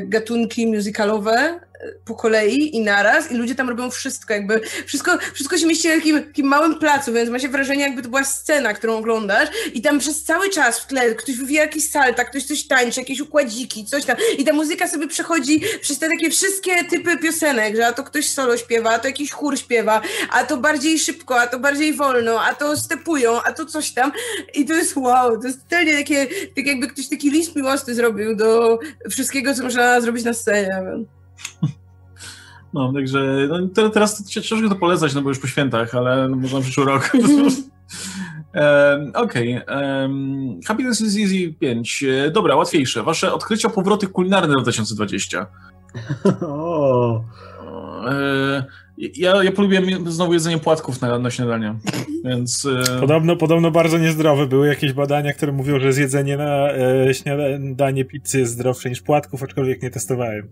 gatunki musicalowe, po kolei i naraz i ludzie tam robią wszystko, jakby wszystko, wszystko się mieści na takim, takim małym placu, więc ma się wrażenie, jakby to była scena, którą oglądasz i tam przez cały czas w tle ktoś wywija jakiś salta, ktoś coś tańczy, jakieś układziki, coś tam i ta muzyka sobie przechodzi przez te takie wszystkie typy piosenek, że a to ktoś solo śpiewa, a to jakiś chór śpiewa, a to bardziej szybko, a to bardziej wolno, a to stepują, a to coś tam i to jest wow, to jest totalnie takie, tak jakby ktoś taki list miłosny zrobił do wszystkiego, co można zrobić na scenie. No, także no, teraz ciężko to polecać, no bo już po świętach, ale no, można przyszły rok. um, Okej. Okay. Um, Happiness is Easy 5. Dobra, łatwiejsze. Wasze odkrycia, powroty kulinarne w 2020. O. E, ja, ja polubiłem znowu jedzenie płatków na, na śniadanie, więc... E, podobno, podobno bardzo niezdrowe. Były jakieś badania, które mówią, że zjedzenie na e, śniadanie pizzy jest zdrowsze niż płatków, aczkolwiek nie testowałem.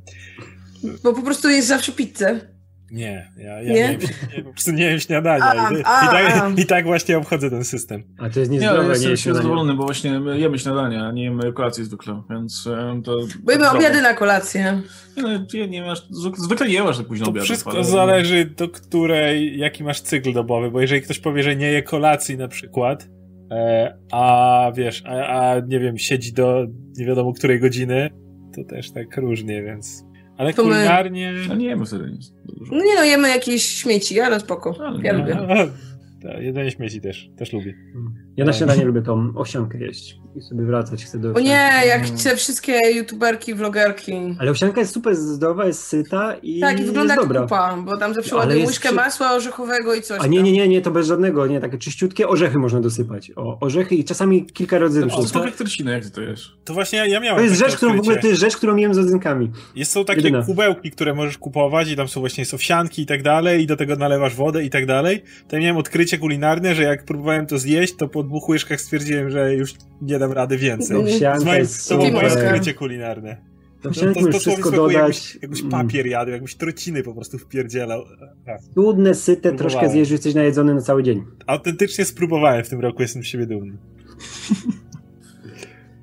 Bo po prostu jest zawsze pizzę. Nie, ja, ja nie? Nie, po prostu nie jem śniadania. A, I, a, i, tak, I tak właśnie obchodzę ten system. A to jest niezdrowe, nie, ja jestem nie zadowolony, bo właśnie jemy śniadania, a nie jemy kolacji zwykle, więc to... Bo jemy obiady na kolację. Nie, nie masz, zwykle nie masz tak późno obiadu. Wszystko ale... zależy do której, jaki masz cykl dobowy, bo jeżeli ktoś powie, że nie je kolacji na przykład, e, a wiesz, a, a nie wiem, siedzi do nie wiadomo której godziny, to też tak różnie, więc... Ale to kulinarnie... My... No nie jemy wtedy nic. No nie no, jemy jakieś śmieci, ale spoko. Ale ja lubię. Tak, jedzenie śmieci też, też lubię. Ja na śniadanie lubię tą owsiankę jeść i sobie wracać chcę do owsianki. O nie, jak chcę wszystkie youtuberki, vlogerki. Ale owsianka jest super zdrowa, jest syta i Tak, i wygląda jak dobra. kupa, bo tam zawsze ładuję łyżkę przy... masła orzechowego i coś A nie, nie, nie, nie, to bez żadnego, nie, takie czyściutkie orzechy można dosypać. O, orzechy i czasami kilka rodzajów. To jest jak trzcina, jak to jest? To właśnie ja, ja miałem To jest rzecz, którą w ogóle, to jest rzecz, którą miałem z rodzynkami. Jest, są takie Jedyna. kubełki, które możesz kupować i tam są właśnie owsianki i tak dalej i do tego nalewasz wodę i tak dalej. To ja miałem odkrycie kulinarne, że jak próbowałem to zjeść, to po dwóch łyżkach stwierdziłem, że już nie dam rady więcej. Jest To było moje odkrycie kulinarne. To, to, to, to wszystko dodać. Jakbyś, jakbyś mm. papier jadł, jakbyś trociny po prostu wpierdzielał. Trudne, syte, troszkę zjesz, jesteś najedzony na cały dzień. Autentycznie spróbowałem w tym roku, jestem z siebie dumny.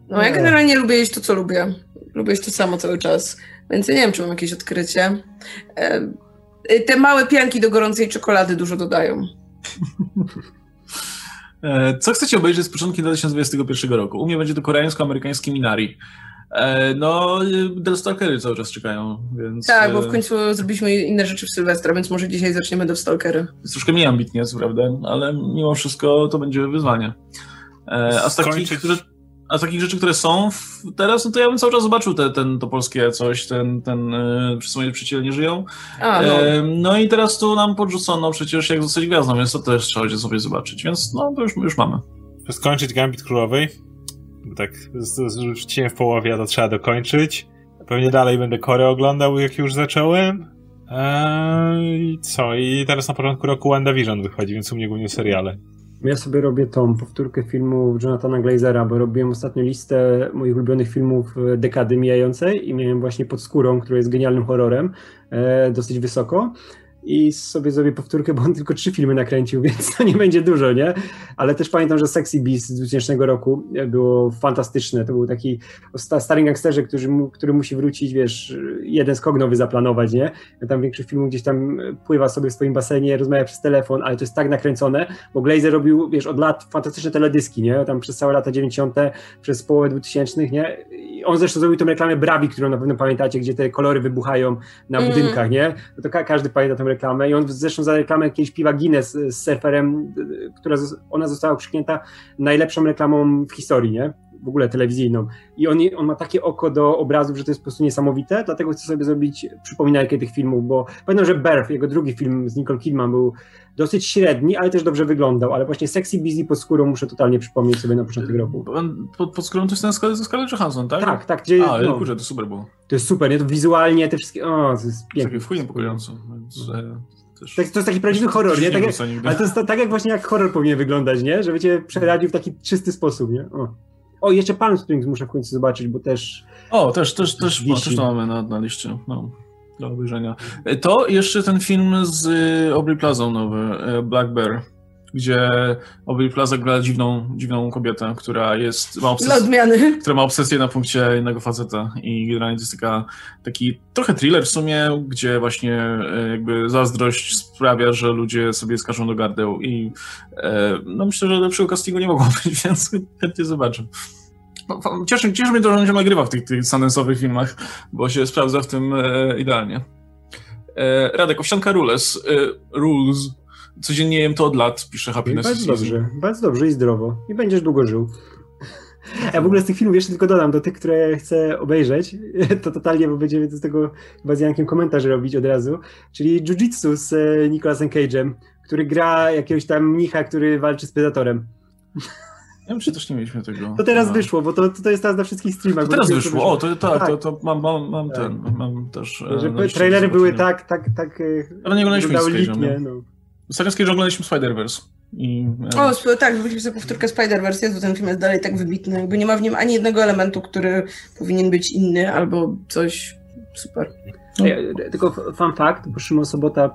No ja generalnie lubię jeść to, co lubię. Lubię jeść to samo cały czas, więc ja nie wiem, czy mam jakieś odkrycie. E, te małe pianki do gorącej czekolady dużo dodają. E, co chcecie obejrzeć z początkiem 2021 roku? U mnie będzie to koreańsko-amerykański Minari. E, no, The Stalkery cały czas czekają, więc... Tak, bo w końcu zrobiliśmy inne rzeczy w Sylwestra, więc może dzisiaj zaczniemy The Stalkery. Jest troszkę mniej ambitnie, co prawda, ale mimo wszystko to będzie wyzwanie. A z takich, które a z takich rzeczy, które są teraz, no to ja bym cały czas zobaczył te, ten, to polskie coś, ten, ten y, Wszyscy moi przyjaciele nie żyją. A, no. E, no i teraz tu nam podrzucono przecież jak zostać gwiazdą, więc to też trzeba będzie sobie zobaczyć, więc no to już, już mamy. Skończyć Gambit Królowej, bo tak rzuciłem w połowie, a to trzeba dokończyć. Pewnie dalej będę Korę oglądał, jak już zacząłem. Eee, co? I teraz na początku roku WandaVision wychodzi, więc u mnie głównie seriale. Ja sobie robię tą powtórkę filmów Jonathana Glazera, bo robiłem ostatnio listę moich ulubionych filmów dekady mijającej i miałem właśnie pod skórą, który jest genialnym horrorem, e, dosyć wysoko i sobie zrobię powtórkę, bo on tylko trzy filmy nakręcił, więc to nie będzie dużo, nie? Ale też pamiętam, że Sexy Beast z 2000 roku było fantastyczne. To był taki stary gangsterze, który, który musi wrócić, wiesz, jeden skok nowy zaplanować, nie? Tam większość filmów gdzieś tam pływa sobie w swoim basenie, rozmawia przez telefon, ale to jest tak nakręcone, bo Glazer robił, wiesz, od lat fantastyczne teledyski, nie? Tam przez całe lata 90., przez połowę 2000, nie? I on zresztą zrobił tą reklamę Bravi, którą na pewno pamiętacie, gdzie te kolory wybuchają na mm. budynkach, nie? No to ka każdy pamięta tę reklamę i on zresztą za reklamę jakiegoś piwa Guinness z surferem, która ona została okrzyknięta najlepszą reklamą w historii, nie? W ogóle telewizyjną. I on, on ma takie oko do obrazów, że to jest po prostu niesamowite, dlatego chcę sobie zrobić przypominajkę tych filmów, bo pamiętam, że Berth, jego drugi film z Nicole Kidman był dosyć średni, ale też dobrze wyglądał, ale właśnie Sexy Busy pod skórą muszę totalnie przypomnieć sobie na początek roku. Pod, pod skórą to jest ten ze Scarlett Johansson, tak? Tak, tak. Gdzie, A, no, kurczę, to super było. To jest super, nie? To wizualnie te wszystkie, o, to jest piękne. Takie w chuj niepokojące. Tak, to jest taki prawdziwy horror, nie? Tak jak, ale to jest tak jak właśnie jak horror powinien wyglądać, nie? Żeby cię przeradził w taki czysty sposób, nie? O, o jeszcze Palm Springs muszę w końcu zobaczyć, bo też... O, też, też, też, no, też to mamy na, na liście, no, do obejrzenia. To jeszcze ten film z Aubrey Plazą nowy, Black Bear gdzie Aubrey Plaza gra dziwną, dziwną kobietę, która jest, ma obsesję, która ma obsesję na punkcie innego faceta i generalnie to jest taka, taki trochę thriller w sumie, gdzie właśnie e, jakby zazdrość sprawia, że ludzie sobie skażą do gardeł i e, no myślę, że lepszego castingu nie mogło być, więc chętnie zobaczę. Cieszy, cieszy mnie to, że on się nagrywa w tych, tych sandensowych filmach, bo się sprawdza w tym e, idealnie. E, Radek, Owsianka Rules, e, Rules codziennie jem to od lat, pisze Happiness Bardzo dobrze, bardzo dobrze i zdrowo. I będziesz długo żył. Ja w ogóle z tych filmów jeszcze tylko dodam, do tych, które chcę obejrzeć, to totalnie, bo będziemy z tego chyba z Jankiem komentarz robić od razu, czyli Jiu-Jitsu z e, Nicolasem Cage'em, który gra jakiegoś tam mnicha, który walczy z Predatorem. Nie wiem, czy też nie mieliśmy tego. To teraz no. wyszło, bo to, to jest teraz na wszystkich streamach. To teraz wyszło. o, to, tak, tak. To, to mam, mam, mam tak. ten, mam też... E, Że trailery były tak, tak, tak... E, Ale nie oglądaliśmy z Cage'em, no. Ostatnio Cage'em oglądaliśmy Spider-Verse. I, e... O, tak, zrobiliśmy sobie powtórkę Spider-Verse, bo ten film jest dalej tak wybitny. Jakby nie ma w nim ani jednego elementu, który powinien być inny, albo coś super. No. Ja, tylko fun fact, bo Szymon Sobota e,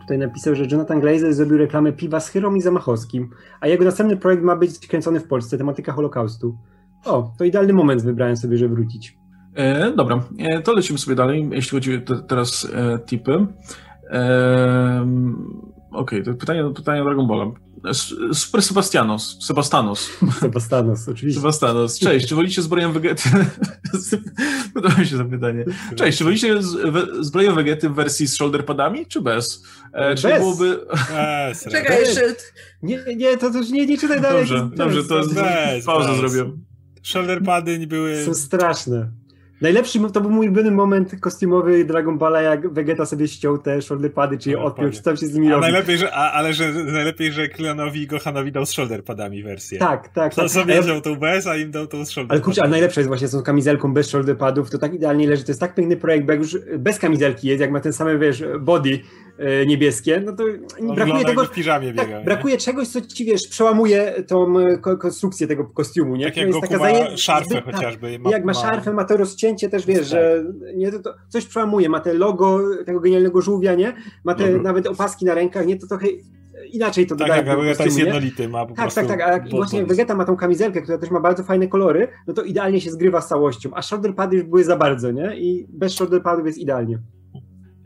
tutaj napisał, że Jonathan Glazer zrobił reklamę piwa z Chyrą i Zamachowskim, a jego następny projekt ma być kręcony w Polsce, tematyka Holokaustu. O, to idealny moment wybrałem sobie, żeby wrócić. E, dobra, e, to lecimy sobie dalej, jeśli chodzi o te, teraz e, tipy. E, Okej, okay, to pytanie, pytanie o Dragon Balla. Super Sebastianos. Sebastanos. Sebastanos, oczywiście. Sebastanos. Cześć, czy wolicie zbroję Vegety? Podoba mi się to pytanie. Cześć, czy wolicie zbroję Vegety w wersji z shoulder padami, czy bez? E, czy bez. byłoby... Bez. Czekaj, jeszcze... Nie, nie, to już nie, nie czytaj dalej. Dobrze, dobrze, to jest bez, pauzę zrobię. Shoulder pady były... Są straszne. Najlepszy to był mój ulubiony moment kostiumowy Dragon Balla, jak Vegeta sobie ściął te shoulderpady, czy je no, odpiął, czy tam się z nimi a robi. Najlepiej, że, a, ale że najlepiej, że Kleonowi i Gohanowi dał z shoulderpadami wersję. Tak, tak. To tak. sobie ja... wziął tą bez, a im dał tą z shoulderpadami. Ale kurczę, ale najlepsze jest właśnie z tą kamizelką bez shoulderpadów, to tak idealnie leży, to jest tak piękny projekt, bo jak już bez kamizelki jest, jak ma ten same, wiesz, body, niebieskie, no to On brakuje tego. W piżamie biega, tak, brakuje czegoś, co ci wiesz, przełamuje tą e, konstrukcję tego kostiumu, nie? Tak jak taka zaje... szarfę zbyt, chociażby. Ma, jak ma, ma szarfę, ma to rozcięcie też, wiesz, tak. że nie, to, to, coś przełamuje, ma te logo tego genialnego żółwia, nie? Ma te Dobra. nawet opaski na rękach, nie? To trochę inaczej to tak, dodaje. Tak, Vegeta jest jednolity, ma po Tak, tak, tak, a jak właśnie Vegeta ma tą kamizelkę, która też ma bardzo fajne kolory, no to idealnie się zgrywa z całością, a shoulderpady już były za bardzo, nie? I bez shoulderpadów jest idealnie.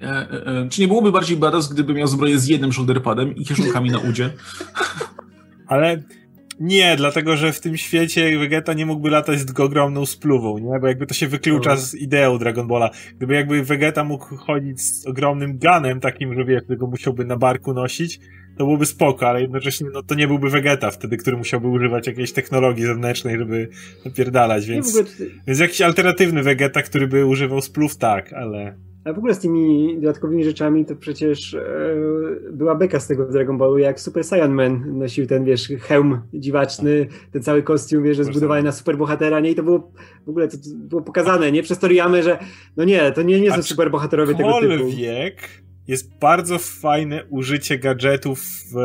E, e, e, czy nie byłoby bardziej badass, gdyby miał zbroję z jednym shoulderpadem i kieszonkami na udzie? Ale nie, dlatego że w tym świecie Vegeta nie mógłby latać z ogromną spluwą, nie? Bo jakby to się wyklucza z ideą Dragon Balla. Gdyby jakby Vegeta mógł chodzić z ogromnym ganem takim, że wiesz, go musiałby na barku nosić, to byłoby spoko, ale jednocześnie no, to nie byłby Vegeta wtedy, który musiałby używać jakiejś technologii zewnętrznej, żeby napierdalać, więc, więc jakiś alternatywny Vegeta, który by używał spluw, tak, ale... A w ogóle z tymi dodatkowymi rzeczami to przecież e, była beka z tego Dragon Ballu, jak Super Saiyan Man nosił ten, wiesz, hełm dziwaczny, ten cały kostium, wiesz, że zbudowany na superbohatera, nie? I to było w ogóle to, to było pokazane, nie? Przez Toriyamę, że no nie, to nie, nie są superbohaterowie tego typu. wiek jest bardzo fajne użycie gadżetów w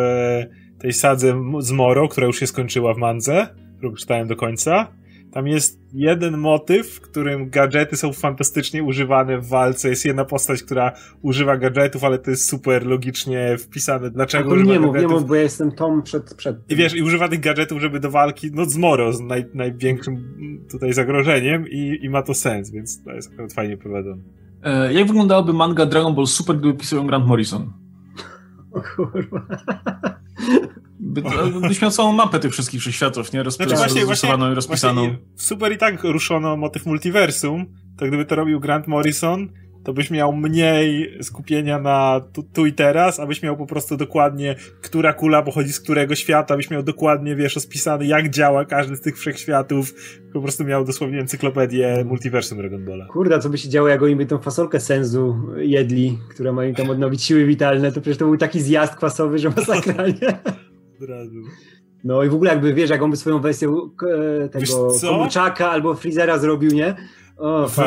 tej sadze z Moro, która już się skończyła w Mandze, którą czytałem do końca tam jest jeden motyw, w którym gadżety są fantastycznie używane w walce. Jest jedna postać, która używa gadżetów, ale to jest super logicznie wpisane. Dlaczego używa nie mów, gadżetów? nie mów, bo ja jestem Tom przed, przed I wiesz, i używa tych gadżetów, żeby do walki, no z Moro, z naj, największym tutaj zagrożeniem i, i ma to sens, więc to jest akurat fajnie prowadzone. E, jak wyglądałaby manga Dragon Ball Super, gdyby pisał Grant Morrison? O kurwa. By, byś miał całą mapę tych wszystkich wszechświatów, nie? Rozpis, znaczy właśnie, rozrysowaną i rozpisaną. Właśnie super i tak ruszono motyw multiversum, to gdyby to robił Grant Morrison, to byś miał mniej skupienia na tu, tu, i teraz, abyś miał po prostu dokładnie, która kula pochodzi z którego świata, abyś miał dokładnie, wiesz, rozpisane, jak działa każdy z tych wszechświatów. Po prostu miał dosłownie encyklopedię multiversum Dragon Balla. Kurde, co by się działo, jak oni by tą fasolkę sensu jedli, która ma im tam odnowić siły witalne, to przecież to był taki zjazd kwasowy, że masakralnie. Od razu. No i w ogóle jakby, wiesz, jak on by swoją wersję e, tego kurczaka albo Freezera zrobił, nie? O, w,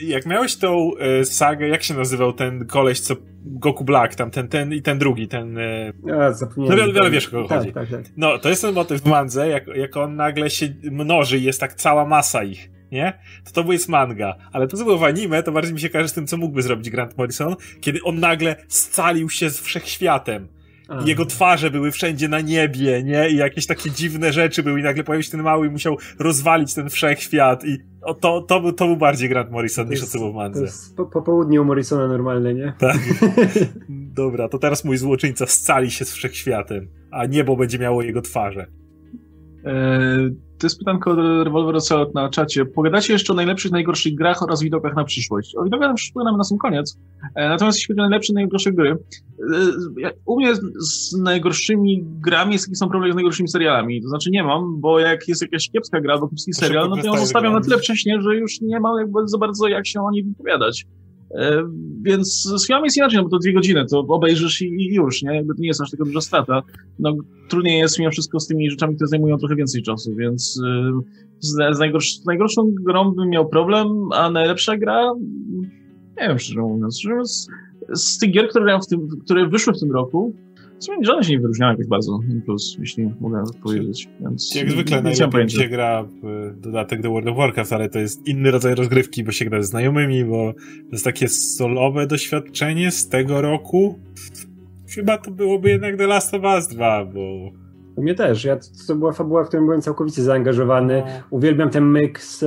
jak miałeś tą e, sagę, jak się nazywał ten koleś, co Goku Black, tam ten, ten i ten drugi, ten... E, zapomniałem. No, wiele- wiele wiesz, o kogo tak, chodzi. Tak, tak. no, to jest ten motyw w mandze, jak, jak on nagle się mnoży i jest tak cała masa ich, nie? To to jest manga. Ale to, co było w anime, to bardziej mi się kojarzy z tym, co mógłby zrobić Grant Morrison, kiedy on nagle scalił się z wszechświatem. A. Jego twarze były wszędzie na niebie, nie? I jakieś takie dziwne rzeczy były i nagle pojawił się ten mały i musiał rozwalić ten wszechświat i o, to, to, był, to był bardziej Grant Morrison niż było w to mandze. jest po, po południu Morrisona normalne, nie? Tak. Dobra, to teraz mój złoczyńca scali się z wszechświatem, a niebo będzie miało jego twarze. E, to jest pytanko od Revolver Ocelot na czacie. Pogadacie jeszcze o najlepszych, najgorszych grach oraz widokach na przyszłość. O widokach na przyszłość na sam koniec. E, natomiast jeśli chodzi o najlepsze, najgorsze gry, e, u mnie z najgorszymi grami jest taki sam problem jak z najgorszymi serialami. To znaczy nie mam, bo jak jest jakaś kiepska gra albo kiepski To serial, no to ją zostawiam na tyle wcześnie, że już nie mam jakby za bardzo jak się o niej wypowiadać. E, Więc z filmami jest inaczej, no bo to dwie godziny, to obejrzysz i, i już, nie? Jakby to nie jest aż taka duża strata. No, trudniej jest mimo wszystko z tymi rzeczami, które zajmują trochę więcej czasu, więc y, z, z, najgorsz, z najgorszą grą bym miał problem, a najlepsza gra, nie wiem szczerze mówiąc, z tych gier, które, w tym, które wyszły w tym roku, sumie żadne się nie wyróżniają jakoś bardzo, plus, jeśli mogę powiedzieć, więc... Jak zwykle nie najlepiej się gra w dodatek do World of Warcraft, ale to jest inny rodzaj rozgrywki, bo się gra ze znajomymi, bo to jest takie solowe doświadczenie z tego roku. Chyba to byłoby jednak The Last of Us 2, bo... U mnie też. Ja, to była fabuła, w którą byłem całkowicie zaangażowany. Uwielbiam ten myk z,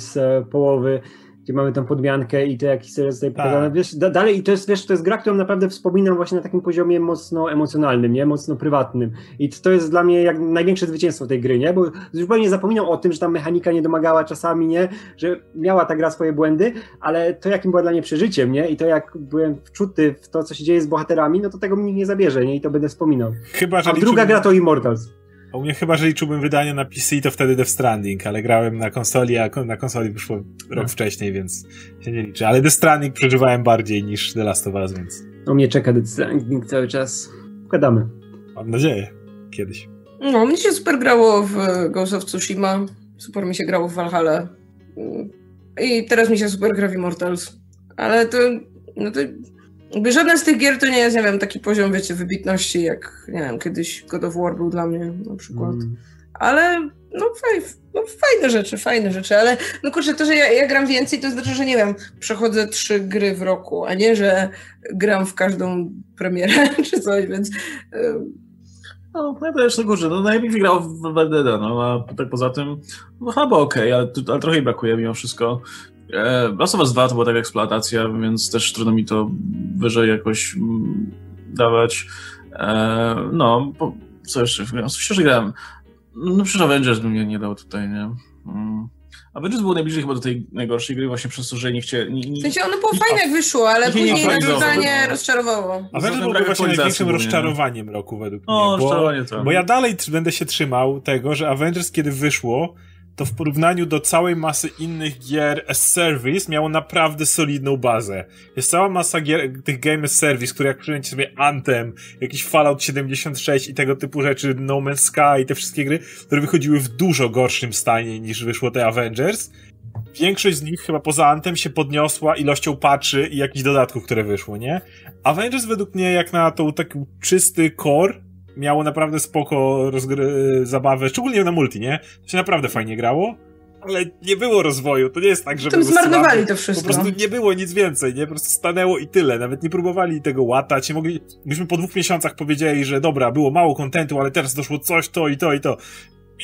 z połowy, gdzie mamy tą podmiankę i to jak historia zostaje Tak. pokazana. Wiesz, da, dalej, i to jest, wiesz, to jest gra, którą naprawdę wspominam właśnie na takim poziomie mocno emocjonalnym, nie? Mocno prywatnym. I to jest dla mnie jak największe zwycięstwo tej gry, nie? Bo zupełnie zapominam o tym, że ta mechanika nie domagała czasami, nie? Że miała ta gra swoje błędy, ale to jakim była dla mnie przeżyciem, nie? I to jak byłem wczuty w to, co się dzieje z bohaterami, no to tego mi nikt nie zabierze, nie? I to będę wspominał. Chyba, że A druga liczyłbym- gra to Immortals. A U mnie chyba, że liczyłbym wydanie na PC, to wtedy Death Stranding, ale grałem na konsoli, a na konsoli wyszło rok No. wcześniej, więc się nie liczy. Ale Death Stranding przeżywałem bardziej niż The Last of Us, więc O mnie czeka Death Stranding cały czas. Gadamy. mam nadzieję. Kiedyś. No, mnie się super grało w Ghost of Tsushima, super mi się grało w Valhalla i teraz mi się super gra w Immortals. Ale to, no to jakby żadna z tych gier to nie jest, nie wiem, taki poziom, wiecie, wybitności, jak, nie wiem, kiedyś God of War był dla mnie na przykład. Mm. Ale no, faj, no fajne rzeczy, fajne rzeczy, ale no kurczę, to, że ja, ja gram więcej, to znaczy, że nie wiem, przechodzę trzy gry w roku, a nie, że gram w każdą premierę czy coś, więc y, No, ja też na górze. No, najlepiej się grało w WDD, no, a tak poza tym, no chyba okej, ale, tu- ale trochę brakuje mimo wszystko. E, Last of Us 2 to była taka eksploatacja, więc też trudno mi to wyżej jakoś mm, dawać. E, no, po, co jeszcze? No, coś jeszcze grałem. No przecież Avengers bym nie, nie dał tutaj, nie? Mm. Avengers było najbliżej chyba do tej najgorszej gry właśnie przez to, że nie chcieli... Nie, W nie, sensie ono było fajne jak wyszło, ale Nie, nie, później nie, nas nie, totalnie nie. rozczarowało. A Zatem Węże byłby brak właśnie największym rozczarowaniem roku według o, mnie. Bo, rozczarowanie to. bo ja dalej będę się trzymał tego, że Avengers kiedy wyszło, to w porównaniu do całej masy innych gier as service miało naprawdę solidną bazę. Jest cała masa gier, tych game as service, które jak przyjmiecie sobie Anthem, jakiś Fallout 76 i tego typu rzeczy, No Man's Sky i te wszystkie gry, które wychodziły w dużo gorszym stanie niż wyszło te Avengers. Większość z nich chyba poza Anthem się podniosła ilością patchy i jakichś dodatków, które wyszło, nie? Avengers według mnie jak na tą taki czysty core miało naprawdę spoko rozgry- zabawę, szczególnie na multi, nie? To się naprawdę fajnie grało, ale nie było rozwoju. To nie jest tak, że zmarnowali to Po wszystko. prostu nie było nic więcej, nie? Po prostu stanęło i tyle. Nawet nie próbowali tego łatać. Nie mogli... Myśmy po dwóch miesiącach powiedzieli, że dobra, było mało kontentu, ale teraz doszło coś, to i to i to.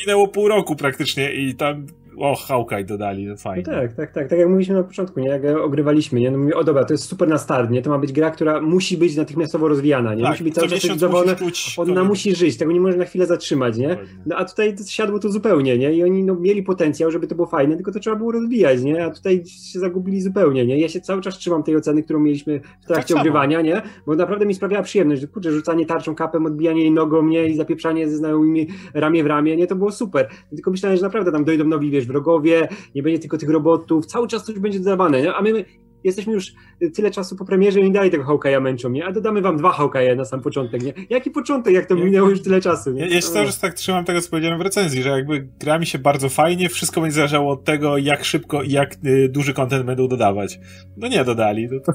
Minęło pół roku praktycznie i tam o, Hawkeye dodali, no No fajnie. tak, tak, tak. Tak jak mówiliśmy na początku, nie? Jak ogrywaliśmy, nie? No mówię, o dobra, to jest super na start, nie? To ma być gra, która musi być natychmiastowo rozwijana, nie? Tak, musi być cały czas czuć Ona kolejny- musi żyć, tego nie można na chwilę zatrzymać, nie? No a tutaj to siadło to zupełnie, nie? I oni no, mieli potencjał, żeby to było fajne, tylko to trzeba było rozwijać, nie? A tutaj się zagubili zupełnie, nie? Ja się cały czas trzymam tej oceny, którą mieliśmy w trakcie samo. ogrywania, nie? Bo naprawdę mi sprawiała przyjemność, że kurczę, rzucanie tarczą kapem, odbijanie jej nogą, nie? I zapieprzanie ze znajomymi ramię w ramię, nie? To było super. Tylko myślałem, że naprawdę tam dojdą nowi, wiesz, wrogowie, nie będzie tylko tych robotów, cały czas coś będzie dodawane, nie? A my jesteśmy już tyle czasu po premierze i dali tego Hawkeye'a męczą, nie? A dodamy wam dwa Hawkeye'e na sam początek, nie? Jaki początek, jak to minęło już tyle czasu, nie? Ja, ja się cały czas tak trzymam tego, co powiedziałem w recenzji, że jakby gra mi się bardzo fajnie, wszystko będzie zależało od tego, jak szybko i jak y, duży content będą dodawać. No nie dodali, no to...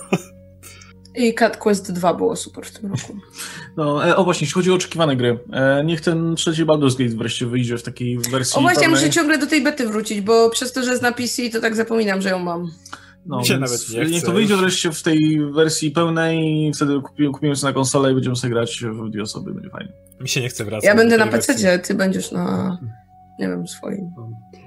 I Cat Quest 2 było super w tym roku. No, e, o właśnie, jeśli chodzi o oczekiwane gry, e, niech ten trzeci Baldur's Gate wreszcie wyjdzie w takiej wersji O właśnie, pełnej. muszę ciągle do tej bety wrócić, bo przez to, że jest na PC, to tak zapominam, że ją mam. No, się nawet nie niech to wyjdzie wreszcie w tej wersji pełnej i wtedy kupimy, kupimy sobie na konsolę i będziemy sobie grać w dwie osoby, będzie fajnie. Mi się nie chce wracać. Ja będę na. PC, ty będziesz na, nie wiem, swoim.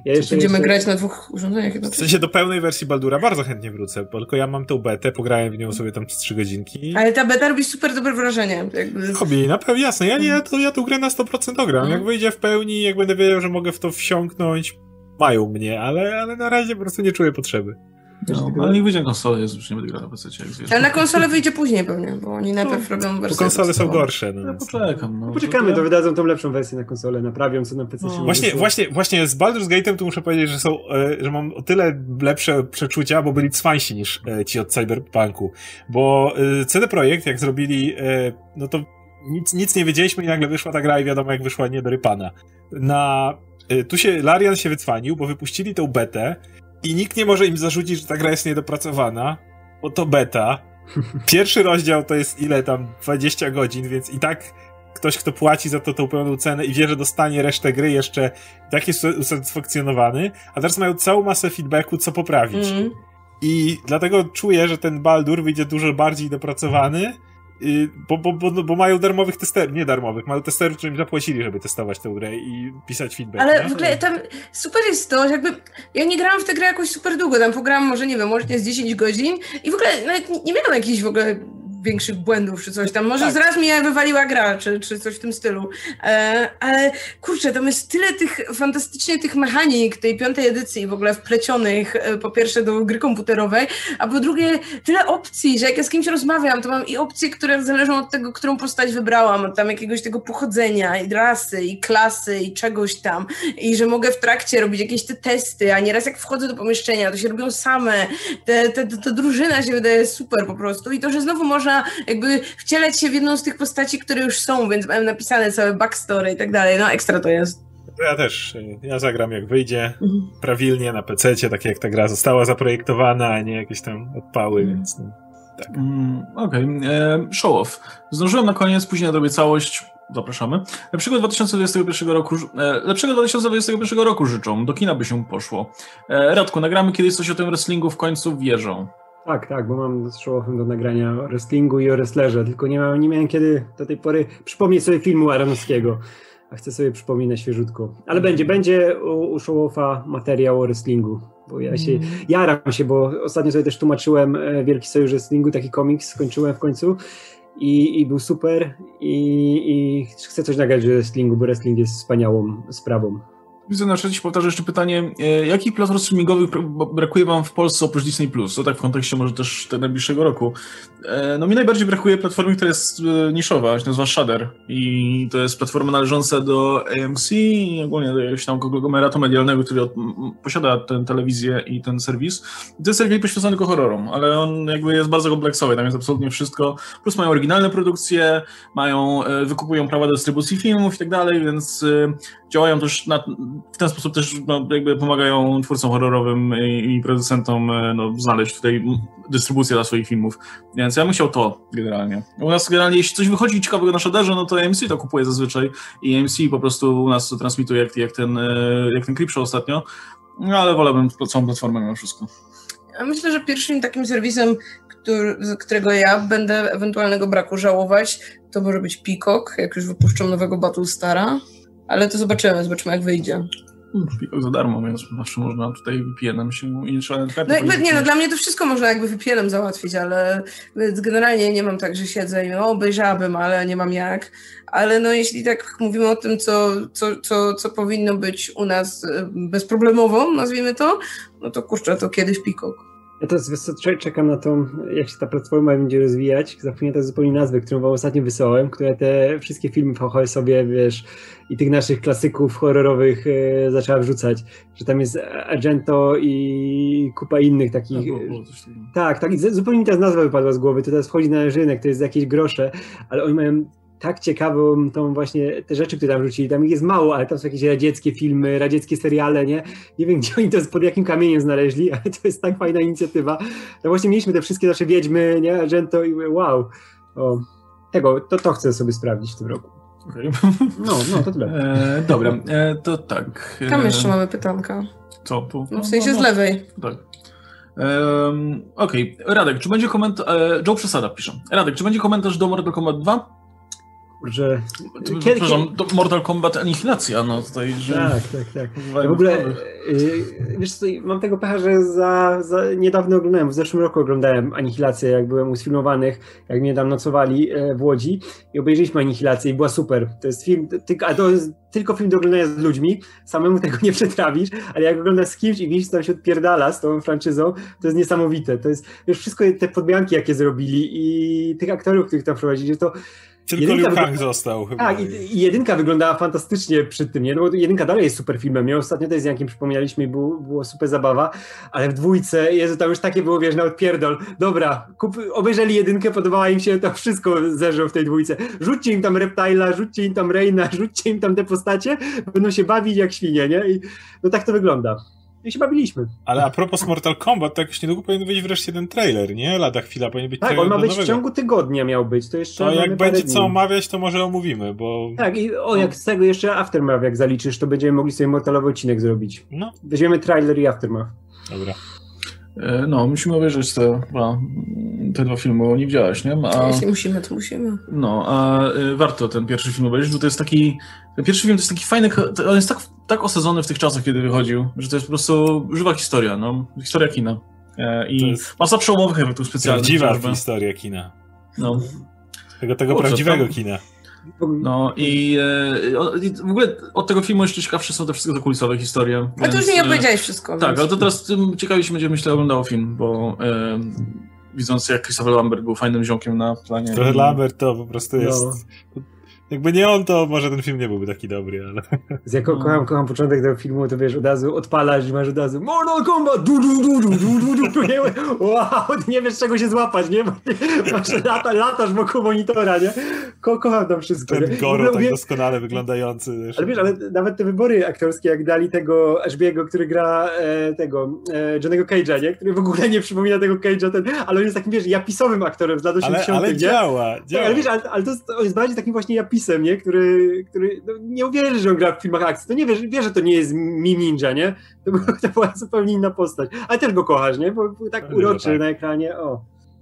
Ja jeszcze, Będziemy jeszcze, grać na dwóch urządzeniach W jednocześnie. sensie do pełnej wersji Baldura bardzo chętnie wrócę, bo tylko ja mam tą betę, pograłem w nią sobie tam z 3 godzinki. Ale ta beta robi super dobre wrażenie. Jakby... Hobby, na pewno jasne. Ja, nie, ja, to, ja tą grę na 100% ogram. Mhm. Jak wyjdzie w pełni, jak będę wiedział, że mogę w to wsiąknąć, mają mnie, ale, ale na razie po prostu nie czuję potrzeby. No, ale niech wyjdzie na konsolę, jest już nie będę grał na PC, jak. Ale na konsolę wyjdzie później pewnie, bo oni najpierw robią wersję. konsole są gorsze. No, Ja poczekam. No, No, poczekamy, ja- to wydadzą tą lepszą wersję na konsolę, naprawią co na PC. No. Właśnie, wyszło. właśnie, właśnie z Baldur's Gate'em tu muszę powiedzieć, że są, e, że mam o tyle lepsze przeczucia, bo byli cwańsi niż e, ci od Cyberpunku. Bo e, CD Projekt, jak zrobili, no to nic, nic nie wiedzieliśmy i nagle wyszła ta gra i wiadomo jak wyszła nie do rypana. Na, tu się, Larian się wycwanił, bo wypuścili tą betę i nikt nie może im zarzucić, że ta gra jest niedopracowana, bo to beta. Pierwszy rozdział to jest ile tam? 20 godzin, więc i tak ktoś, kto płaci za to tą pełną cenę i wie, że dostanie resztę gry jeszcze tak jest usatysfakcjonowany, a teraz mają całą masę feedbacku, co poprawić. Mm. I dlatego czuję, że ten Baldur wyjdzie dużo bardziej dopracowany, y, bo, bo, bo, bo mają darmowych testerów, nie darmowych, mają testerów, którym zapłacili, żeby testować tę grę i pisać feedback. Ale nie? w ogóle tam super jest to, że jakby ja nie grałam w tę grę jakoś super długo, tam pograłam może, nie wiem, może z 10 godzin i w ogóle nawet nie miałam jakichś w ogóle większych błędów czy coś tam. Może Tak. zaraz mnie wywaliła gra, czy, czy coś w tym stylu. E, ale kurczę, tam jest tyle tych fantastycznie tych mechanik tej piątej edycji w ogóle wplecionych e, po pierwsze do gry komputerowej, a po drugie tyle opcji, że jak ja z kimś rozmawiam, to mam i opcje, które zależą od tego, którą postać wybrałam, od tam jakiegoś tego pochodzenia i rasy i klasy i czegoś tam i że mogę w trakcie robić jakieś te testy, a nieraz jak wchodzę do pomieszczenia, to się robią same. Te, te, te, ta drużyna się wydaje super po prostu i to, że znowu można jakby wcielać się w jedną z tych postaci, które już są, więc mają napisane całe backstory i tak dalej. No ekstra to jest. Ja też, ja zagram jak wyjdzie, Mhm. prawilnie na PC, tak jak ta gra została zaprojektowana, a nie jakieś tam odpały, Mhm. więc no. Mm, Okej, e, show off. Zdążyłem na koniec, później nadrobię całość. Zapraszamy. Lepszego 2021 roku, e, lepszego 2021 roku życzą. Do kina by się poszło. E, Radku, nagramy kiedyś coś o tym wrestlingu w końcu wierzą. Tak, tak, bo mam z show do nagrania o wrestlingu i o wrestlerze, tylko nie, mam, nie miałem kiedy do tej pory przypomnieć sobie filmu Aronowskiego, a chcę sobie przypomnieć na świeżutko. Ale będzie, będzie u, u materiał o wrestlingu, bo ja się, jaram się, bo ostatnio sobie też tłumaczyłem e, Wielki Sojusz Wrestlingu, taki komiks skończyłem w końcu i, i był super i, i chcę coś nagrać o wrestlingu, bo wrestling jest wspaniałą sprawą. Widzę na czacie, powtarzam jeszcze pytanie, e, jakich platform streamingowych bra- brakuje wam w Polsce oprócz Disney+. Plus? To tak w kontekście może też tego najbliższego roku. E, No mi najbardziej brakuje platformy, która jest e, niszowa, się nazywa Shudder i to jest platforma należąca do AMC i ogólnie do jakiegoś tam konglomeratu medialnego, który posiada tę telewizję i ten serwis. To jest serwis poświęcony tylko horrorom, ale on jakby jest bardzo kompleksowy, tam jest absolutnie wszystko, plus mają oryginalne produkcje, mają, wykupują prawa do dystrybucji filmów i tak dalej, więc działają też na, w ten sposób też no, jakby pomagają twórcom horrorowym i, i producentom e, no, znaleźć tutaj dystrybucję dla swoich filmów. Więc ja bym chciał to generalnie. U nas generalnie, jeśli coś wychodzi ciekawego na Shudderze, no to AMC to kupuje zazwyczaj i AMC po prostu u nas to transmituje jak, jak ten, e, jak ten Creepshow ostatnio. No ale wolałbym całą platformę mimo wszystko. Ja myślę, że pierwszym takim serwisem, który, z którego ja będę ewentualnego braku żałować, to może być Peacock, jak już wypuszczą nowego Battlestara. Ale to zobaczymy, zobaczymy jak wyjdzie. Peacock za darmo, więc zawsze można tutaj VPN-em się i nie trzeba nawet No jakby, nie, no dla mnie to wszystko można jakby VPN-em załatwić, ale generalnie nie mam tak, że siedzę i no, obejrzałabym, ale nie mam jak. Ale no jeśli tak mówimy o tym, co, co, co, co powinno być u nas e, bezproblemowo, nazwijmy to, no to kurczę, to kiedyś Peacock. Ja teraz czekam na to, jak się ta platforma będzie rozwijać. Zapomniałem teraz zupełnie nazwę, którą wam ostatnio wysłałem, która te wszystkie filmy VHS sobie, wiesz, i tych naszych klasyków horrorowych e, zaczęła wrzucać. Że tam jest Argento i kupa innych takich. było, było tak, tak. Zupełnie mi teraz nazwa wypadła z głowy. To teraz wchodzi na rynek, to jest jakieś grosze, ale oni mają tak ciekawą tą właśnie, te rzeczy, które tam rzucili, tam ich jest mało, ale tam są jakieś radzieckie filmy, radzieckie seriale, nie? Nie wiem, gdzie oni to pod jakim kamieniem znaleźli, ale to jest tak fajna inicjatywa. No właśnie mieliśmy te wszystkie nasze Wiedźmy, nie? Argento i wow. O, tego, to, to chcę sobie sprawdzić w tym roku. Okay. No, no, to tyle. E, dobra, e, to tak. E, Tam jeszcze mamy pytanka. Co? Tu? No, w sensie z lewej. Tak. Um, Okej, okay. Radek, czy będzie komentarz... E, Joe Przesada pisze. Radek, czy będzie komentarz do Mortal Kombat 2? Że... Kiedy, Przepraszam, to Mortal Kombat Anihilacja, no tutaj, że... Tak, tak, tak. Ja w ogóle, yy, wiesz co, mam tego pecha, że za, za niedawno oglądałem, w zeszłym roku oglądałem Anihilację, jak byłem u sfilmowanych, jak mnie tam nocowali e, w Łodzi i obejrzeliśmy Anihilację i była super. To jest film, a to jest tylko film do oglądania z ludźmi, samemu tego nie przetrawisz, ale jak oglądasz z kimś i widzisz, co tam się odpierdala z tą franczyzą, to jest niesamowite. To jest, wiesz, wszystko te podmianki, jakie zrobili i tych aktorów, których tam prowadzili, to tylko Liu Kang został chyba. Tak, i, i, jedynka wyglądała fantastycznie przy tym, nie? No bo jedynka dalej jest super filmem, nie? Ostatnio też z Jankiem przypomnieliśmy i było, było super zabawa, ale w dwójce, Jezu, tam już takie było, wiesz, na odpierdol. Dobra, kup, obejrzeli jedynkę, podobała im się, to wszystko zeżą w tej dwójce. Rzućcie im tam Reptile'a, rzućcie im tam Reina, rzućcie im tam te postacie, będą się bawić jak świnie, nie? I no tak to wygląda i się bawiliśmy. Ale a propos Mortal Kombat, to jakoś niedługo powinien wyjść wreszcie ten trailer, nie? Lada chwila powinien być Tak, on ma być nowego. w ciągu tygodnia miał być. To jeszcze. To jak będzie co omawiać, to może omówimy, bo. Tak, i o, jak z tego jeszcze Aftermath, jak zaliczysz, to będziemy mogli sobie mortalowy odcinek zrobić. No. Weźmiemy trailer i Aftermath. Dobra. E, no, musimy obejrzeć te, te dwa filmy, bo nie widziałeś, nie? A, Jeśli musimy, to musimy. No, a y, warto ten pierwszy film obejrzeć, bo to jest taki, ten pierwszy film to jest taki fajny, on jest tak, tak osadzony w tych czasach, kiedy wychodził, że to jest po prostu żywa historia, no, historia kina. E, I masa przełomowych efektów specjalnych. Prawdziwa historia kina. No. Tego, tego Kurczę, prawdziwego tam, kina. No i, e, w ogóle od tego filmu jeszcze ciekawsze są te wszystkie zakulisowe historie. A to już mi opowiedziałeś wszystko. Tak, więc... ale to teraz ciekawie się będzie myślę oglądało film, bo e, widząc jak Christopher Lambert był fajnym ziomkiem na planie. Christopher Lambert to po prostu jest... No. Jakby nie on, to może ten film nie byłby taki dobry, ale... Z jako no. kocham, kocham początek tego filmu, to wiesz, od razu odpalasz i masz od razu Mortal Kombat, du, du, du, du, du, du, du, nie, wow, nie wiesz czego się złapać, nie? Masz lata, latasz wokół monitora, nie? Ko kocham tam wszystko. Ten Goro tak doskonale wyglądający. Wiesz. Ale wiesz, ale nawet te wybory aktorskie, jak dali tego Ashbiego, który gra e, tego e, Johnego Cage'a, nie? Który w ogóle nie przypomina tego Cage'a, ten, ale on jest takim, wiesz, japisowym aktorem z lat 80 ale, ale nie? działa, działa. ale wiesz, ale, ale to jest, on jest bardziej takim właśnie japisem Otisem, nie? Który, który no, nie uwierzy, że on gra w filmach akcji. To nie wie, wie że to nie jest Mim Ninja, nie? To, to była zupełnie inna postać. Ale też go kochasz, nie? Bo był tak uroczy tak. na ekranie. O.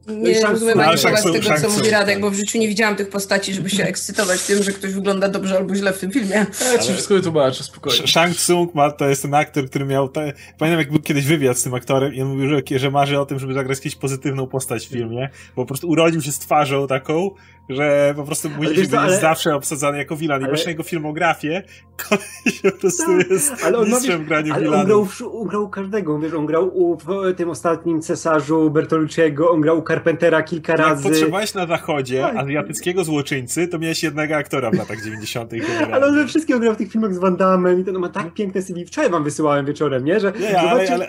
Nie rozumiem ani z tego, co mówi Radek, bo w życiu nie widziałam tych postaci, żeby się ekscytować tym, że ktoś wygląda dobrze albo źle w tym filmie. Ja ci wszystko wytłumaczę, spokojnie. Shang Tsung ma, to jest ten aktor, który miał, te, pamiętam jak był kiedyś wywiad z tym aktorem i on mówił, że, że marzy o tym, żeby zagrać jakąś pozytywną postać w filmie, bo po prostu urodził się z twarzą taką, że po prostu musi być ale... zawsze obsadzany jako wilan. I ale... jego filmografię, koleś po prostu tak, jest ale on mistrzem w graniu ale on grał, on grał każdego, wiesz, on grał u, w tym ostatnim cesarzu Bertolucciego, on grał u Carpentera kilka razy. Jak potrzebowałeś na zachodzie tak. azjatyckiego złoczyńcy, to miałeś jednego aktora w latach 90. ale on we wszystkiego grał w tych filmach z Van Damme i to no, ma tak piękne CV. Wczoraj wam wysyłałem wieczorem, nie? Że nie, ale, ale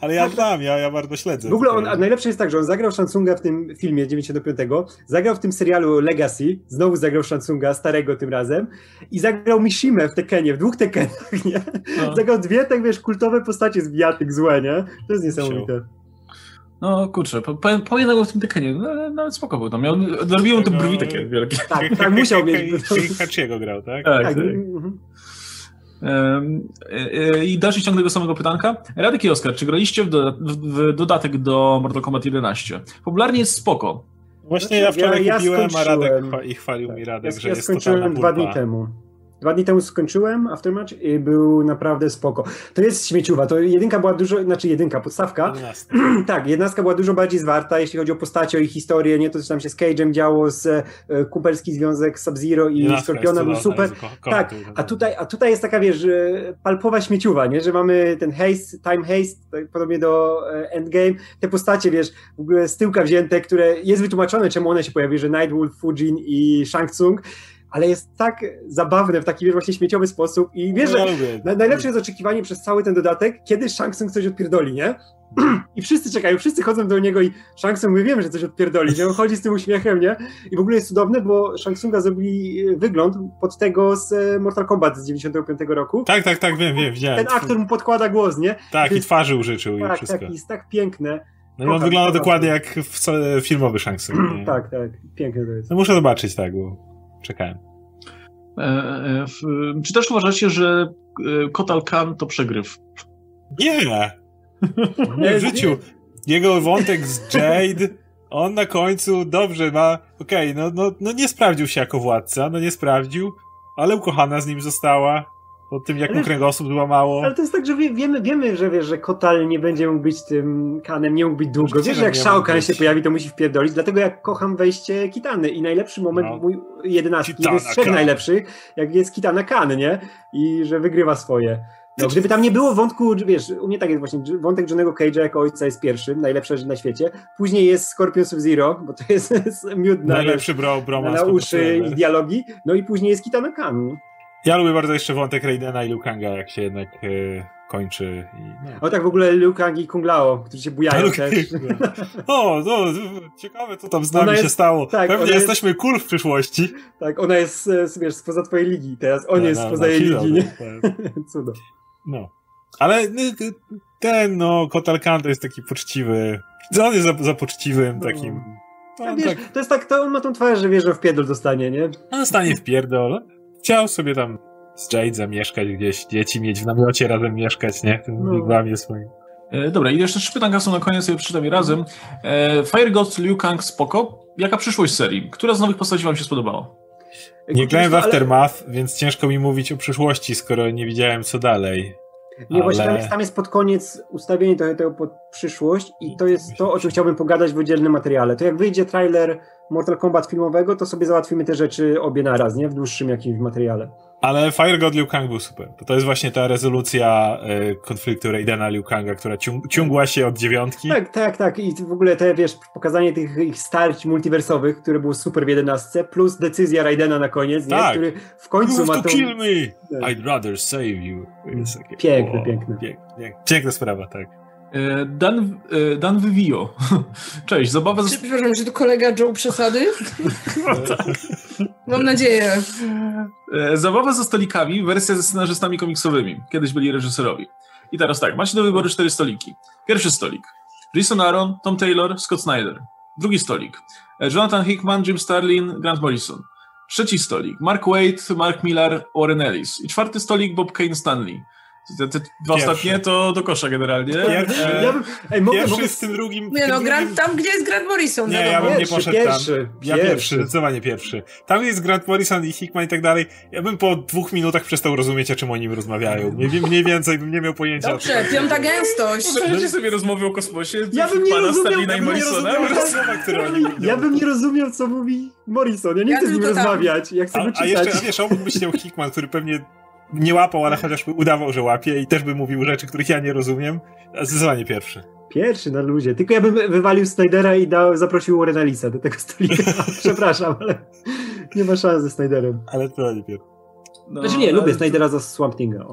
ale ja znam, ja, ja bardzo śledzę. W ogóle on, a najlepsze jest tak, że on zagrał Shansunga w tym filmie 95, zagrał w tym serialu Legacy, znowu zagrał Shansunga, starego tym razem, i zagrał Mishime w Tekenie, w dwóch Tekenach, nie? No. Zagrał dwie, tak wiesz, kultowe postacie z bijatyk złe, nie? To jest niesamowite. No kurczę, pamiętam go w tym Tekenie, no, nawet spoko był tam. Miał, zrobiłem te brwi takie wielkie. Tak, tak, musiał mieć. Hachiego grał, tak? Tak, tak. tak. Mhm. E, e, I dalszy ciąg tego samego pytanka. Radek i Oskar, czy graliście w, do, w, dodatek do Mortal Kombat 11? Popularnie jest spoko. Właśnie ja wczoraj ja, kupiłem, a Radek i chwalił tak, mi Radek, ja, że ja jest skończyłem dwa dni temu. Dwa dni temu skończyłem Aftermatch i był naprawdę spoko. To jest śmieciuwa, to jedynka była dużo, znaczy jedynka, podstawka. tak, jedenastka była dużo bardziej zwarta, jeśli chodzi o postacie, o ich historię, nie to, co tam się z Cage'em działo, z e, kumpelski związek Sub-Zero i Skorpiona był super. tak, a tutaj, a tutaj jest taka, wiesz, palpowa śmieciuwa, nie, że mamy ten haste, time haste, tak, podobnie do e, Endgame, te postacie, wiesz, w ogóle z tyłka wzięte, które jest wytłumaczone, czemu one się pojawiły, że Nightwolf, Fujin i Shang Tsung, ale jest tak zabawne w taki wiesz, właśnie śmieciowy sposób i wiesz, że na, najlepsze jest oczekiwanie przez cały ten dodatek, kiedy Shang Tsung coś odpierdoli, nie? I wszyscy czekają, wszyscy chodzą do niego i Shang Tsung, my wiemy, że coś odpierdoli, nie? On chodzi z tym uśmiechem, nie? I w ogóle jest cudowne, bo Shang Tsunga zrobili wygląd pod tego z e, Mortal Kombat z 95 roku. Tak, tak, tak, wiem, wiem, widziałem. Ten aktor mu podkłada głos, nie? Tak, i, i twarzy użyczył tak, i wszystko. Tak, jest tak piękne. No i on wygląda dokładnie jak w filmowy Shang Tsung. tak, tak, piękne to jest. No muszę zobaczyć, tak, bo czekałem. E, e, czy też uważacie, że e, Kotal Khan to przegryw? Nie! Nie w życiu. Jego wątek z Jade, on na końcu dobrze ma. Okej, okay, no, no, no nie sprawdził się jako władca, no nie sprawdził, ale ukochana z nim została po tym, jak ale, mu kręgosłup mało. Ale to jest tak, że wie, wiemy, wiemy, że wiesz, że Kotal nie będzie mógł być tym kanem, nie mógł być długo. Wiesz, że jak Shao Kahn się pojawi, to musi wpierdolić, dlatego jak kocham wejście Kitany i najlepszy moment no. mój jedenastki, jeden z trzech najlepszych, jak jest Kitana Khan, nie? I że wygrywa swoje. No, gdyby tam nie było wątku, wiesz, u mnie tak jest właśnie, wątek Johnego Cage'a jako ojca jest pierwszym, najlepszy na świecie. Później jest Scorpion Sub-Zero, bo to jest, jest miód na, Najlepszy bro, broma na, na uszy i dialogi. No i później jest Kitana Khan. Ja lubię bardzo jeszcze wątek Raidena i Lukanga, jak się jednak e, kończy. I, no. O tak w ogóle Lukang i Kung Lao, którzy się bujają też. o, no, ciekawe co tam z nami jest, się stało. Tak, Pewnie jesteśmy jest, cool w przyszłości. Tak, ona jest, e, wiesz, spoza twojej ligi teraz. On no, jest no, spoza jej ligi, nie? Tak. Cudo. No. Ale no, ten, no, Kotal Khan to jest taki poczciwy. On jest za, za poczciwym no. takim... No, wiesz, tak. To jest tak, to on ma tą twarz, że wie, że w pierdol dostanie, nie? On dostanie w pierdol chciał sobie tam z Jade zamieszkać gdzieś, dzieci mieć w namiocie razem mieszkać, nie? W tym no. swoim. E, dobra, i jeszcze trzy pytanka są na koniec, sobie przeczytam je razem. E, Fire Ghost Liu Kang spoko. Jaka przyszłość serii? Która z nowych postaci wam się spodobała? Nie grałem w Aftermath, ale... więc ciężko mi mówić o przyszłości, skoro nie widziałem co dalej. Nie, ale... właśnie tam jest, tam jest pod koniec ustawienie tego, tego pod przyszłość i to jest to, o czym chciałbym pogadać w oddzielnym materiale. To jak wyjdzie trailer Mortal Kombat filmowego, to sobie załatwimy te rzeczy obie naraz, nie? W dłuższym jakimś materiale. Ale Fire God Liu Kang był super. To, jest właśnie ta rezolucja y, konfliktu Raidena Liu Kanga, która ciąg, ciągła się od dziewiątki. Tak, tak, tak. I w ogóle te, wiesz, pokazanie tych ich starć multiwersowych, które było super w jedenastce, plus decyzja Raidena na koniec, tak. nie? który w końcu you ma to kill me! Tak. I'd rather save you. Piękne, o, piękne. Piękne, piękna sprawa, tak. E, Dan, e, Dan Vivio. Cześć, zabawa... Czy, przepraszam, czy to kolega Joe Przesady? tak. Mam nadzieję. E, zabawa ze stolikami, wersja ze scenarzystami komiksowymi. Kiedyś byli reżyserowi. I teraz tak, macie do wyboru cztery stoliki. Pierwszy stolik. Jason Aaron, Tom Taylor, Scott Snyder. Drugi stolik. Jonathan Hickman, Jim Starlin, Grant Morrison. Trzeci stolik. Mark Waid, Mark Millar, Warren Ellis. I czwarty stolik Bob Kane Stanley. Te, te dwa ostatnie to do kosza generalnie. Pierwszy, e, ja bym, ej, mogę, pierwszy mogę... z tym drugim... Nie no, drugim... Grant, tam gdzie jest Grant Morrison. Nie, ja bym pierwszy, nie poszedł pierwszy, tam. Ja pierwszy. pierwszy, zdecydowanie pierwszy. Tam jest Grant Morrison i Hickman i tak dalej. Ja bym po dwóch minutach przestał rozumieć, o czym oni rozmawiają. Mniej, mniej więcej bym nie miał pojęcia. Dobrze, piąta gęstość. Możecie sobie rozmowy o kosmosie? Ja bym nie rozumiał, ja bym nie rozumiał, ja bym nie rozumiał, co mówi Morrison. Ja nie ja chcę z nim rozmawiać. Ja chcę a, jeszcze, wiesz, obok myślał Hickman, który pewnie nie łapał, ale chociażby udawał, że łapie i też by mówił rzeczy, których ja nie rozumiem. Zdecydowanie pierwszy. Pierwszy na ludzie. Tylko ja bym wywalił Snydera i dał, zaprosił Warrena Lisa do tego stolika. Przepraszam, ale nie ma szans ze Snyderem. Ale to nie pierwszy. No, znaczy nie, lubię Snydera za Swamp Thinga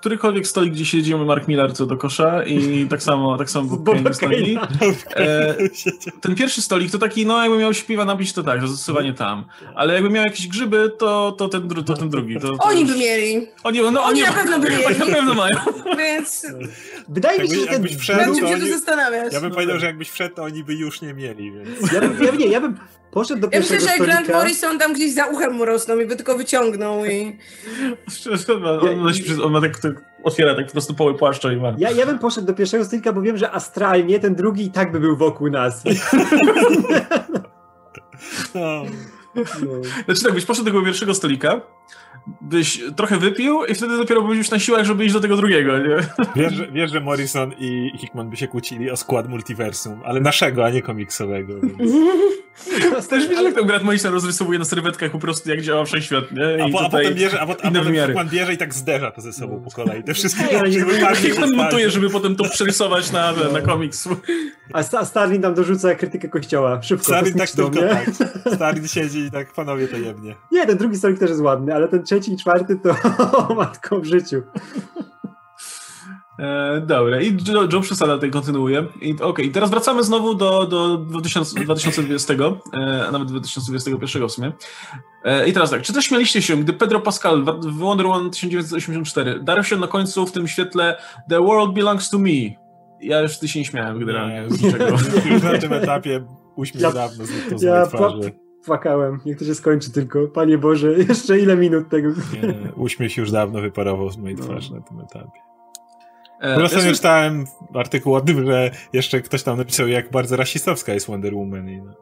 którykolwiek stolik, gdzie siedzimy, Mark Miller co do kosza i tak samo, tak samo Bob stoi. E, ten pierwszy stolik to taki, no jakby miał śpiewa nabić, to tak, zdecydowanie tam. Ale jakby miał jakieś grzyby, to, to, ten, to ten drugi. To, to oni by mieli. Oni, no, oni, na pewno by mieli. Oni na pewno mają. Więc... Wydaje mi się, że ten... Wszedł, się oni... zastanawiać. Ja bym powiedział, że jakbyś wszedł, to oni by już nie mieli, więc... Ja bym, ja, nie, ja bym poszedł do ja pierwszego myślę, że Grant Morrison tam gdzieś za uchem mu rosną i by tylko wyciągnął i... on, ma, on, ma, on ma tak, tak, otwiera tak po prostu poły płaszcza i ma. Ja, ja bym poszedł do pierwszego stolika, bo wiem, że astralnie ten drugi i tak by był wokół nas. no. No. Znaczy tak, byś poszedł do tego pierwszego stolika, byś trochę wypił i wtedy dopiero byś już na siłach, żeby iść do tego drugiego, nie? Wiesz, że, wiesz, że Morrison i Hickman by się kłócili o skład multiversum, ale naszego, a nie komiksowego. Więc... Też wiesz, jak tę grę Morrison rozrysowuje na serwetkach po prostu, jak działa wszechświat, nie? I a, po, a potem bierze, a, po, a potem Hickman bierze i tak zderza to ze sobą po kolei. Te wszystkie Hickman montuje, żeby potem to przerysować na, no. na komiks. A, a Starlin tam dorzuca krytykę kościoła. Szybko, Starlin tak tylko tak. Starlin siedzi i tak, panowie, to jebnie. Nie, ten drugi stolik też jest ładny, ale ten trzeci i czwarty to o matko w życiu. E, dobra, i Joe, Joe Przesada tutaj kontynuuje. I, Okej, okay. teraz wracamy znowu do, do 2000, 2020, e, a nawet 2021 w sumie. E, I teraz tak, czy też śmialiście się, gdy Pedro Pascal w Wonder Woman 1984 darł się na końcu w tym świetle The World Belongs to Me? Ja już wtedy się nie śmiałem generalnie nie, z niczego. Już na tym etapie uśmiech ja, dawno zniknął z ja twarzy płakałem. Niech to się skończy tylko. Panie Boże, jeszcze ile minut tego? Nie, uśmiech już dawno wyparował z mojej no. twarzy na tym etapie. E, po prostu ja czytałem artykuł o tym, że jeszcze ktoś tam napisał, jak bardzo rasistowska jest Wonder Woman. I no.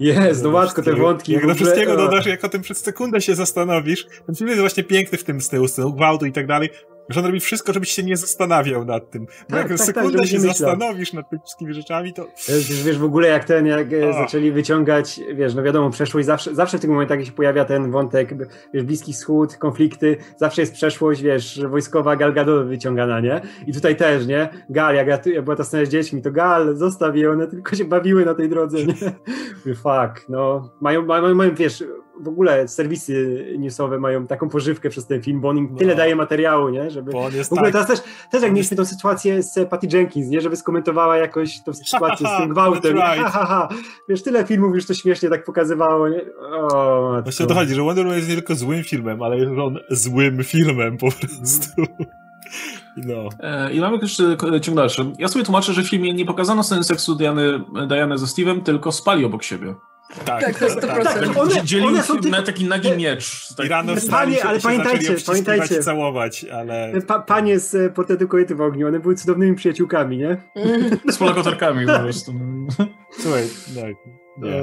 Jest, no łatwo te wątki. Jak do wszystkiego dodasz, jak o tym przez sekundę się zastanowisz, ten film jest właśnie piękny w tym stylu, stylu gwałtu i tak dalej, że on robi wszystko, żebyś się nie zastanawiał nad tym. Bo tak, jak tak, tak sekundę tak, się zastanowisz nad tymi wszystkimi rzeczami, to... Wiesz, wiesz, w ogóle jak ten, jak e, o. zaczęli wyciągać, wiesz, no wiadomo, przeszłość, zawsze, zawsze w tych momentach się pojawia ten wątek, wiesz, Bliski Wschód, konflikty, zawsze jest przeszłość, wiesz, wojskowa Gal Gadot wyciągana, nie? I tutaj też, nie? Gal, jak, ja, jak była ta scena z dziećmi, to Gal, zostaw je, one tylko się bawiły na tej drodze, nie? Fuck, no. Mają, mają, mają wiesz, w ogóle serwisy newsowe mają taką pożywkę przez ten film, bo on im no. tyle daje materiału, nie? Żeby... Bo on jest w ogóle tak... teraz też, też jak mieliśmy tą sytuację z Patty Jenkins, nie? Żeby skomentowała jakoś tą sytuację z tym gwałtem. Right. Ha, ha, ha. Wiesz, tyle filmów już to śmiesznie tak pokazywało, nie? O, Właśnie o to chodzi, że Wonder Woman jest nie tylko złym filmem, ale jest on złym filmem po prostu. No. E, I mamy jeszcze ciąg dalszy. Ja sobie tłumaczę, że w filmie nie pokazano sceny seksu Diany, Diany ze Steve'em, tylko spali obok siebie. Tak, tak, to jest 100%. Tak, one, Dzielił one są na taki nagi miecz. Tak. I rano panie, ale pamiętajcie, pamiętajcie. całować, ale... Pa, panie z e, portretu kobiety w ogniu, one były cudownymi przyjaciółkami, nie? Z polakotorkami po prostu. Słuchaj, tak. Nie.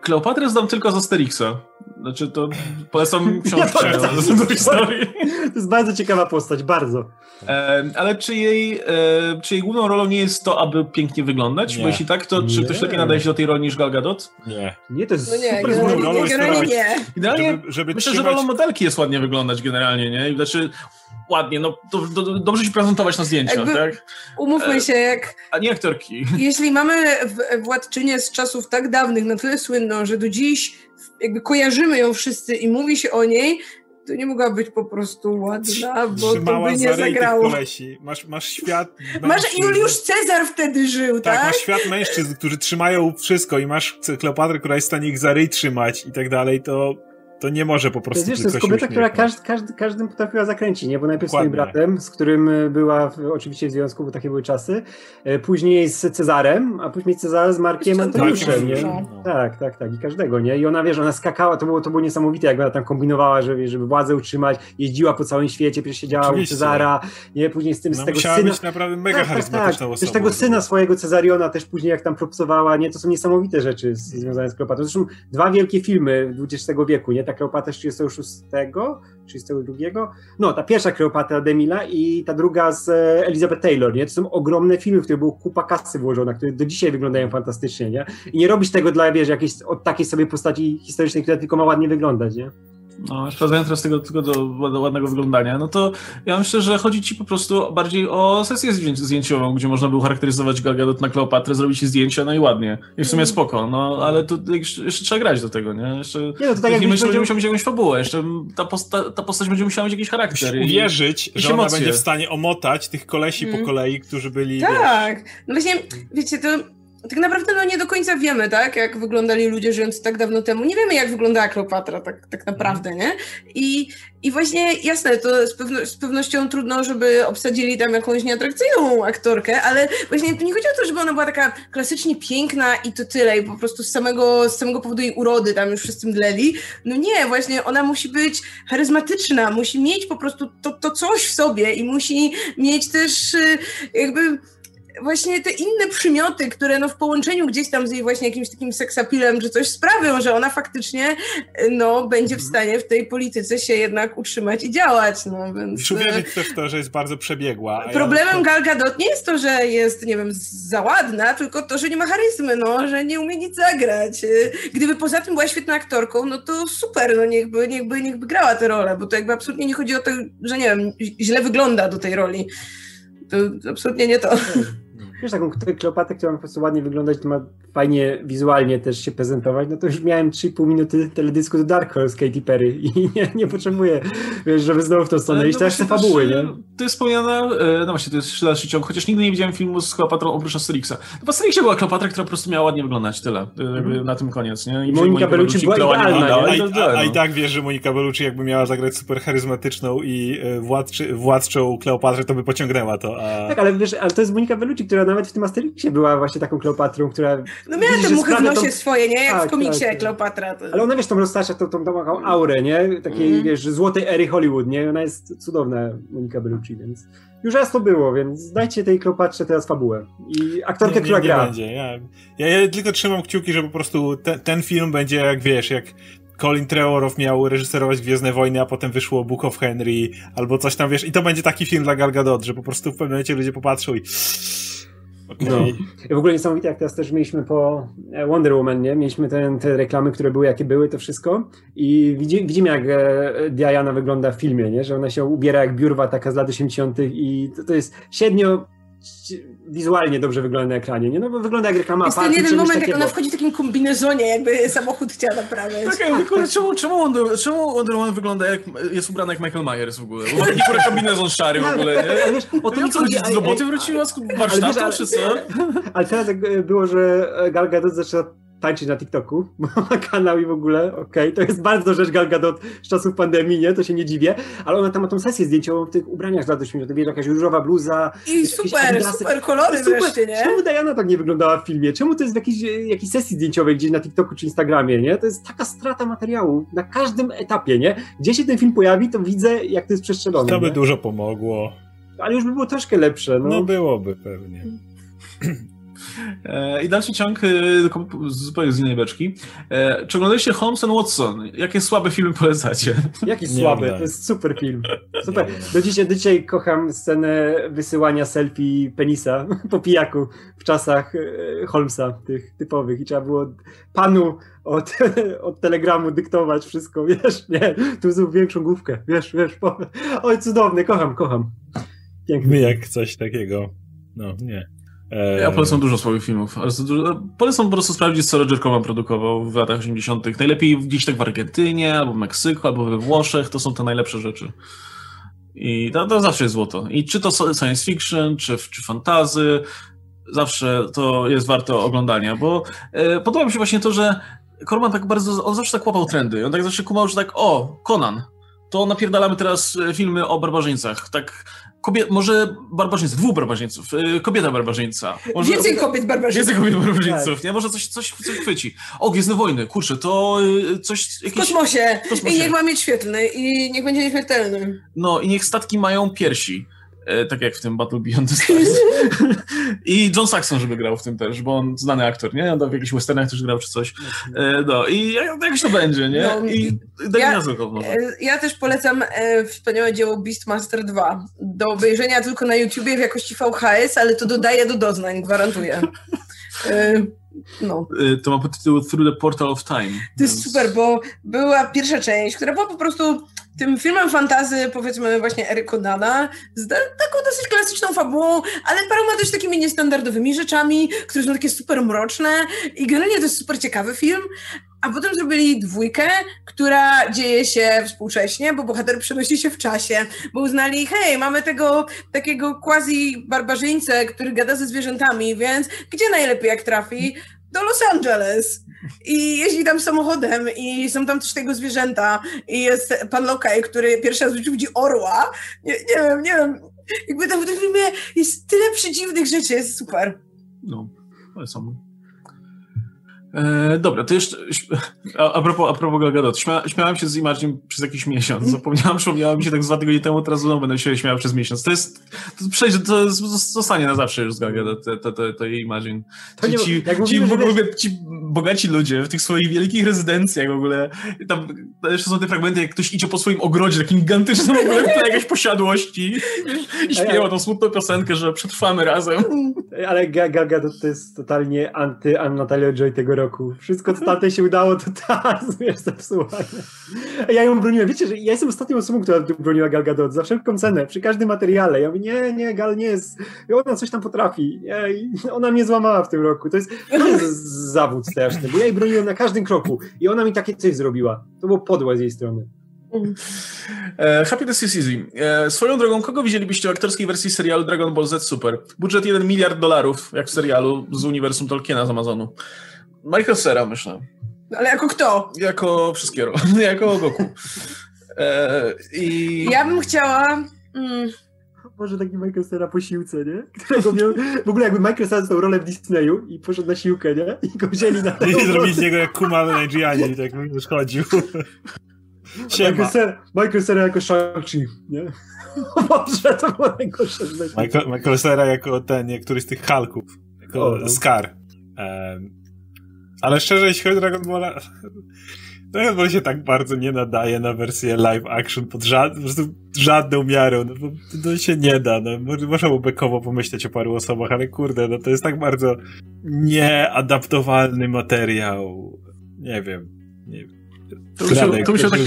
Kleopatrę znam tylko z Asterixa. Znaczy to polecam książkę ja do historii. To jest bardzo ciekawa postać, bardzo. E, ale czy jej, e, czy jej główną rolą nie jest to, aby pięknie wyglądać? Nie. Bo jeśli tak, to czy nie. ktoś lepiej nadaje się do tej roli niż Gal Gadot? Nie. Nie, to jest no nie, super główną rolą generalnie nie. Generalnie żeby, żeby myślę, trzymać... że rolą modelki jest ładnie wyglądać generalnie, nie? Znaczy ładnie, no do, do, dobrze się prezentować na zdjęciach, Jakby, tak? Umówmy się, jak... A nie aktorki. Jeśli mamy władczynię z czasów tak dawnych na tyle słynną, że do dziś jakby kojarzymy ją wszyscy i mówi się o niej, to nie mogła być po prostu ładna, bo Trzymała to by nie zagrało. Masz, masz świat. Masz Juliusz Cezar wtedy żył, tak? Tak, masz świat mężczyzn, którzy trzymają wszystko i masz Kleopatrę, która jest w stanie ich za ryj trzymać i tak dalej, to to nie może po prostu. Wiesz, to jest kobieta, która każd, każd, każdym potrafiła zakręcić, nie? Bo najpierw Dokładnie. swoim bratem, z którym e, była w, oczywiście w związku, bo takie były czasy, e, później z Cezarem, a później Cezar z Markiem Antoniuszem, nie? No. Tak, tak, tak. I każdego, nie? I ona, wiesz, ona skakała, to było, to było niesamowite, jak ona tam kombinowała, żeby, żeby władzę utrzymać, jeździła po całym świecie, przecież siedziała oczywiście. u Cezara, nie? Później z tym, no, z tego syna... być naprawdę mega tak, charyzmatyczną tak, tak. tego syna swojego Cezariona też później jak tam propsowała, nie? To są niesamowite rzeczy związane z Kleopatrą. Zresztą dwa wielkie filmy XX wieku, nie? Ta Kleopatra z 36, 32. No, ta pierwsza Kleopatra Demila i ta druga z e, Elizabeth Taylor, nie? To są ogromne filmy, w których było kupa kasy włożona, które do dzisiaj wyglądają fantastycznie, nie? I nie robisz tego dla, wiesz, jakiejś od takiej sobie postaci historycznej, która tylko ma ładnie wyglądać, nie? No, sprawdzając teraz tego tylko do ładnego wyglądania, no to ja myślę, że chodzi ci po prostu bardziej o sesję zdjęciową, gdzie można było charakteryzować Gal Gadot na Kleopatrę, zrobić zdjęcia, no i ładnie. I w sumie mm. spoko, no ale to jeszcze trzeba grać do tego, nie? Jeszcze nie, no to tak jak myślę, będzie musiał mieć jakąś fabułę, jeszcze ta, posta ta postać będzie musiała mieć jakiś charakter. I uwierzyć, i, że ona będzie w stanie omotać tych kolesi mm. po kolei, którzy byli, Tak, wiesz... no właśnie, wiecie, to tak naprawdę no nie do końca wiemy, tak, jak wyglądali ludzie żyjący tak dawno temu. Nie wiemy, jak wyglądała Kleopatra tak, tak naprawdę, nie? I, I właśnie, jasne, to z, pewno, z pewnością trudno, żeby obsadzili tam jakąś nieatrakcyjną aktorkę, ale właśnie nie chodzi o to, żeby ona była taka klasycznie piękna i to tyle, i po prostu z samego, z samego powodu jej urody tam już wszyscy mdleli. No nie, właśnie ona musi być charyzmatyczna, musi mieć po prostu to, to coś w sobie i musi mieć też y, jakby właśnie te inne przymioty, które no w połączeniu gdzieś tam z jej właśnie jakimś takim seksapilem czy coś sprawią, że ona faktycznie no będzie w mhm. stanie w tej polityce się jednak utrzymać i działać. No, więc... Uwierzyć też w to, że jest bardzo przebiegła. Problemem ja... Gal Gadot nie jest to, że jest, nie wiem, za ładna, tylko to, że nie ma charyzmy, no, że nie umie nic zagrać. Gdyby poza tym była świetną aktorką, no to super, no niechby, niechby, niechby grała tę rolę, bo to jakby absolutnie nie chodzi o to, że nie wiem, źle wygląda do tej roli. To absolutnie nie to. Wiesz, taką Kleopatrę, która ma po prostu ładnie wyglądać, to ma fajnie wizualnie też się prezentować, no to już miałem 3,5 minuty teledysku do Dark Horse Katy Perry i nie, nie potrzebuję, wiesz, żeby znowu w tą stronę iść, no też te fabuły, nie? To jest wspomniana, e, no właśnie, to jest dalszy ciąg, chociaż nigdy nie widziałem filmu z Kleopatrą oprócz Asterixa. No w Asterixie była Kleopatra, która po prostu miała ładnie wyglądać, tyle, mm. na tym koniec, nie? I Monika Bellucci była idealna, a, a, a, i tak wiesz, że Monika Bellucci jakby miała zagrać super charyzmatyczną i e, władczy, władczą Kleopatrę, to by pociągnęła to, a... Tak, ale wiesz, ale to jest Monika Bellucci, która nawet w tym Asterixie była właśnie taką Kleopatrą, która... No miała te muchy w nosie tą... swoje, nie? Jak tak, w komiksie tak, Kleopatra. To... Ale ona, wiesz, tą roztacza tą, tą, tą taką aurę, nie? Takiej, mm. wiesz, złotej ery Hollywood, nie? Ona jest cudowna, Monika Bellucci, więc już raz to było, więc dajcie tej Kleopatrze teraz fabułę. I aktorkę, nie, która nie gra. Będzie. Ja, ja, ja, tylko trzymam kciuki, że po prostu te, ten film będzie jak, wiesz, jak Colin Trevorrow miał reżyserować Gwiezdne Wojny, a potem wyszło Book of Henry, albo coś tam, wiesz, i to będzie taki film dla Gal Gadot, że po prostu w pewnym momencie ludzie popatrzą i. No. I w ogóle niesamowite, jak teraz też mieliśmy po e, Wonder Woman, nie? Mieliśmy ten, te reklamy, które były, jakie były, to wszystko. I widzimy, widzimy jak e, Diana wygląda w filmie, nie? Że ona się ubiera jak biurwa taka z lat 80. i to, to jest średnio wizualnie dobrze wygląda na ekranie, nie? No bo wygląda jak reklama Jest ten jeden moment, takiego. jak ona wchodzi w takim kombinezonie, jakby samochód chciała naprawiać. Tak, ja mówię, czemu, czemu, Wonder, czemu Wonder Woman wygląda jak, jest ubrana jak Michael Myers w ogóle? Bo taki kombinezon szary w ogóle, nie? Wiesz, o to chodzi, z roboty wróciła z warsztatu, czy co? Ale teraz jak było, że Gal Gadot zaczęła tańczyć na TikToku, bo ma kanał i w ogóle, okej, okay, to jest bardzo rzecz Gal Gadot z czasów pandemii, nie, to się nie dziwię, ale ona tam ma tą sesję zdjęciową w tych ubraniach z lat 80 wiesz, jakaś różowa bluza. I super, super kolory super. wreszcie, nie? Czemu Diana tak nie wyglądała w filmie? Czemu to jest w jakiejś, jakiejś sesji zdjęciowej gdzieś na TikToku czy Instagramie, nie? To jest taka strata materiału na każdym etapie, nie? Gdzie się ten film pojawi, to widzę, jak to jest przestrzelone. To by nie? dużo pomogło. Ale już by było troszkę lepsze, no. No byłoby pewnie. E, I dalszy ciąg e, zupełnie z innej beczki. E, czy oglądaliście Holmes and Watson? Jakie słabe filmy polecacie? Jaki słaby? To jest super film. Super. Do dzisiaj, do dzisiaj kocham scenę wysyłania selfie penisa po pijaku w czasach Holmesa, tych typowych. I trzeba było panu od, od telegramu dyktować wszystko, wiesz, nie, tu zrób większą główkę, wiesz, wiesz, po... oj, cudowny, kocham, kocham. Piękny. Jak coś takiego, no, nie. Ja polecam dużo swoich filmów. Polecam po prostu sprawdzić, co Roger Corman produkował w latach 80. Najlepiej gdzieś tak w Argentynie, albo w Meksyku, albo we Włoszech. To są te najlepsze rzeczy. I to, to zawsze jest złoto. I czy to science fiction, czy, czy fantazy, zawsze to jest warto oglądania, bo e, podoba mi się właśnie to, że Corman tak bardzo, on zawsze tak łapał trendy. On tak zawsze kumał, że tak, o, Conan, to napierdalamy teraz e, filmy o barbarzyńcach. Tak Kobiet, może barbarzyńcy, dwóch barbarzyńców, y, kobieta barbarzyńca. Może, więcej kobiet barbarzyńców. Więcej kobiet barbarzyńców, tak. nie? Może coś, coś, coś chwyci. O, Gwiezdne Wojny, kurczę, to y, coś... Jakieś... W, kosmosie. w kosmosie. I niech ma mieć świetlny i niech będzie nieśmiertelny. No i niech statki mają piersi. E, tak jak w tym Battle Beyond the Stars. I John Saxon, żeby grał w tym też, bo on znany aktor, nie? On w jakichś westernach też grał czy coś. E, no i jakoś to będzie, nie? No, I daj ja, może. E, ja też polecam wspaniałe dzieło Beastmaster 2 do obejrzenia tylko na YouTubie w jakości VHS, ale to dodaje do doznań, gwarantuję. No. To ma podtytuł Through the Portal of Time. To więc... jest super, bo była pierwsza część, która była po prostu tym filmem fantazy, powiedzmy właśnie Eric Conana, z taką dosyć klasyczną fabułą, ale paroma dość takimi niestandardowymi rzeczami, które są takie super mroczne i generalnie to jest super ciekawy film, a potem zrobili dwójkę, która dzieje się współcześnie, bo bohater przenosi się w czasie, bo uznali, hej, mamy tego takiego quasi barbarzyńcę, który gada ze zwierzętami, więc gdzie najlepiej jak trafi? Do Los Angeles i jeździ tam samochodem i są tam też tego zwierzęta i jest pan Lokaj, który pierwszy raz widzi orła. Nie, nie wiem, nie wiem. Jakby tam w tym filmie jest tyle przedziwnych rzeczy, jest super. No, ale są. E, dobra, to jeszcze a, a propos, a propos Gal Gadot. Śmia, śmiałem się z Imagine przez jakiś miesiąc. Zapomniałem, przypomniała mi się tak z dwa tygodnie temu, teraz znowu będę się śmiał przez miesiąc. To jest, to przejdzie, to zostanie na zawsze już z Gal Gadot, to, to, to, to Imagine. To nie- ci, ci, mówimy, że ogóle, ci bogaci ludzie w tych swoich wielkich rezydencjach w ogóle, tam jeszcze są te fragmenty, jak ktoś idzie po swoim ogrodzie, takim gigantycznym w ogóle, jakiejś posiadłości i śpiewa tą smutną piosenkę, że przetrwamy razem. Ale Ga- Gal Gadot to jest totalnie anty Natalia Joy tego roku. Wszystko, co tamtej się udało, to ta wiesz, zepsuła. Ja ją broniłem. Wiecie, że ja jestem ostatnią osobą, która broniła Gal Gadot za wszelką cenę, przy każdym materiale. Ja mówię, nie, nie, Gal nie jest, ona coś tam potrafi. Ja, ona mnie złamała w tym roku. To jest, to jest zawód straszny, bo ja jej broniłem na każdym kroku i ona mi takie coś zrobiła. To było podłe z jej strony. E, Happiness is easy. E, swoją drogą, kogo widzielibyście w aktorskiej wersji serialu Dragon Ball Z Super? Budżet 1 miliard dolarów, jak w serialu z uniwersum Tolkiena z Amazonu. Michael Cera, myślę. Ale jako kto? Jako wszystkiego. jako Goku. E, I... Ja bym chciała... Mm, Może taki Michael Cera po siłce, nie? Którego miał, w ogóle jakby Michael Cera dostał rolę w Disneyu i poszedł na siłkę, nie? I go wzięli na I zrobić z niego jak Kuma w Nigerianie, tak już chodził. Siema. Michael Cera, Michael Cera jako Shang-Chi, nie? Boże, to było najgorsze. Michael, Michael Cera jako ten, jak któryś z tych Hulków. Jako O, no. Scar. Em, ale szczerze, jeśli chodzi o Dragon Balla, Dragon Ball się tak bardzo nie nadaje na wersję live action pod żad, po prostu żadną miarą. No, to się nie da. No, można by bekowo pomyśleć o paru osobach, ale kurde, no to jest tak bardzo nieadaptowalny materiał. Nie wiem. Nie wiem. To to musiał taki.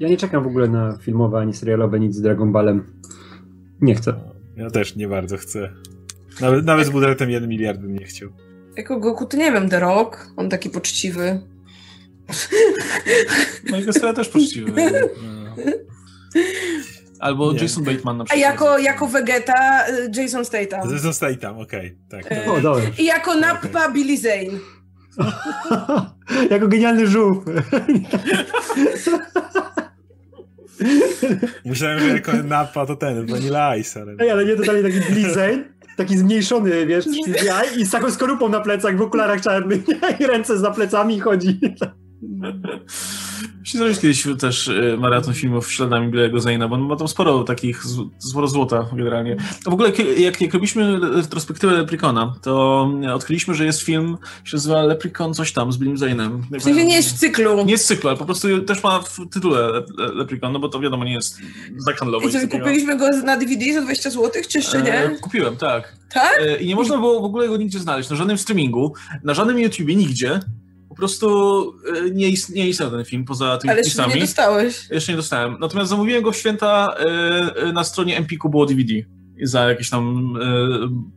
Ja nie czekam w ogóle na filmowe ani serialowe nic z Dragon Ballem. Nie chcę. Ja też nie bardzo chcę. Nawet, nawet z budżetem 1 miliard bym nie chciał. Jako Goku to nie wiem, The Rock, on taki poczciwy. Michael Cera też poczciwy. No. Albo Nie. Jason Bateman na A przykład. jako, jako Vegeta y, Jason Statham. Zostaj tam, okej. Tak. E, O, dobra. I jako Nappa Billy Zane. jako genialny żółw. Myślałem, że jako napa to ten, Vanilla Ice, ale... Ej, ale nie totalnie taki Blizzard, taki zmniejszony, wiesz, CGI i z taką skorupą na plecach, w okularach czarnych i ręce za plecami chodzi. Musi zrobić kiedyś też e, maraton filmów śladami Billy'ego Zane'a, bo on ma tam sporo takich, sporo złota generalnie. To w ogóle, jak, jak robiliśmy retrospektywę Leprikona, to e, odkryliśmy, że jest film, się nazywa Leprikon coś tam z Billym Zane'em. W sensie nie jest w cyklu. Nie jest cykl, ale po prostu też ma w tytule Le- Le- Leprikon, no bo to wiadomo, nie jest handlowo. I kupiliśmy go na DVD za 20 zł, czy jeszcze E, nie? Kupiłem, tak. Tak? E, I nie można było w ogóle go nigdzie znaleźć, na żadnym streamingu, na żadnym YouTubie, nigdzie. Po prostu e, nie, ist, nie istniał ten film poza tymi Ale jeszcze wpisami. nie dostałeś. Jeszcze nie dostałem. Natomiast zamówiłem go w święta e, e, na stronie Empiku było DVD za jakieś tam e,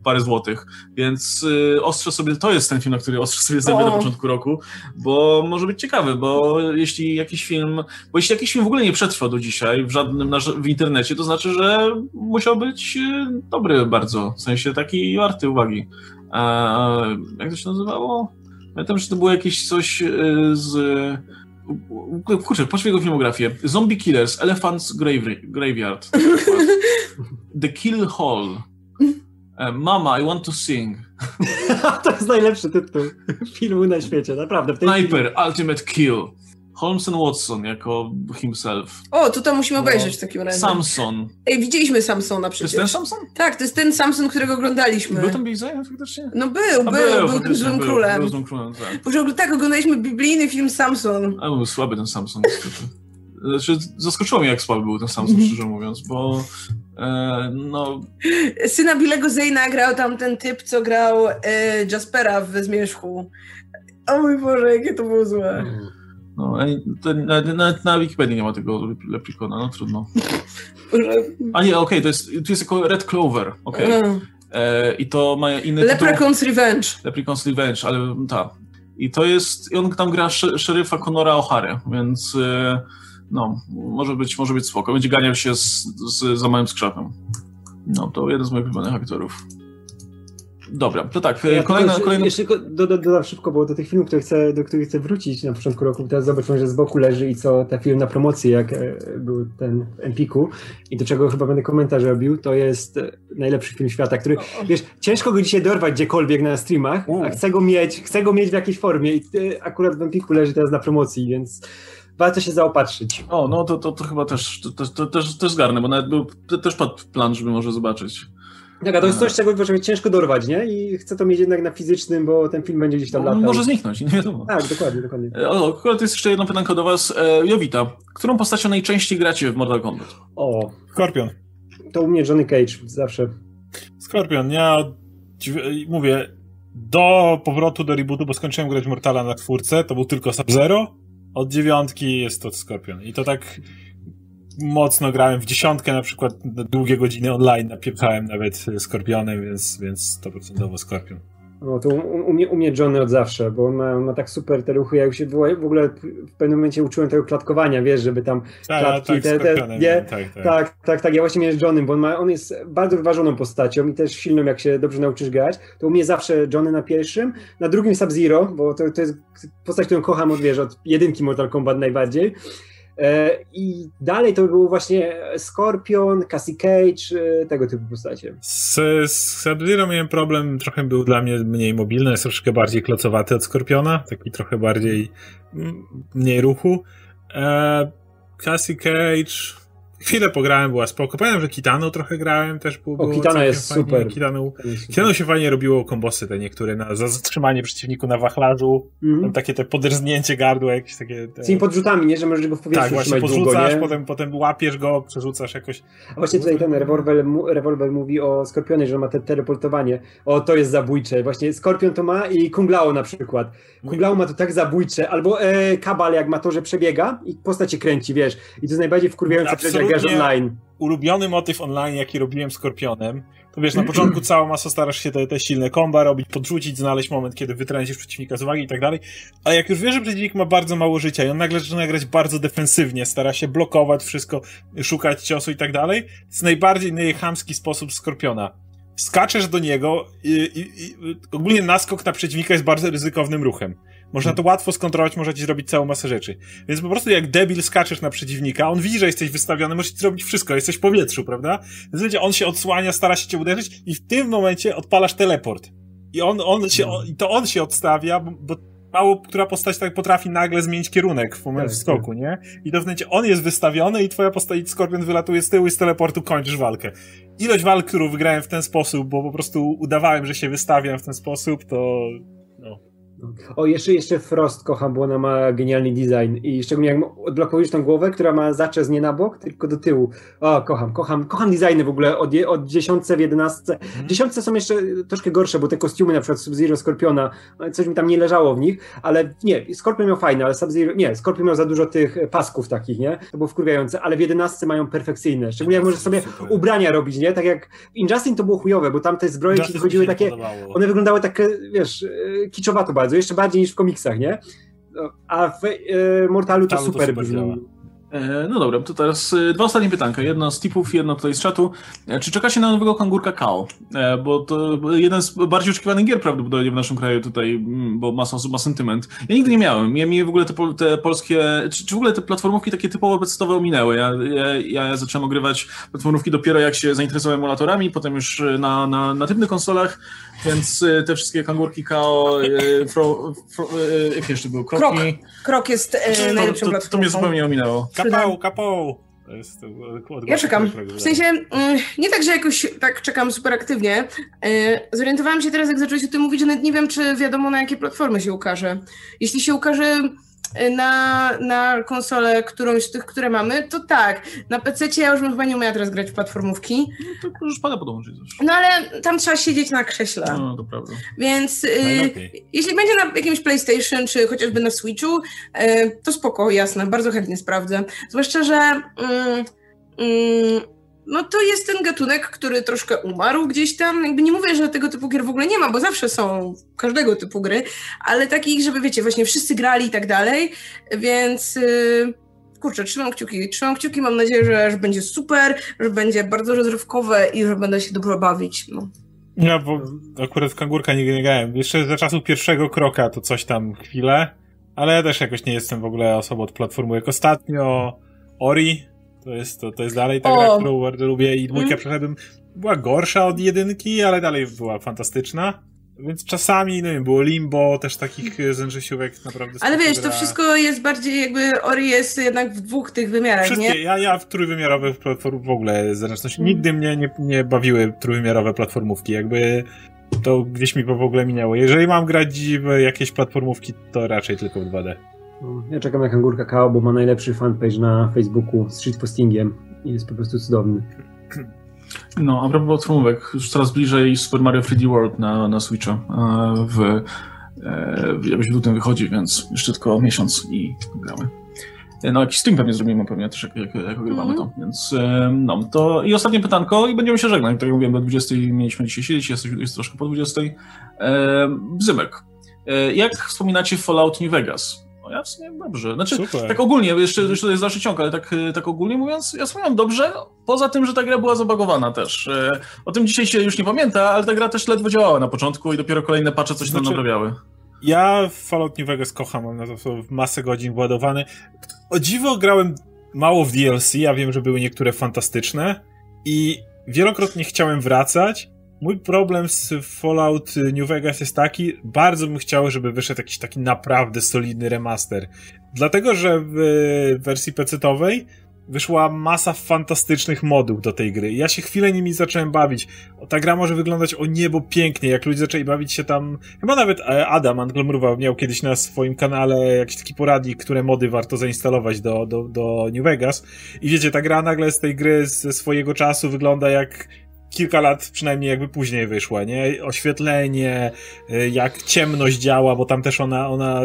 parę złotych. Więc e, ostrzę sobie, to jest ten film, na który ostrzę sobie zęby na początku roku, bo może być ciekawy, bo jeśli jakiś film, bo jeśli jakiś film w ogóle nie przetrwał do dzisiaj w żadnym na, w internecie, to znaczy, że musiał być e, dobry bardzo, w sensie taki warty uwagi. A, jak to się nazywało? Pamiętam, że to było jakieś coś e, z Kurczę, patrz w jego filmografię. Zombie Killers, Elephant's Grave, Graveyard. The Kill Hall. E, Mama, I Want to Sing. to jest najlepszy tytuł filmu na świecie, naprawdę. Sniper, Ultimate Kill. Holmes and Watson jako himself. O, to to musimy obejrzeć w takim razie. Samson. Ej, widzieliśmy Samsona To jest przecież. ten Samson? Tak, to jest ten Samson, którego oglądaliśmy. Był tam Billy Zane faktycznie? No był, był, był, faktycznie, złym był, królem. Był złym królem, tak. Boże, tak, oglądaliśmy biblijny film Samson. Ale był słaby ten Samson niestety. Znaczy, zaskoczyło mnie, jak słaby był ten Samson, szczerze mówiąc, bo e, no, Syna Billego Zane'a grał tam ten typ, co grał e, Jaspera w Zmierzchu. O mój Boże, jakie to było złe. No to, nawet, na Wikipedii nie ma tego Leprikona, no trudno. A nie, okej, to jest, tu jest jako Red Clover, okej. No. E, I to ma inny tytuł. Leprechaun's Revenge. Leprechaun's Revenge, ale tak. I to jest, i on tam gra szy, szeryfa Conora O'Hare, więc e, no, może być, może być spoko. Będzie ganiał się z, z za małym skrzapem. No, to jeden z moich ulubionych aktorów. Dobra, to tak, Ja kolejna, tylko, kolejna... Jeszcze tylko do, do, dodam szybko, bo do tych filmów, które chcę, do których chcę wrócić na początku roku, teraz zobaczyłem, że z boku leży i co trafiłem na promocji, jak e, był ten w Empiku i do czego chyba będę komentarz robił, to jest e, najlepszy film świata, który, wiesz, ciężko go dzisiaj dorwać gdziekolwiek na streamach, a chcę go mieć, chcę go mieć w jakiejś formie i e, akurat w Empiku leży teraz na promocji, więc warto się zaopatrzyć. O, no to, to, to chyba też, to, to, to, też, też zgarnę, bo nawet był to też padł plan, żeby może zobaczyć. Tak, a to jest coś, czego żeby ciężko dorwać, nie? I chcę to mieć jednak na fizycznym, bo ten film będzie gdzieś tam On latał. może zniknąć, nie wiadomo. Tak, dokładnie, dokładnie. E, O, akurat jest jeszcze jedno pytanko do was. E, Jowita, którą postacią najczęściej gracie w Mortal Kombat? O, Skorpion. to u mnie Johnny Cage zawsze. Skorpion, ja mówię, do powrotu do rebootu, bo skończyłem grać Mortala na czwórce, to był tylko Sub-Zero, od dziewiątki jest to Skorpion. I to tak mocno grałem w dziesiątkę na przykład, na długie godziny online napieprzałem nawet Skorpionem, więc, więc 100% Skorpion. No to u, u, mnie, u mnie Johnny od zawsze, bo on ma, on ma tak super te ruchy. Ja już się w ogóle w pewnym momencie uczyłem tego klatkowania, wiesz, żeby tam Tak, klatki, tak, te, te, nie? tak, tak. Tak, tak, tak. Ja właśnie miałem z Johnem, bo on, ma, on jest bardzo wyważoną postacią i też silną, jak się dobrze nauczysz grać. To u mnie zawsze Johnny na pierwszym, na drugim Sub-Zero, bo to, to jest postać, którą kocham od, wiesz, od jedynki Mortal Kombat najbardziej. E, I dalej to był właśnie Scorpion, Cassie Cage, e, tego typu postacie. Z, z miałem problem, trochę był dla mnie mniej mobilny, jest troszkę bardziej klocowaty od Skorpiona, taki trochę bardziej mm, mniej ruchu. E, Cassie Cage, chwilę pograłem, była spoko. Pamiętam, że Kitano trochę grałem, też było, Kitana całkiem jest fajnie. super. Kitano, Kitano się fajnie robiło kombosy te niektóre, na, za zatrzymanie przeciwniku na wachlarzu, Mhm. tam takie te podrznięcie gardła, jakieś takie... Te... Z tymi podrzutami, nie? Że możesz go w powietrzu tak, właśnie długo, podrzucasz, nie? potem, potem łapiesz go, przerzucasz jakoś. A właśnie tutaj ten rewolwer, rewolwer mówi o Skorpionie, że ma te teleportowanie. O, to jest zabójcze. Właśnie Skorpion to ma i Kung Lao na przykład. Kung Lao ma to tak zabójcze. Albo e, Kabal jak ma to, że przebiega i postać się kręci, wiesz. I to jest najbardziej wkurwiające, jak Absolutnie. online. ulubiony motyw online, jaki robiłem Skorpionem, to wiesz, na początku cała masa starasz się te, te silne komba robić, podrzucić, znaleźć moment, kiedy wytrącisz przeciwnika z uwagi i tak dalej, ale jak już wiesz, że przeciwnik ma bardzo mało życia i on nagle zaczyna grać bardzo defensywnie, stara się blokować wszystko, szukać ciosu i tak dalej, to jest najbardziej najchamski sposób Skorpiona. Skaczesz do niego i, i, i ogólnie naskok na przeciwnika jest bardzo ryzykownym ruchem. Można to łatwo skontrolować, można ci zrobić całą masę rzeczy. Więc po prostu jak debil skaczesz na przeciwnika, on widzi, że jesteś wystawiony, możesz ci zrobić wszystko, jesteś w powietrzu, prawda? Więc wiecie, on się odsłania, stara się cię uderzyć i w tym momencie odpalasz teleport. I on, on się, on, i to on się odstawia, bo, mało która postać tak potrafi nagle zmienić kierunek w momencie Tak, skoku, nie? I to w momencie on jest wystawiony i twoja postać Skorpion wylatuje z tyłu i z teleportu kończysz walkę. Ilość walk, którą wygrałem w ten sposób, bo po prostu udawałem, że się wystawiam w ten sposób, to O, jeszcze, jeszcze Frost kocham, bo ona ma genialny design. I szczególnie jak odblokujesz tą głowę, która ma zaczes nie na bok, tylko do tyłu. O, kocham, kocham, kocham designy w ogóle od, je- od dziesiątce w jedenastce. W dziesiątce są jeszcze troszkę gorsze, bo te kostiumy na przykład Sub-Zero, Skorpiona, coś mi tam nie leżało w nich, ale nie, Skorpion miał fajne, ale Sub-Zero, nie, Skorpion miał za dużo tych pasków takich, nie? To było wkurwiające, ale w jedenastce mają perfekcyjne. Szczególnie jak możesz sobie Super. ubrania robić, nie? Tak jak w Injustice to było chujowe, bo tam te zbroje ci się takie, podobało. one wyglądały tak, e, wiesz, e, kiczowato bardzo, jeszcze bardziej niż w komiksach, nie? No, A w e, Mortalu to Mortalu to super super. E, No dobra, to teraz e, dwa ostatnie pytanka. Jedno z tipów, jedno tutaj z czatu. E, Czy czekacie na nowego kangurka Kao? Bo to jeden z bardziej oczekiwanych gier prawdopodobnie w naszym kraju tutaj, mm, bo masa osób ma sentyment. Ja nigdy nie miałem. Ja mi w ogóle te, te polskie, czy, czy w ogóle te platformówki takie typowo podstawowe ominęły. Ja, ja, ja zacząłem ogrywać platformówki dopiero jak się zainteresowałem emulatorami, potem już na, na, na tylnych konsolach, więc e, te wszystkie kangurki Kao, e, fro, fro, e, jakie jeszcze były? Kroki? Krok. Krok jest e, najlepszą to, to, to mnie zupełnie ominęło. Kapał, kapał! Jest Ja czekam. W sensie, mm, nie tak, że jakoś tak czekam super aktywnie. Zorientowałam się teraz, jak zacząłeś o tym mówić, że nawet nie wiem, czy wiadomo, na jakie platformy się ukaże. Jeśli się ukaże na, na konsolę którąś z tych, które mamy, to tak. Na PC ja już bym chyba nie umiała teraz grać w platformówki. To już pada podłączyć. No ale tam trzeba siedzieć na krześle. No, to prawda. Więc y, jeśli będzie na jakimś PlayStation, czy chociażby na Switchu, y, to spoko, jasne, bardzo chętnie sprawdzę. Zwłaszcza, że mm, no to jest ten gatunek, który troszkę umarł gdzieś tam. Jakby nie mówię, że tego typu gier w ogóle nie ma, bo zawsze są każdego typu gry, ale takich, żeby wiecie, właśnie wszyscy grali i tak dalej, więc... y, Kurczę, trzymam kciuki. Trzymam kciuki, mam nadzieję, że, że będzie super, że będzie bardzo rozrywkowe i że będę się dobrze bawić. No. No, bo akurat w kangurka nigdy nie grałem. Jeszcze za czasów pierwszego kroka to coś tam chwilę, ale ja też jakoś nie jestem w ogóle osobą od. Jak ostatnio Ori, to jest, to, to jest dalej ta gra, którą bardzo lubię i dwójkę mm. przeszedłem. Była gorsza od jedynki, ale dalej była fantastyczna. Więc czasami, no wiem, było Limbo, też takich e, zężysiówek naprawdę Ale wiesz, gra. to wszystko jest bardziej jakby, Ori jest jednak w dwóch tych wymiarach, Wszystkie, nie? Ja, ja w trójwymiarowych platform w ogóle zręczności. Mm. Nigdy mnie nie, nie bawiły trójwymiarowe platformówki, jakby to gdzieś mi w ogóle minęło. Jeżeli mam grać w jakieś platformówki, to raczej tylko w 2D. Ja czekam na Kangurka Kao, bo ma najlepszy fanpage na Facebooku z shitpostingiem i jest po prostu cudowny. No, a propos platformówek, już coraz bliżej Super Mario 3D World na, na Switcha e, w, e, w lutym wychodzi, więc jeszcze tylko miesiąc i gramy. E, no, jakiś stream pewnie zrobimy pewnie też, jak, jak, jak ogrywamy mm. to, więc no, to i ostatnie pytanko i będziemy się żegnać, tak jak mówiłem, do 20 mieliśmy dzisiaj siedzieć, jest, jest troszkę po 20. Bzymek, jak wspominacie Fallout New Vegas? No ja w sumie dobrze. Znaczy, Super. tak ogólnie, jeszcze, jeszcze to jest dalszy ciąg, ale tak, tak ogólnie mówiąc, ja wspominam dobrze, poza tym, że ta gra była zabagowana też. E, o tym dzisiaj się już nie pamięta, ale ta gra też ledwo działała na początku i dopiero kolejne patche coś tam znaczy, naprawiały. Ja Fallout New Vegas kocham, mam na to masę godzin władowany. O dziwo grałem mało w DLC, ja wiem, że były niektóre fantastyczne i wielokrotnie chciałem wracać, Mój problem z Fallout New Vegas jest taki, bardzo bym chciał, żeby wyszedł jakiś taki naprawdę solidny remaster. Dlatego, że w wersji PC-owej wyszła masa fantastycznych modów do tej gry. Ja się chwilę nimi zacząłem bawić. Ta gra może wyglądać o niebo pięknie, jak ludzie zaczęli bawić się tam... Chyba nawet e, Adam Anglomurowa miał kiedyś na swoim kanale jakiś taki poradnik, które mody warto zainstalować do, do, do New Vegas. I wiecie, ta gra nagle z tej gry ze swojego czasu wygląda jak kilka lat przynajmniej jakby później wyszła, nie? Oświetlenie, y, jak ciemność działa, bo tam też ona, ona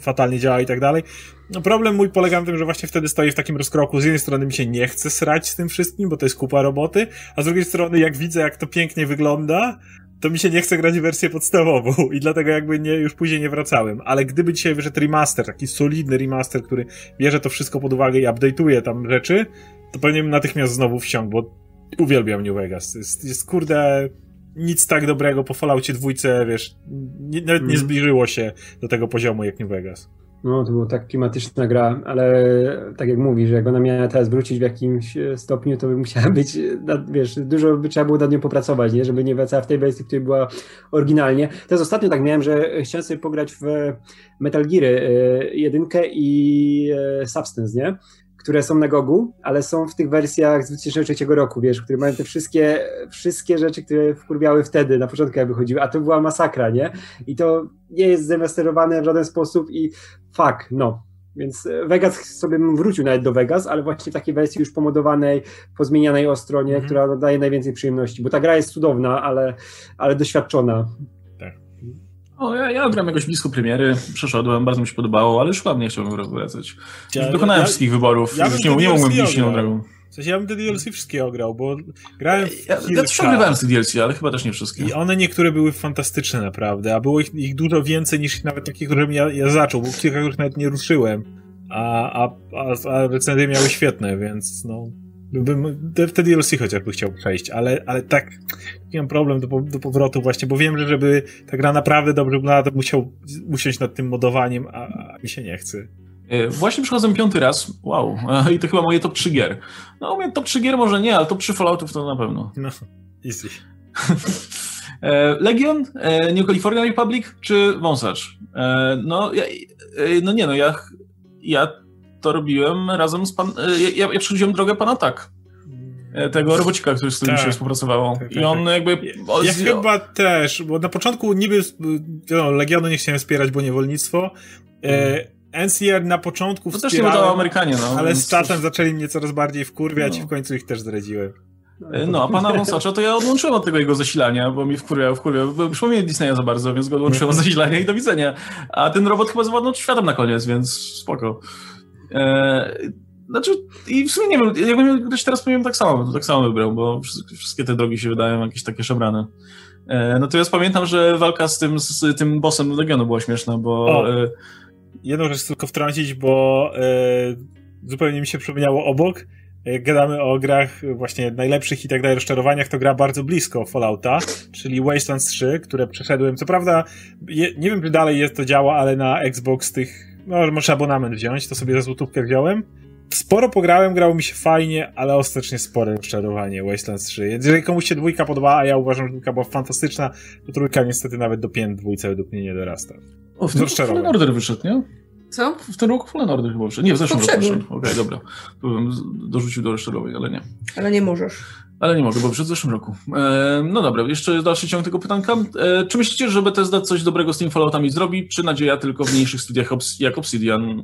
fatalnie działa i tak dalej. No problem mój polega na tym, że właśnie wtedy stoję w takim rozkroku. Z jednej strony mi się nie chce srać z tym wszystkim, bo to jest kupa roboty, a z drugiej strony jak widzę, jak to pięknie wygląda, to mi się nie chce grać w wersję podstawową i dlatego jakby nie, już później nie wracałem. Ale gdyby dzisiaj wyszedł remaster, taki solidny remaster, który bierze to wszystko pod uwagę i update'uje tam rzeczy, to pewnie bym natychmiast znowu wsiąkł, bo uwielbiam New Vegas. Jest, jest kurde nic tak dobrego po Falloutie dwójce, wiesz, nie, nawet nie mhm. zbliżyło się do tego poziomu jak New Vegas. No, to była tak klimatyczna gra, ale tak jak mówisz, jak ona miała teraz wrócić w jakimś stopniu, to by musiała być, wiesz, dużo by trzeba było nad nią popracować, nie? żeby nie wracała w tej wersji, w której była oryginalnie. Teraz ostatnio tak miałem, że chciałem sobie pograć w Metal Gear e, jedynkę i e, Substance, nie? Które są na Gogu, ale są w tych wersjach z 2003 roku, wiesz, które mają te wszystkie, wszystkie rzeczy, które wkurwiały wtedy, na początku jak wychodziły, a to była masakra, nie? I to nie jest zemasterowane w żaden sposób i fuck, no. Więc Vegas sobie bym wrócił nawet do Vegas, ale właśnie w takiej wersji już pomodowanej, pozmienianej o stronie, mm. która daje najwięcej przyjemności, bo ta gra jest cudowna, ale, ale doświadczona. O, ja, ja gram jakoś blisko premiery, przeszedłem, bardzo mi się podobało, ale już ładnie chciałbym wracać. Ja, dokonałem ja, wszystkich wyborów, ja już nie, nie mogłem bić nie drogą. W sensie ja bym te DLC wszystkie ograł, bo grałem w Ja, ja też ogrywałem z tych DLC, ale chyba też nie wszystkie. I one niektóre były fantastyczne naprawdę, a było ich, ich dużo więcej niż nawet takich, którym ja, ja zaczął, bo kilka już nawet nie ruszyłem. A, a, a, a recenzje miały świetne, więc no bym te DLC chociażby chciał przejść, ale, ale tak nie mam problem do, do powrotu właśnie, bo wiem, że żeby ta gra naprawdę dobrze wyglądała, to musiał usiąść nad tym modowaniem, a, a mi się nie chce. E, właśnie przychodzę piąty raz, wow, i to chyba moje top 3 gier. No, moje top 3 gier może nie, ale top 3 Falloutów to na pewno. No, easy. E, Legion, e, New California Republic czy Wąsacz? No, ja, no nie no, ja, ja to robiłem razem z pan... E, ja, ja przechodziłem drogę pana tak. E, tego robocika, który z którym tak, się współpracowało. Tak, tak, I on tak. jakby... Ja, chyba też, bo na początku niby no, Legionu nie chciałem wspierać, bo niewolnictwo. E, NCR na początku To też nie udało Amerykanie, no. Ale z czasem zaczęli mnie coraz bardziej wkurwiać no. i w końcu ich też zdradziłem. E, no, a pana wąsacza to ja odłączyłem od tego jego zasilania, bo mi wkurwiał, wkurwiał. Bo już mnie Disneya za bardzo, więc go odłączyłem od zasilania i do widzenia. A ten robot chyba zawładnął światem na koniec, więc spoko. E, znaczy, i w sumie nie wiem, jakbym ktoś teraz powiem tak samo, tak samo wybrał, bo wszystkie te drogi się wydają jakieś takie szabrane. E, natomiast pamiętam, że walka z tym, z tym bossem Legionu była śmieszna, bo... O, e, jedną rzecz tylko wtrącić, bo e, zupełnie mi się przypomniało obok. jak gadamy o grach właśnie najlepszych i tak dalej, rozczarowaniach, to gra bardzo blisko Fallouta, czyli Wastelands 3, które przeszedłem. Co prawda, je, nie wiem, czy dalej jest to działa, ale na Xbox tych, no, może abonament wziąć, to sobie za złotówkę wziąłem. Sporo pograłem, grało mi się fajnie, ale ostatecznie spore rozczarowanie Wastelands 3. Więc jeżeli komuś się dwójka podoba, a ja uważam, że dwójka była fantastyczna, to trójka niestety nawet do pięt dwójce według mnie nie dorasta. O, w tym roku Fallen Order wyszedł, nie? Co? W tym roku Fallen Order chyba wyszedł. Nie, w zeszłym roku wyszedł. Okej, dobra. To bym z- dorzucił do rozczarowań, ale nie. Ale nie możesz. Ale nie mogę, bo w zeszłym roku. E, no dobra, jeszcze dalszy ciąg tego pytanka. E, czy myślicie, że Bethesda coś dobrego z tymi Falloutami zrobi, czy nadzieja tylko w mniejszych studiach obs- jak Obsidian?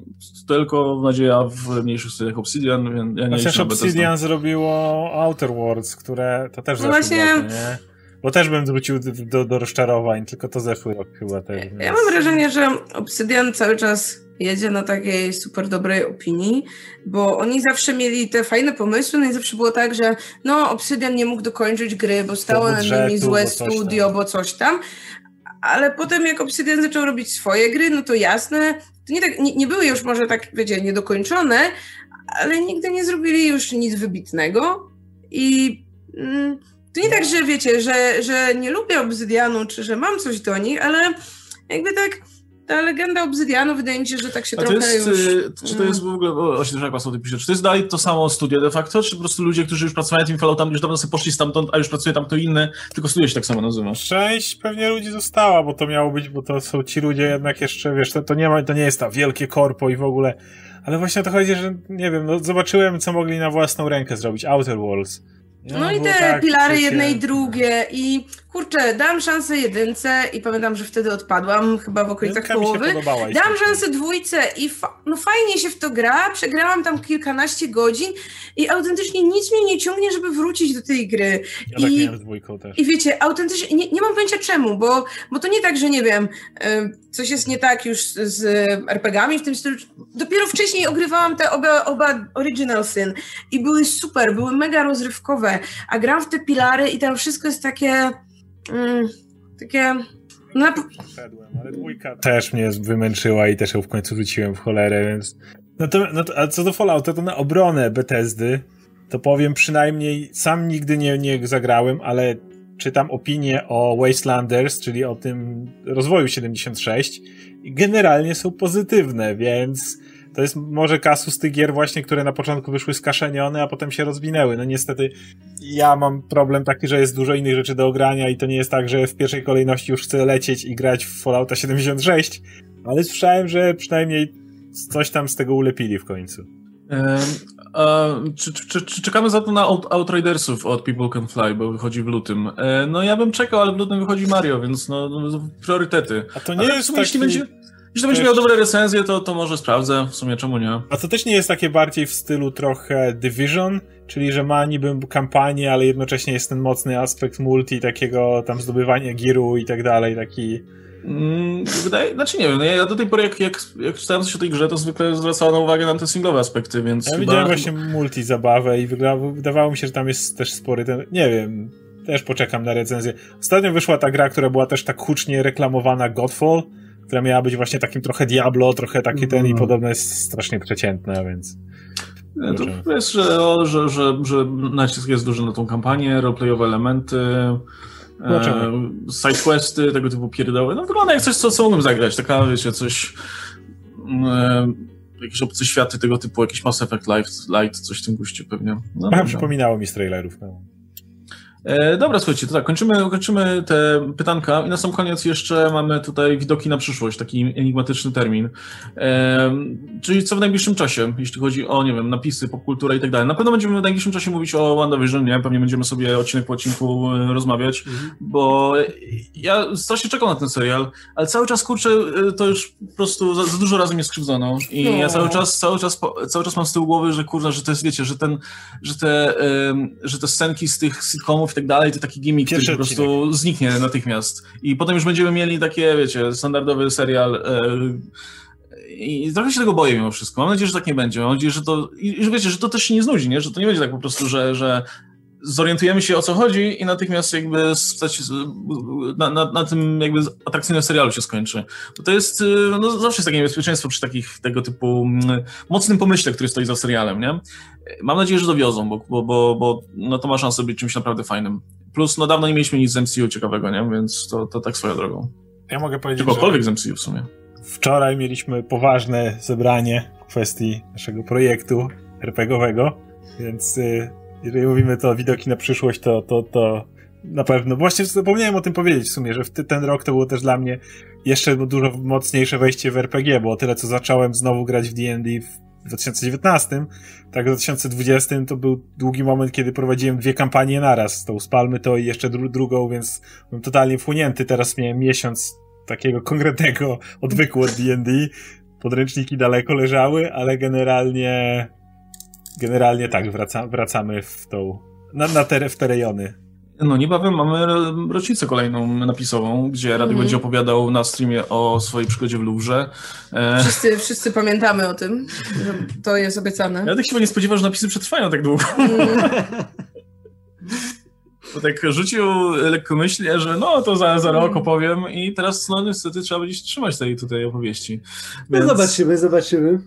Tylko nadzieja w mniejszych studiach Obsidian, więc ja nie Chociaż Bethesdę. Obsidian zrobiło Outer Worlds, które to też No właśnie- rok, nie? Bo też bym wrócił do, do, rozczarowań, tylko to zeszły rok chyba też. Ja więc- mam wrażenie, że Obsidian cały czas jedzie na takiej super dobrej opinii, bo oni zawsze mieli te fajne pomysły, no i zawsze było tak, że no Obsidian nie mógł dokończyć gry, bo stało budżetu, nimi złe bo coś tam. studio, bo coś tam. Ale potem jak Obsidian zaczął robić swoje gry, no to jasne, to nie, tak, nie, nie były już może tak, wiecie, niedokończone, ale nigdy nie zrobili już nic wybitnego i mm, to nie tak, że wiecie, że, że nie lubię Obsydianu, czy że mam coś do nich, ale jakby tak ta legenda Obsydianu wydaje mi się, że tak się A to trochę jest, już... y, czy to jest w ogóle, o, właśnie też jak was o tym pisze, czy to jest dalej to samo studio de facto, czy po prostu ludzie, którzy już pracowali nad tymi Falloutami, już dawno sobie poszli stamtąd, a już pracuje tam kto inny, tylko studio się tak samo nazywa? Część pewnie ludzi została, bo to miało być, bo to są ci ludzie jednak jeszcze, wiesz, to, to, nie, ma, to nie jest ta wielkie korpo i w ogóle. Ale właśnie o to chodzi, że nie wiem, no zobaczyłem, co mogli na własną rękę zrobić. Outer Worlds. No i było te tak, pilary wiecie, jedne i drugie i kurczę, dam szansę jedynce i pamiętam, że wtedy odpadłam chyba w okolicach jedynka połowy. Dam szansę dwójce i fa- no fajnie się w to gra, przegrałam tam kilkanaście godzin i autentycznie nic mnie nie ciągnie, żeby wrócić do tej gry. Ja tak i- miałem z dwójką też. I wiecie, autentycznie, nie, nie mam pojęcia czemu, bo, bo to nie tak, że nie wiem, y, coś jest nie tak już z, z RPG-ami w tym stylu. Dopiero wcześniej ogrywałam te oba, oba Original Sin i były super, były mega rozrywkowe, a gram w te pilary i tam wszystko jest takie, mm, takie, no, na, ale dwójka też mnie wymęczyła i też ją w końcu rzuciłem w cholerę, więc... No to, no to, a co do Fallouta, to na obronę Bethesdy, to powiem przynajmniej, sam nigdy nie, nie zagrałem, ale czytam opinie o Wastelanders, czyli o tym rozwoju 76 i generalnie są pozytywne, więc to jest może kasus tych gier właśnie, które na początku wyszły skaszenione, a potem się rozwinęły. No niestety ja mam problem taki, że jest dużo innych rzeczy do ogrania i to nie jest tak, że w pierwszej kolejności już chcę lecieć i grać w Fallouta 76, ale słyszałem, że przynajmniej coś tam z tego ulepili w końcu. Czy, czy, czy, czekamy za to na Out, Outridersów od People Can Fly, bo wychodzi w lutym? E, no ja bym czekał, ale w lutym wychodzi Mario, więc no, no priorytety. A to nie jest taki... jeśli będzie, jeśli będzie też- miał dobre recenzje, to, to może sprawdzę, w sumie czemu nie? A to też nie jest takie bardziej w stylu trochę Division, czyli że ma niby kampanię, ale jednocześnie jest ten mocny aspekt multi, takiego tam zdobywania giru i tak dalej, taki... Mm, Wydaje, znaczy nie wiem, no ja ja do tej pory jak, jak, jak czytałem coś o tej grze, to zwykle zwracałem uwagę na te singlowe aspekty, więc Ja chyba... widziałem właśnie multi zabawę i wydawało mi się, że tam jest też spory ten, nie wiem, też poczekam na recenzję. Ostatnio wyszła ta gra, która była też tak hucznie reklamowana, Godfall, która miała być właśnie takim trochę Diablo, trochę taki ten i Mhm. podobno jest strasznie przeciętna, więc... To jest, że, że, że, że nacisk jest duży na tą kampanię, roleplayowe elementy, e, Zobaczymy. sidequesty, tego typu pierdoły. No wygląda jak coś, co, co mógłbym zagrać. Taka, wiecie, coś... E, jakieś obce światy tego typu, jakiś Mass Effect Light, Light coś w tym guście pewnie. No, A, przypominało mi z trailerów. No. E, dobra, słuchajcie, to tak, kończymy, kończymy te pytanka i na sam koniec jeszcze mamy tutaj widoki na przyszłość, taki enigmatyczny termin. E, czyli co w najbliższym czasie, jeśli chodzi o, nie wiem, napisy, popkulturę i tak dalej. Na pewno będziemy w najbliższym czasie mówić o WandaVision, nie? Pewnie będziemy sobie odcinek po odcinku e, rozmawiać, bo ja strasznie czekam na ten serial, ale cały czas, kurczę, to już po prostu za, za dużo razy mnie skrzywdzono i No. ja cały czas, cały czas, cały czas mam z tyłu głowy, że kurwa, że to jest, wiecie, że ten, że te, że te scenki z tych sitcomów i tak dalej, to taki gimmick, który po prostu zniknie natychmiast. I potem już będziemy mieli takie, wiecie, standardowy serial. e, I trochę się tego boję mimo wszystko. Mam nadzieję, że tak nie będzie. Mam nadzieję, że to. I że wiecie, że to też się nie znudzi, nie? Że to nie będzie tak po prostu, że, że zorientujemy się o co chodzi i natychmiast jakby stać, na, na, na, tym jakby atrakcyjnym serialu się skończy. Bo to jest, no zawsze jest takie niebezpieczeństwo przy takich tego typu mm, mocnym pomyśle, który stoi za serialem, nie? Mam nadzieję, że dowiozą, bo, bo, bo, bo no to ma szansę być czymś naprawdę fajnym. Plus, no dawno nie mieliśmy nic z MCU ciekawego, nie? Więc to, to tak swoją drogą. Ja mogę powiedzieć, Czegokolwiek z MCU w sumie. Wczoraj mieliśmy poważne zebranie w kwestii naszego projektu RPGowego, więc y, jeżeli mówimy to widoki na przyszłość, to, to, to na pewno. Właśnie zapomniałem o tym powiedzieć w sumie, że w ten rok to było też dla mnie jeszcze dużo mocniejsze wejście w RPG, bo tyle co zacząłem znowu grać w D&D w 2019, tak w 2020 to był długi moment, kiedy prowadziłem dwie kampanie naraz, tą Spalmy to i jeszcze dru drugą, więc byłem totalnie wchłonięty. Teraz miałem miesiąc takiego konkretnego odwyku od D&D. Podręczniki daleko leżały, ale generalnie generalnie tak, wraca, wracamy w tą na, na te, w te rejony. No niebawem mamy rocznicę kolejną napisową, gdzie Radek mm. będzie opowiadał na streamie o swojej przygodzie w Louvre. E... Wszyscy, wszyscy pamiętamy o tym, że to jest obiecane. Ja tak chyba nie spodziewał, że napisy przetrwają tak długo. Mm. Bo tak rzucił lekkomyślnie, że no to za, za rok opowiem i teraz no niestety trzeba będzie trzymać tej tutaj opowieści. Więc... No zobaczymy, zobaczymy.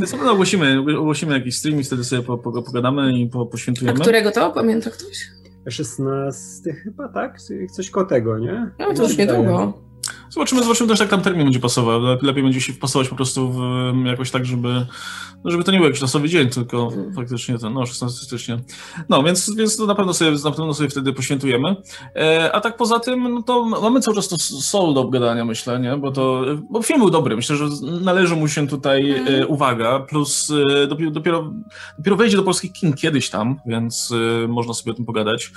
Więc no, ogłosimy, ogłosimy jakiś stream i wtedy sobie po, po, pogadamy i po, poświętujemy. A którego to? Pamięta ktoś? 16 chyba, tak? Coś koło tego, nie? No to już niedługo. Zobaczymy, zobaczymy też, jak tam termin będzie pasował. Lepiej będzie się wpasować po prostu w, jakoś tak, żeby, no żeby to nie był jakiś losowy dzień, tylko faktycznie ten, no 16 stycznia. No, więc, więc to na pewno sobie, na pewno sobie wtedy poświętujemy. E, a tak poza tym, no to mamy cały czas to soul do obgadania, myślę, nie? Bo to, bo film był dobry. Myślę, że należy mu się tutaj e, mm. uwaga, plus e, dopiero, dopiero, dopiero wejdzie do polskich kin kiedyś tam, więc e, można sobie o tym pogadać.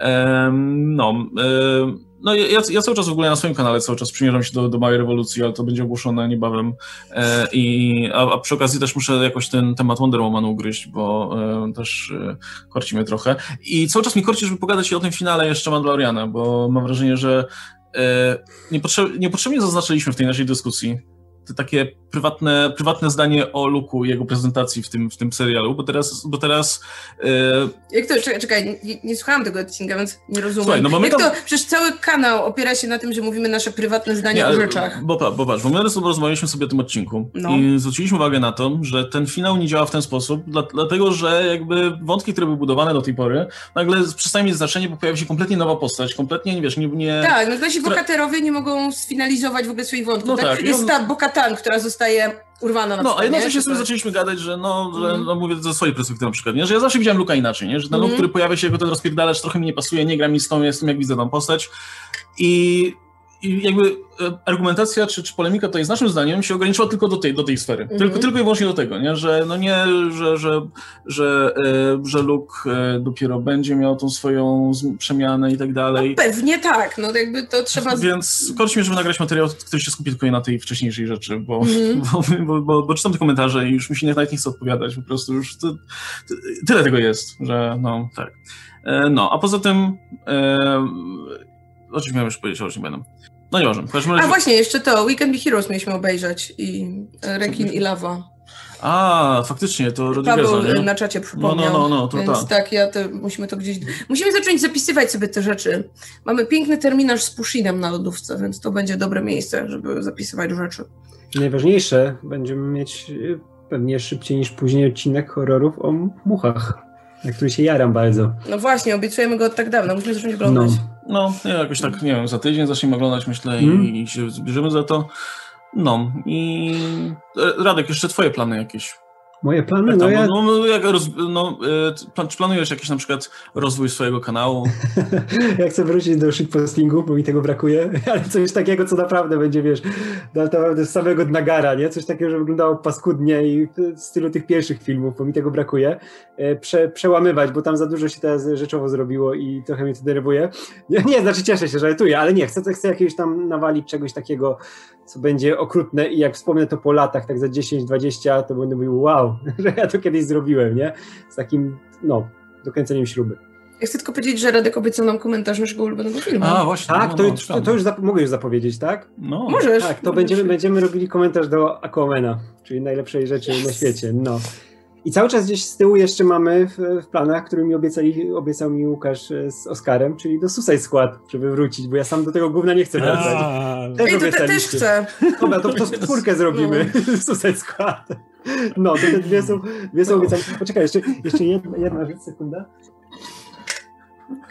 E, no, e, no ja, ja, cały czas w ogóle na swoim kanale cały czas przymierzam się do, do małej rewolucji, ale to będzie ogłoszone niebawem. E, i, a, a, przy okazji też muszę jakoś ten temat Wonder Woman ugryźć, bo e, też e, korci mnie trochę. I cały czas mi korci, żeby pogadać o tym finale jeszcze Mandaloriana, bo mam wrażenie, że e, niepotrzeb, niepotrzebnie zaznaczyliśmy w tej naszej dyskusji takie prywatne, prywatne zdanie o Luku i jego prezentacji w tym, w tym serialu, bo teraz... Bo teraz yy... Jak to, czekaj, czekaj nie, nie, słuchałem tego odcinka, więc nie rozumiem. Słuchaj, no mamy Jak to, przecież cały kanał opiera się na tym, że mówimy nasze prywatne zdanie nie, o rzeczach. Bo, bo patrz, bo my rozmawialiśmy sobie o tym odcinku no. i zwróciliśmy uwagę na to, że ten finał nie działa w ten sposób, dla, dlatego, że jakby wątki, które były budowane do tej pory, nagle przestają mieć znaczenie, bo pojawia się kompletnie nowa postać, kompletnie, nie wiesz, nie... nie tak, no nasi bohaterowie nie mogą sfinalizować w ogóle swoich wątków, no tak? tak? Jest on... ta Która zostaje urwana na No, a jednocześnie sobie zaczęliśmy gadać, że no, że, mm. no mówię ze swojej perspektywy na przykład, nie? że ja zawsze widziałem Luka inaczej, nie? że ten mm. Luke, który pojawia się jako ten rozpierdalacz trochę mi nie pasuje, nie gra mi z tą, jestem jak widzę tą postać i i jakby e, argumentacja czy, czy polemika tutaj z naszym zdaniem się ograniczyła tylko do tej, do tej sfery. Mm -hmm. Tylko, tylko i wyłącznie do tego, nie? że no nie, że, że, że, e, że Luke e, dopiero będzie miał tą swoją przemianę i tak dalej. No pewnie tak, no jakby to trzeba... Więc mnie, żeby nagrać materiał, który się skupi tylko na tej wcześniejszej rzeczy, bo, mm -hmm. bo, bo, bo, bo, czytam te komentarze i już mi się nawet nie chce odpowiadać, po prostu już to, tyle tego jest, że no tak. No, a poza tym o czym miałem już powiedzieć, o czym będę. No nie możemy. Razie... A właśnie, jeszcze to, Weekend Be Heroes mieliśmy obejrzeć i Rekin i Lava. A, faktycznie, to Rodriguez'a, Paweł na czacie przypomniał. No, no, no, no to więc tak, tak ja to, musimy to gdzieś... Musimy zacząć zapisywać sobie te rzeczy. Mamy piękny terminarz z Pushinem na lodówce, więc to będzie dobre miejsce, żeby zapisywać rzeczy. Najważniejsze, będziemy mieć y, pewnie szybciej niż później odcinek horrorów o muchach, na który się jaram bardzo. No właśnie, obiecujemy go od tak dawno, musimy zacząć oglądać. No. No, nie, jakoś tak, nie wiem, za tydzień zaczniemy oglądać, myślę, mm. i się zbierzemy za to. No i Radek, jeszcze twoje plany jakieś? Moje plany? No, ja... no, no, jak roz, no, e, czy planujesz jakiś na przykład rozwój swojego kanału? ja chcę wrócić do shitpostingu, bo mi tego brakuje, ale coś takiego, co naprawdę będzie, wiesz, naprawdę z samego nagara, nie? Coś takiego, że wyglądało paskudnie i w stylu tych pierwszych filmów, bo mi tego brakuje. E, prze, przełamywać, bo tam za dużo się teraz rzeczowo zrobiło i trochę mnie to denerwuje. Nie, nie znaczy cieszę się, żartuję, ale nie, chcę, chcę jakiegoś tam nawalić czegoś takiego, co będzie okrutne i jak wspomnę to po latach, tak za 10-20, to będę mówił, wow, że ja to kiedyś zrobiłem, nie? Z takim, no, dokręceniem śruby. Ja chcę tylko powiedzieć, że Radek obiecał nam komentarz naszego ulubionego filmu. A, właśnie. Tak, no, to, no, to, to, już mogę już zapowiedzieć, tak? No. Możesz. Tak, to będziemy, będziemy robili komentarz do Aquamana, czyli najlepszej rzeczy yes. na świecie, no. I cały czas gdzieś z tyłu jeszcze mamy w, w planach, który mi obiecali, obiecał mi Łukasz e, z Oskarem, czyli do Suicide Squad, żeby wrócić, bo ja sam do tego gówna nie chcę wracać. A, Też Ej, to te, też chcę. Dobra, to, to czwórkę zrobimy. Suicide Squad. No, to te dwie są, dwie są obiecane. Poczekaj, jeszcze, jeszcze jedna, jedna rzecz, sekunda.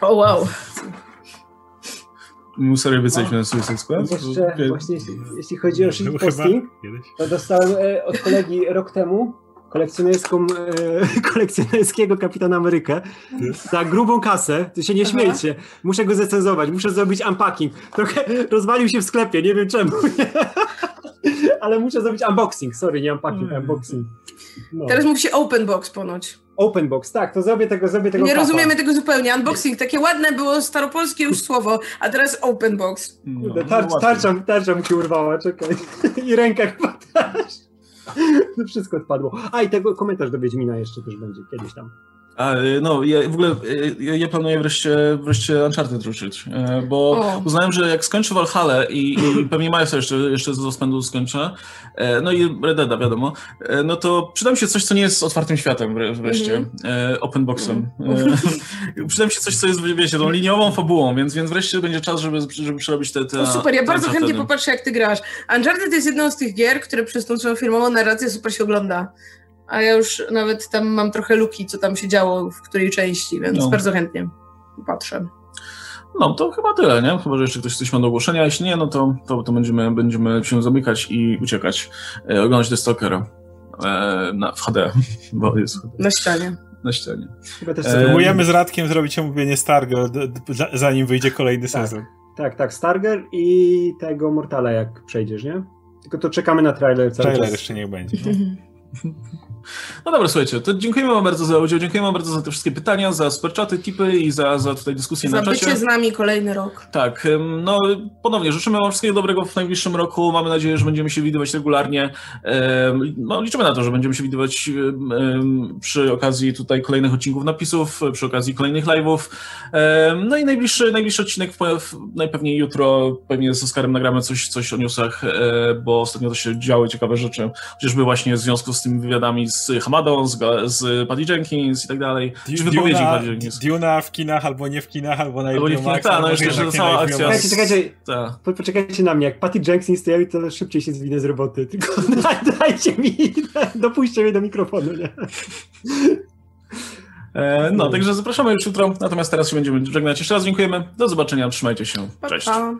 O wow. My serio obiecaliśmy na Suicide Squad? Jeszcze właśnie jeśli, jeśli chodzi o shitposting, to dostałem e, od kolegi rok temu kolekcjonerską, e, kolekcjonerskiego Kapitana Amerykę za grubą kasę, to się nie Aha. śmiejcie, muszę go zrecenzować, muszę zrobić unpacking. Trochę rozwalił się w sklepie, nie wiem czemu, ale muszę zrobić unboxing, sorry, nie unpacking, Mm. unboxing. No. Teraz mówi się open box ponoć. Open box, tak, to zrobię tego, zrobię tego Nie kapa. rozumiemy tego zupełnie. Unboxing, takie ładne było staropolskie już słowo, a teraz open box. Kurde, No, tarcz, no tarcza, tarcza mu się urwała, czekaj. I ręka chyba też. Wszystko odpadło. A i tego komentarz do Wiedźmina jeszcze też będzie kiedyś tam. A, y, no, ja w ogóle y, ja, ja planuję wreszcie, wreszcie Uncharted ruszyć, y, bo O. uznałem, że jak skończę Valhalla i, i pewnie Milesa jeszcze, jeszcze z rozpędu skończę, e, no i Red Deada wiadomo, e, no to przyda mi się coś, co nie jest otwartym światem wre- wreszcie, e, open boxem. E, przyda mi się coś, co jest, wiecie, tą liniową fabułą, więc, więc wreszcie będzie czas, żeby, żeby przerobić te, te No super, ja bardzo chętnie popatrzę, jak ty grasz. Uncharted jest jedną z tych gier, które przez tą swoją filmową narrację super się ogląda. A ja już nawet tam mam trochę luki, co tam się działo, w której części, więc No. bardzo chętnie patrzę. No, to chyba tyle, nie? Chyba, że jeszcze ktoś coś ma do ogłoszenia. Jeśli nie, no to, to, to będziemy, będziemy się zamykać i uciekać. E, oglądać The Stalkera e, na, w HD, bo jest Na ścianie. na ścianie. Chyba też Próbujemy z Radkiem zrobić omówienie Stargo, zanim wyjdzie kolejny Tak. sezon. Tak, tak, Starger i tego Mortala jak przejdziesz, nie? Tylko to czekamy na trailer cały Trailer czas. jeszcze niech będzie. No dobra, słuchajcie, to dziękujemy wam bardzo za udział, dziękujemy wam bardzo za te wszystkie pytania, za superczaty, tipy i za, za tutaj dyskusję Za na czacie. bycie z nami kolejny rok. Tak, no ponownie życzymy Wam wszystkiego dobrego w najbliższym roku. Mamy nadzieję, że będziemy się widywać regularnie. No, liczymy na to, że będziemy się widywać przy okazji tutaj kolejnych odcinków napisów, przy okazji kolejnych live'ów. No i najbliższy, najbliższy odcinek najpewniej jutro, pewnie z Oskarem nagramy coś, coś o newsach, e, bo ostatnio to się działy ciekawe rzeczy, chociażby właśnie w związku z tymi wywiadami z Hamadą, z, z Patty Jenkins i tak dalej. Czy wypowiedzi Patty Jenkins. Duna w kinach, albo nie w kinach, albo na Albo nie w kinach, tak, no jeszcze, że cała akcja Max. Czekajcie. Tak. Po- Poczekajcie na mnie, jak Patty Jenkins stoi, to szybciej się zwinę z roboty. Tylko daj- dajcie mi, dopuśćcie mnie do mikrofonu, nie? E, No, także zapraszamy już jutro. Natomiast teraz się będziemy żegnać. Jeszcze raz dziękujemy. Do zobaczenia. Trzymajcie się. Pa, Cześć. pa.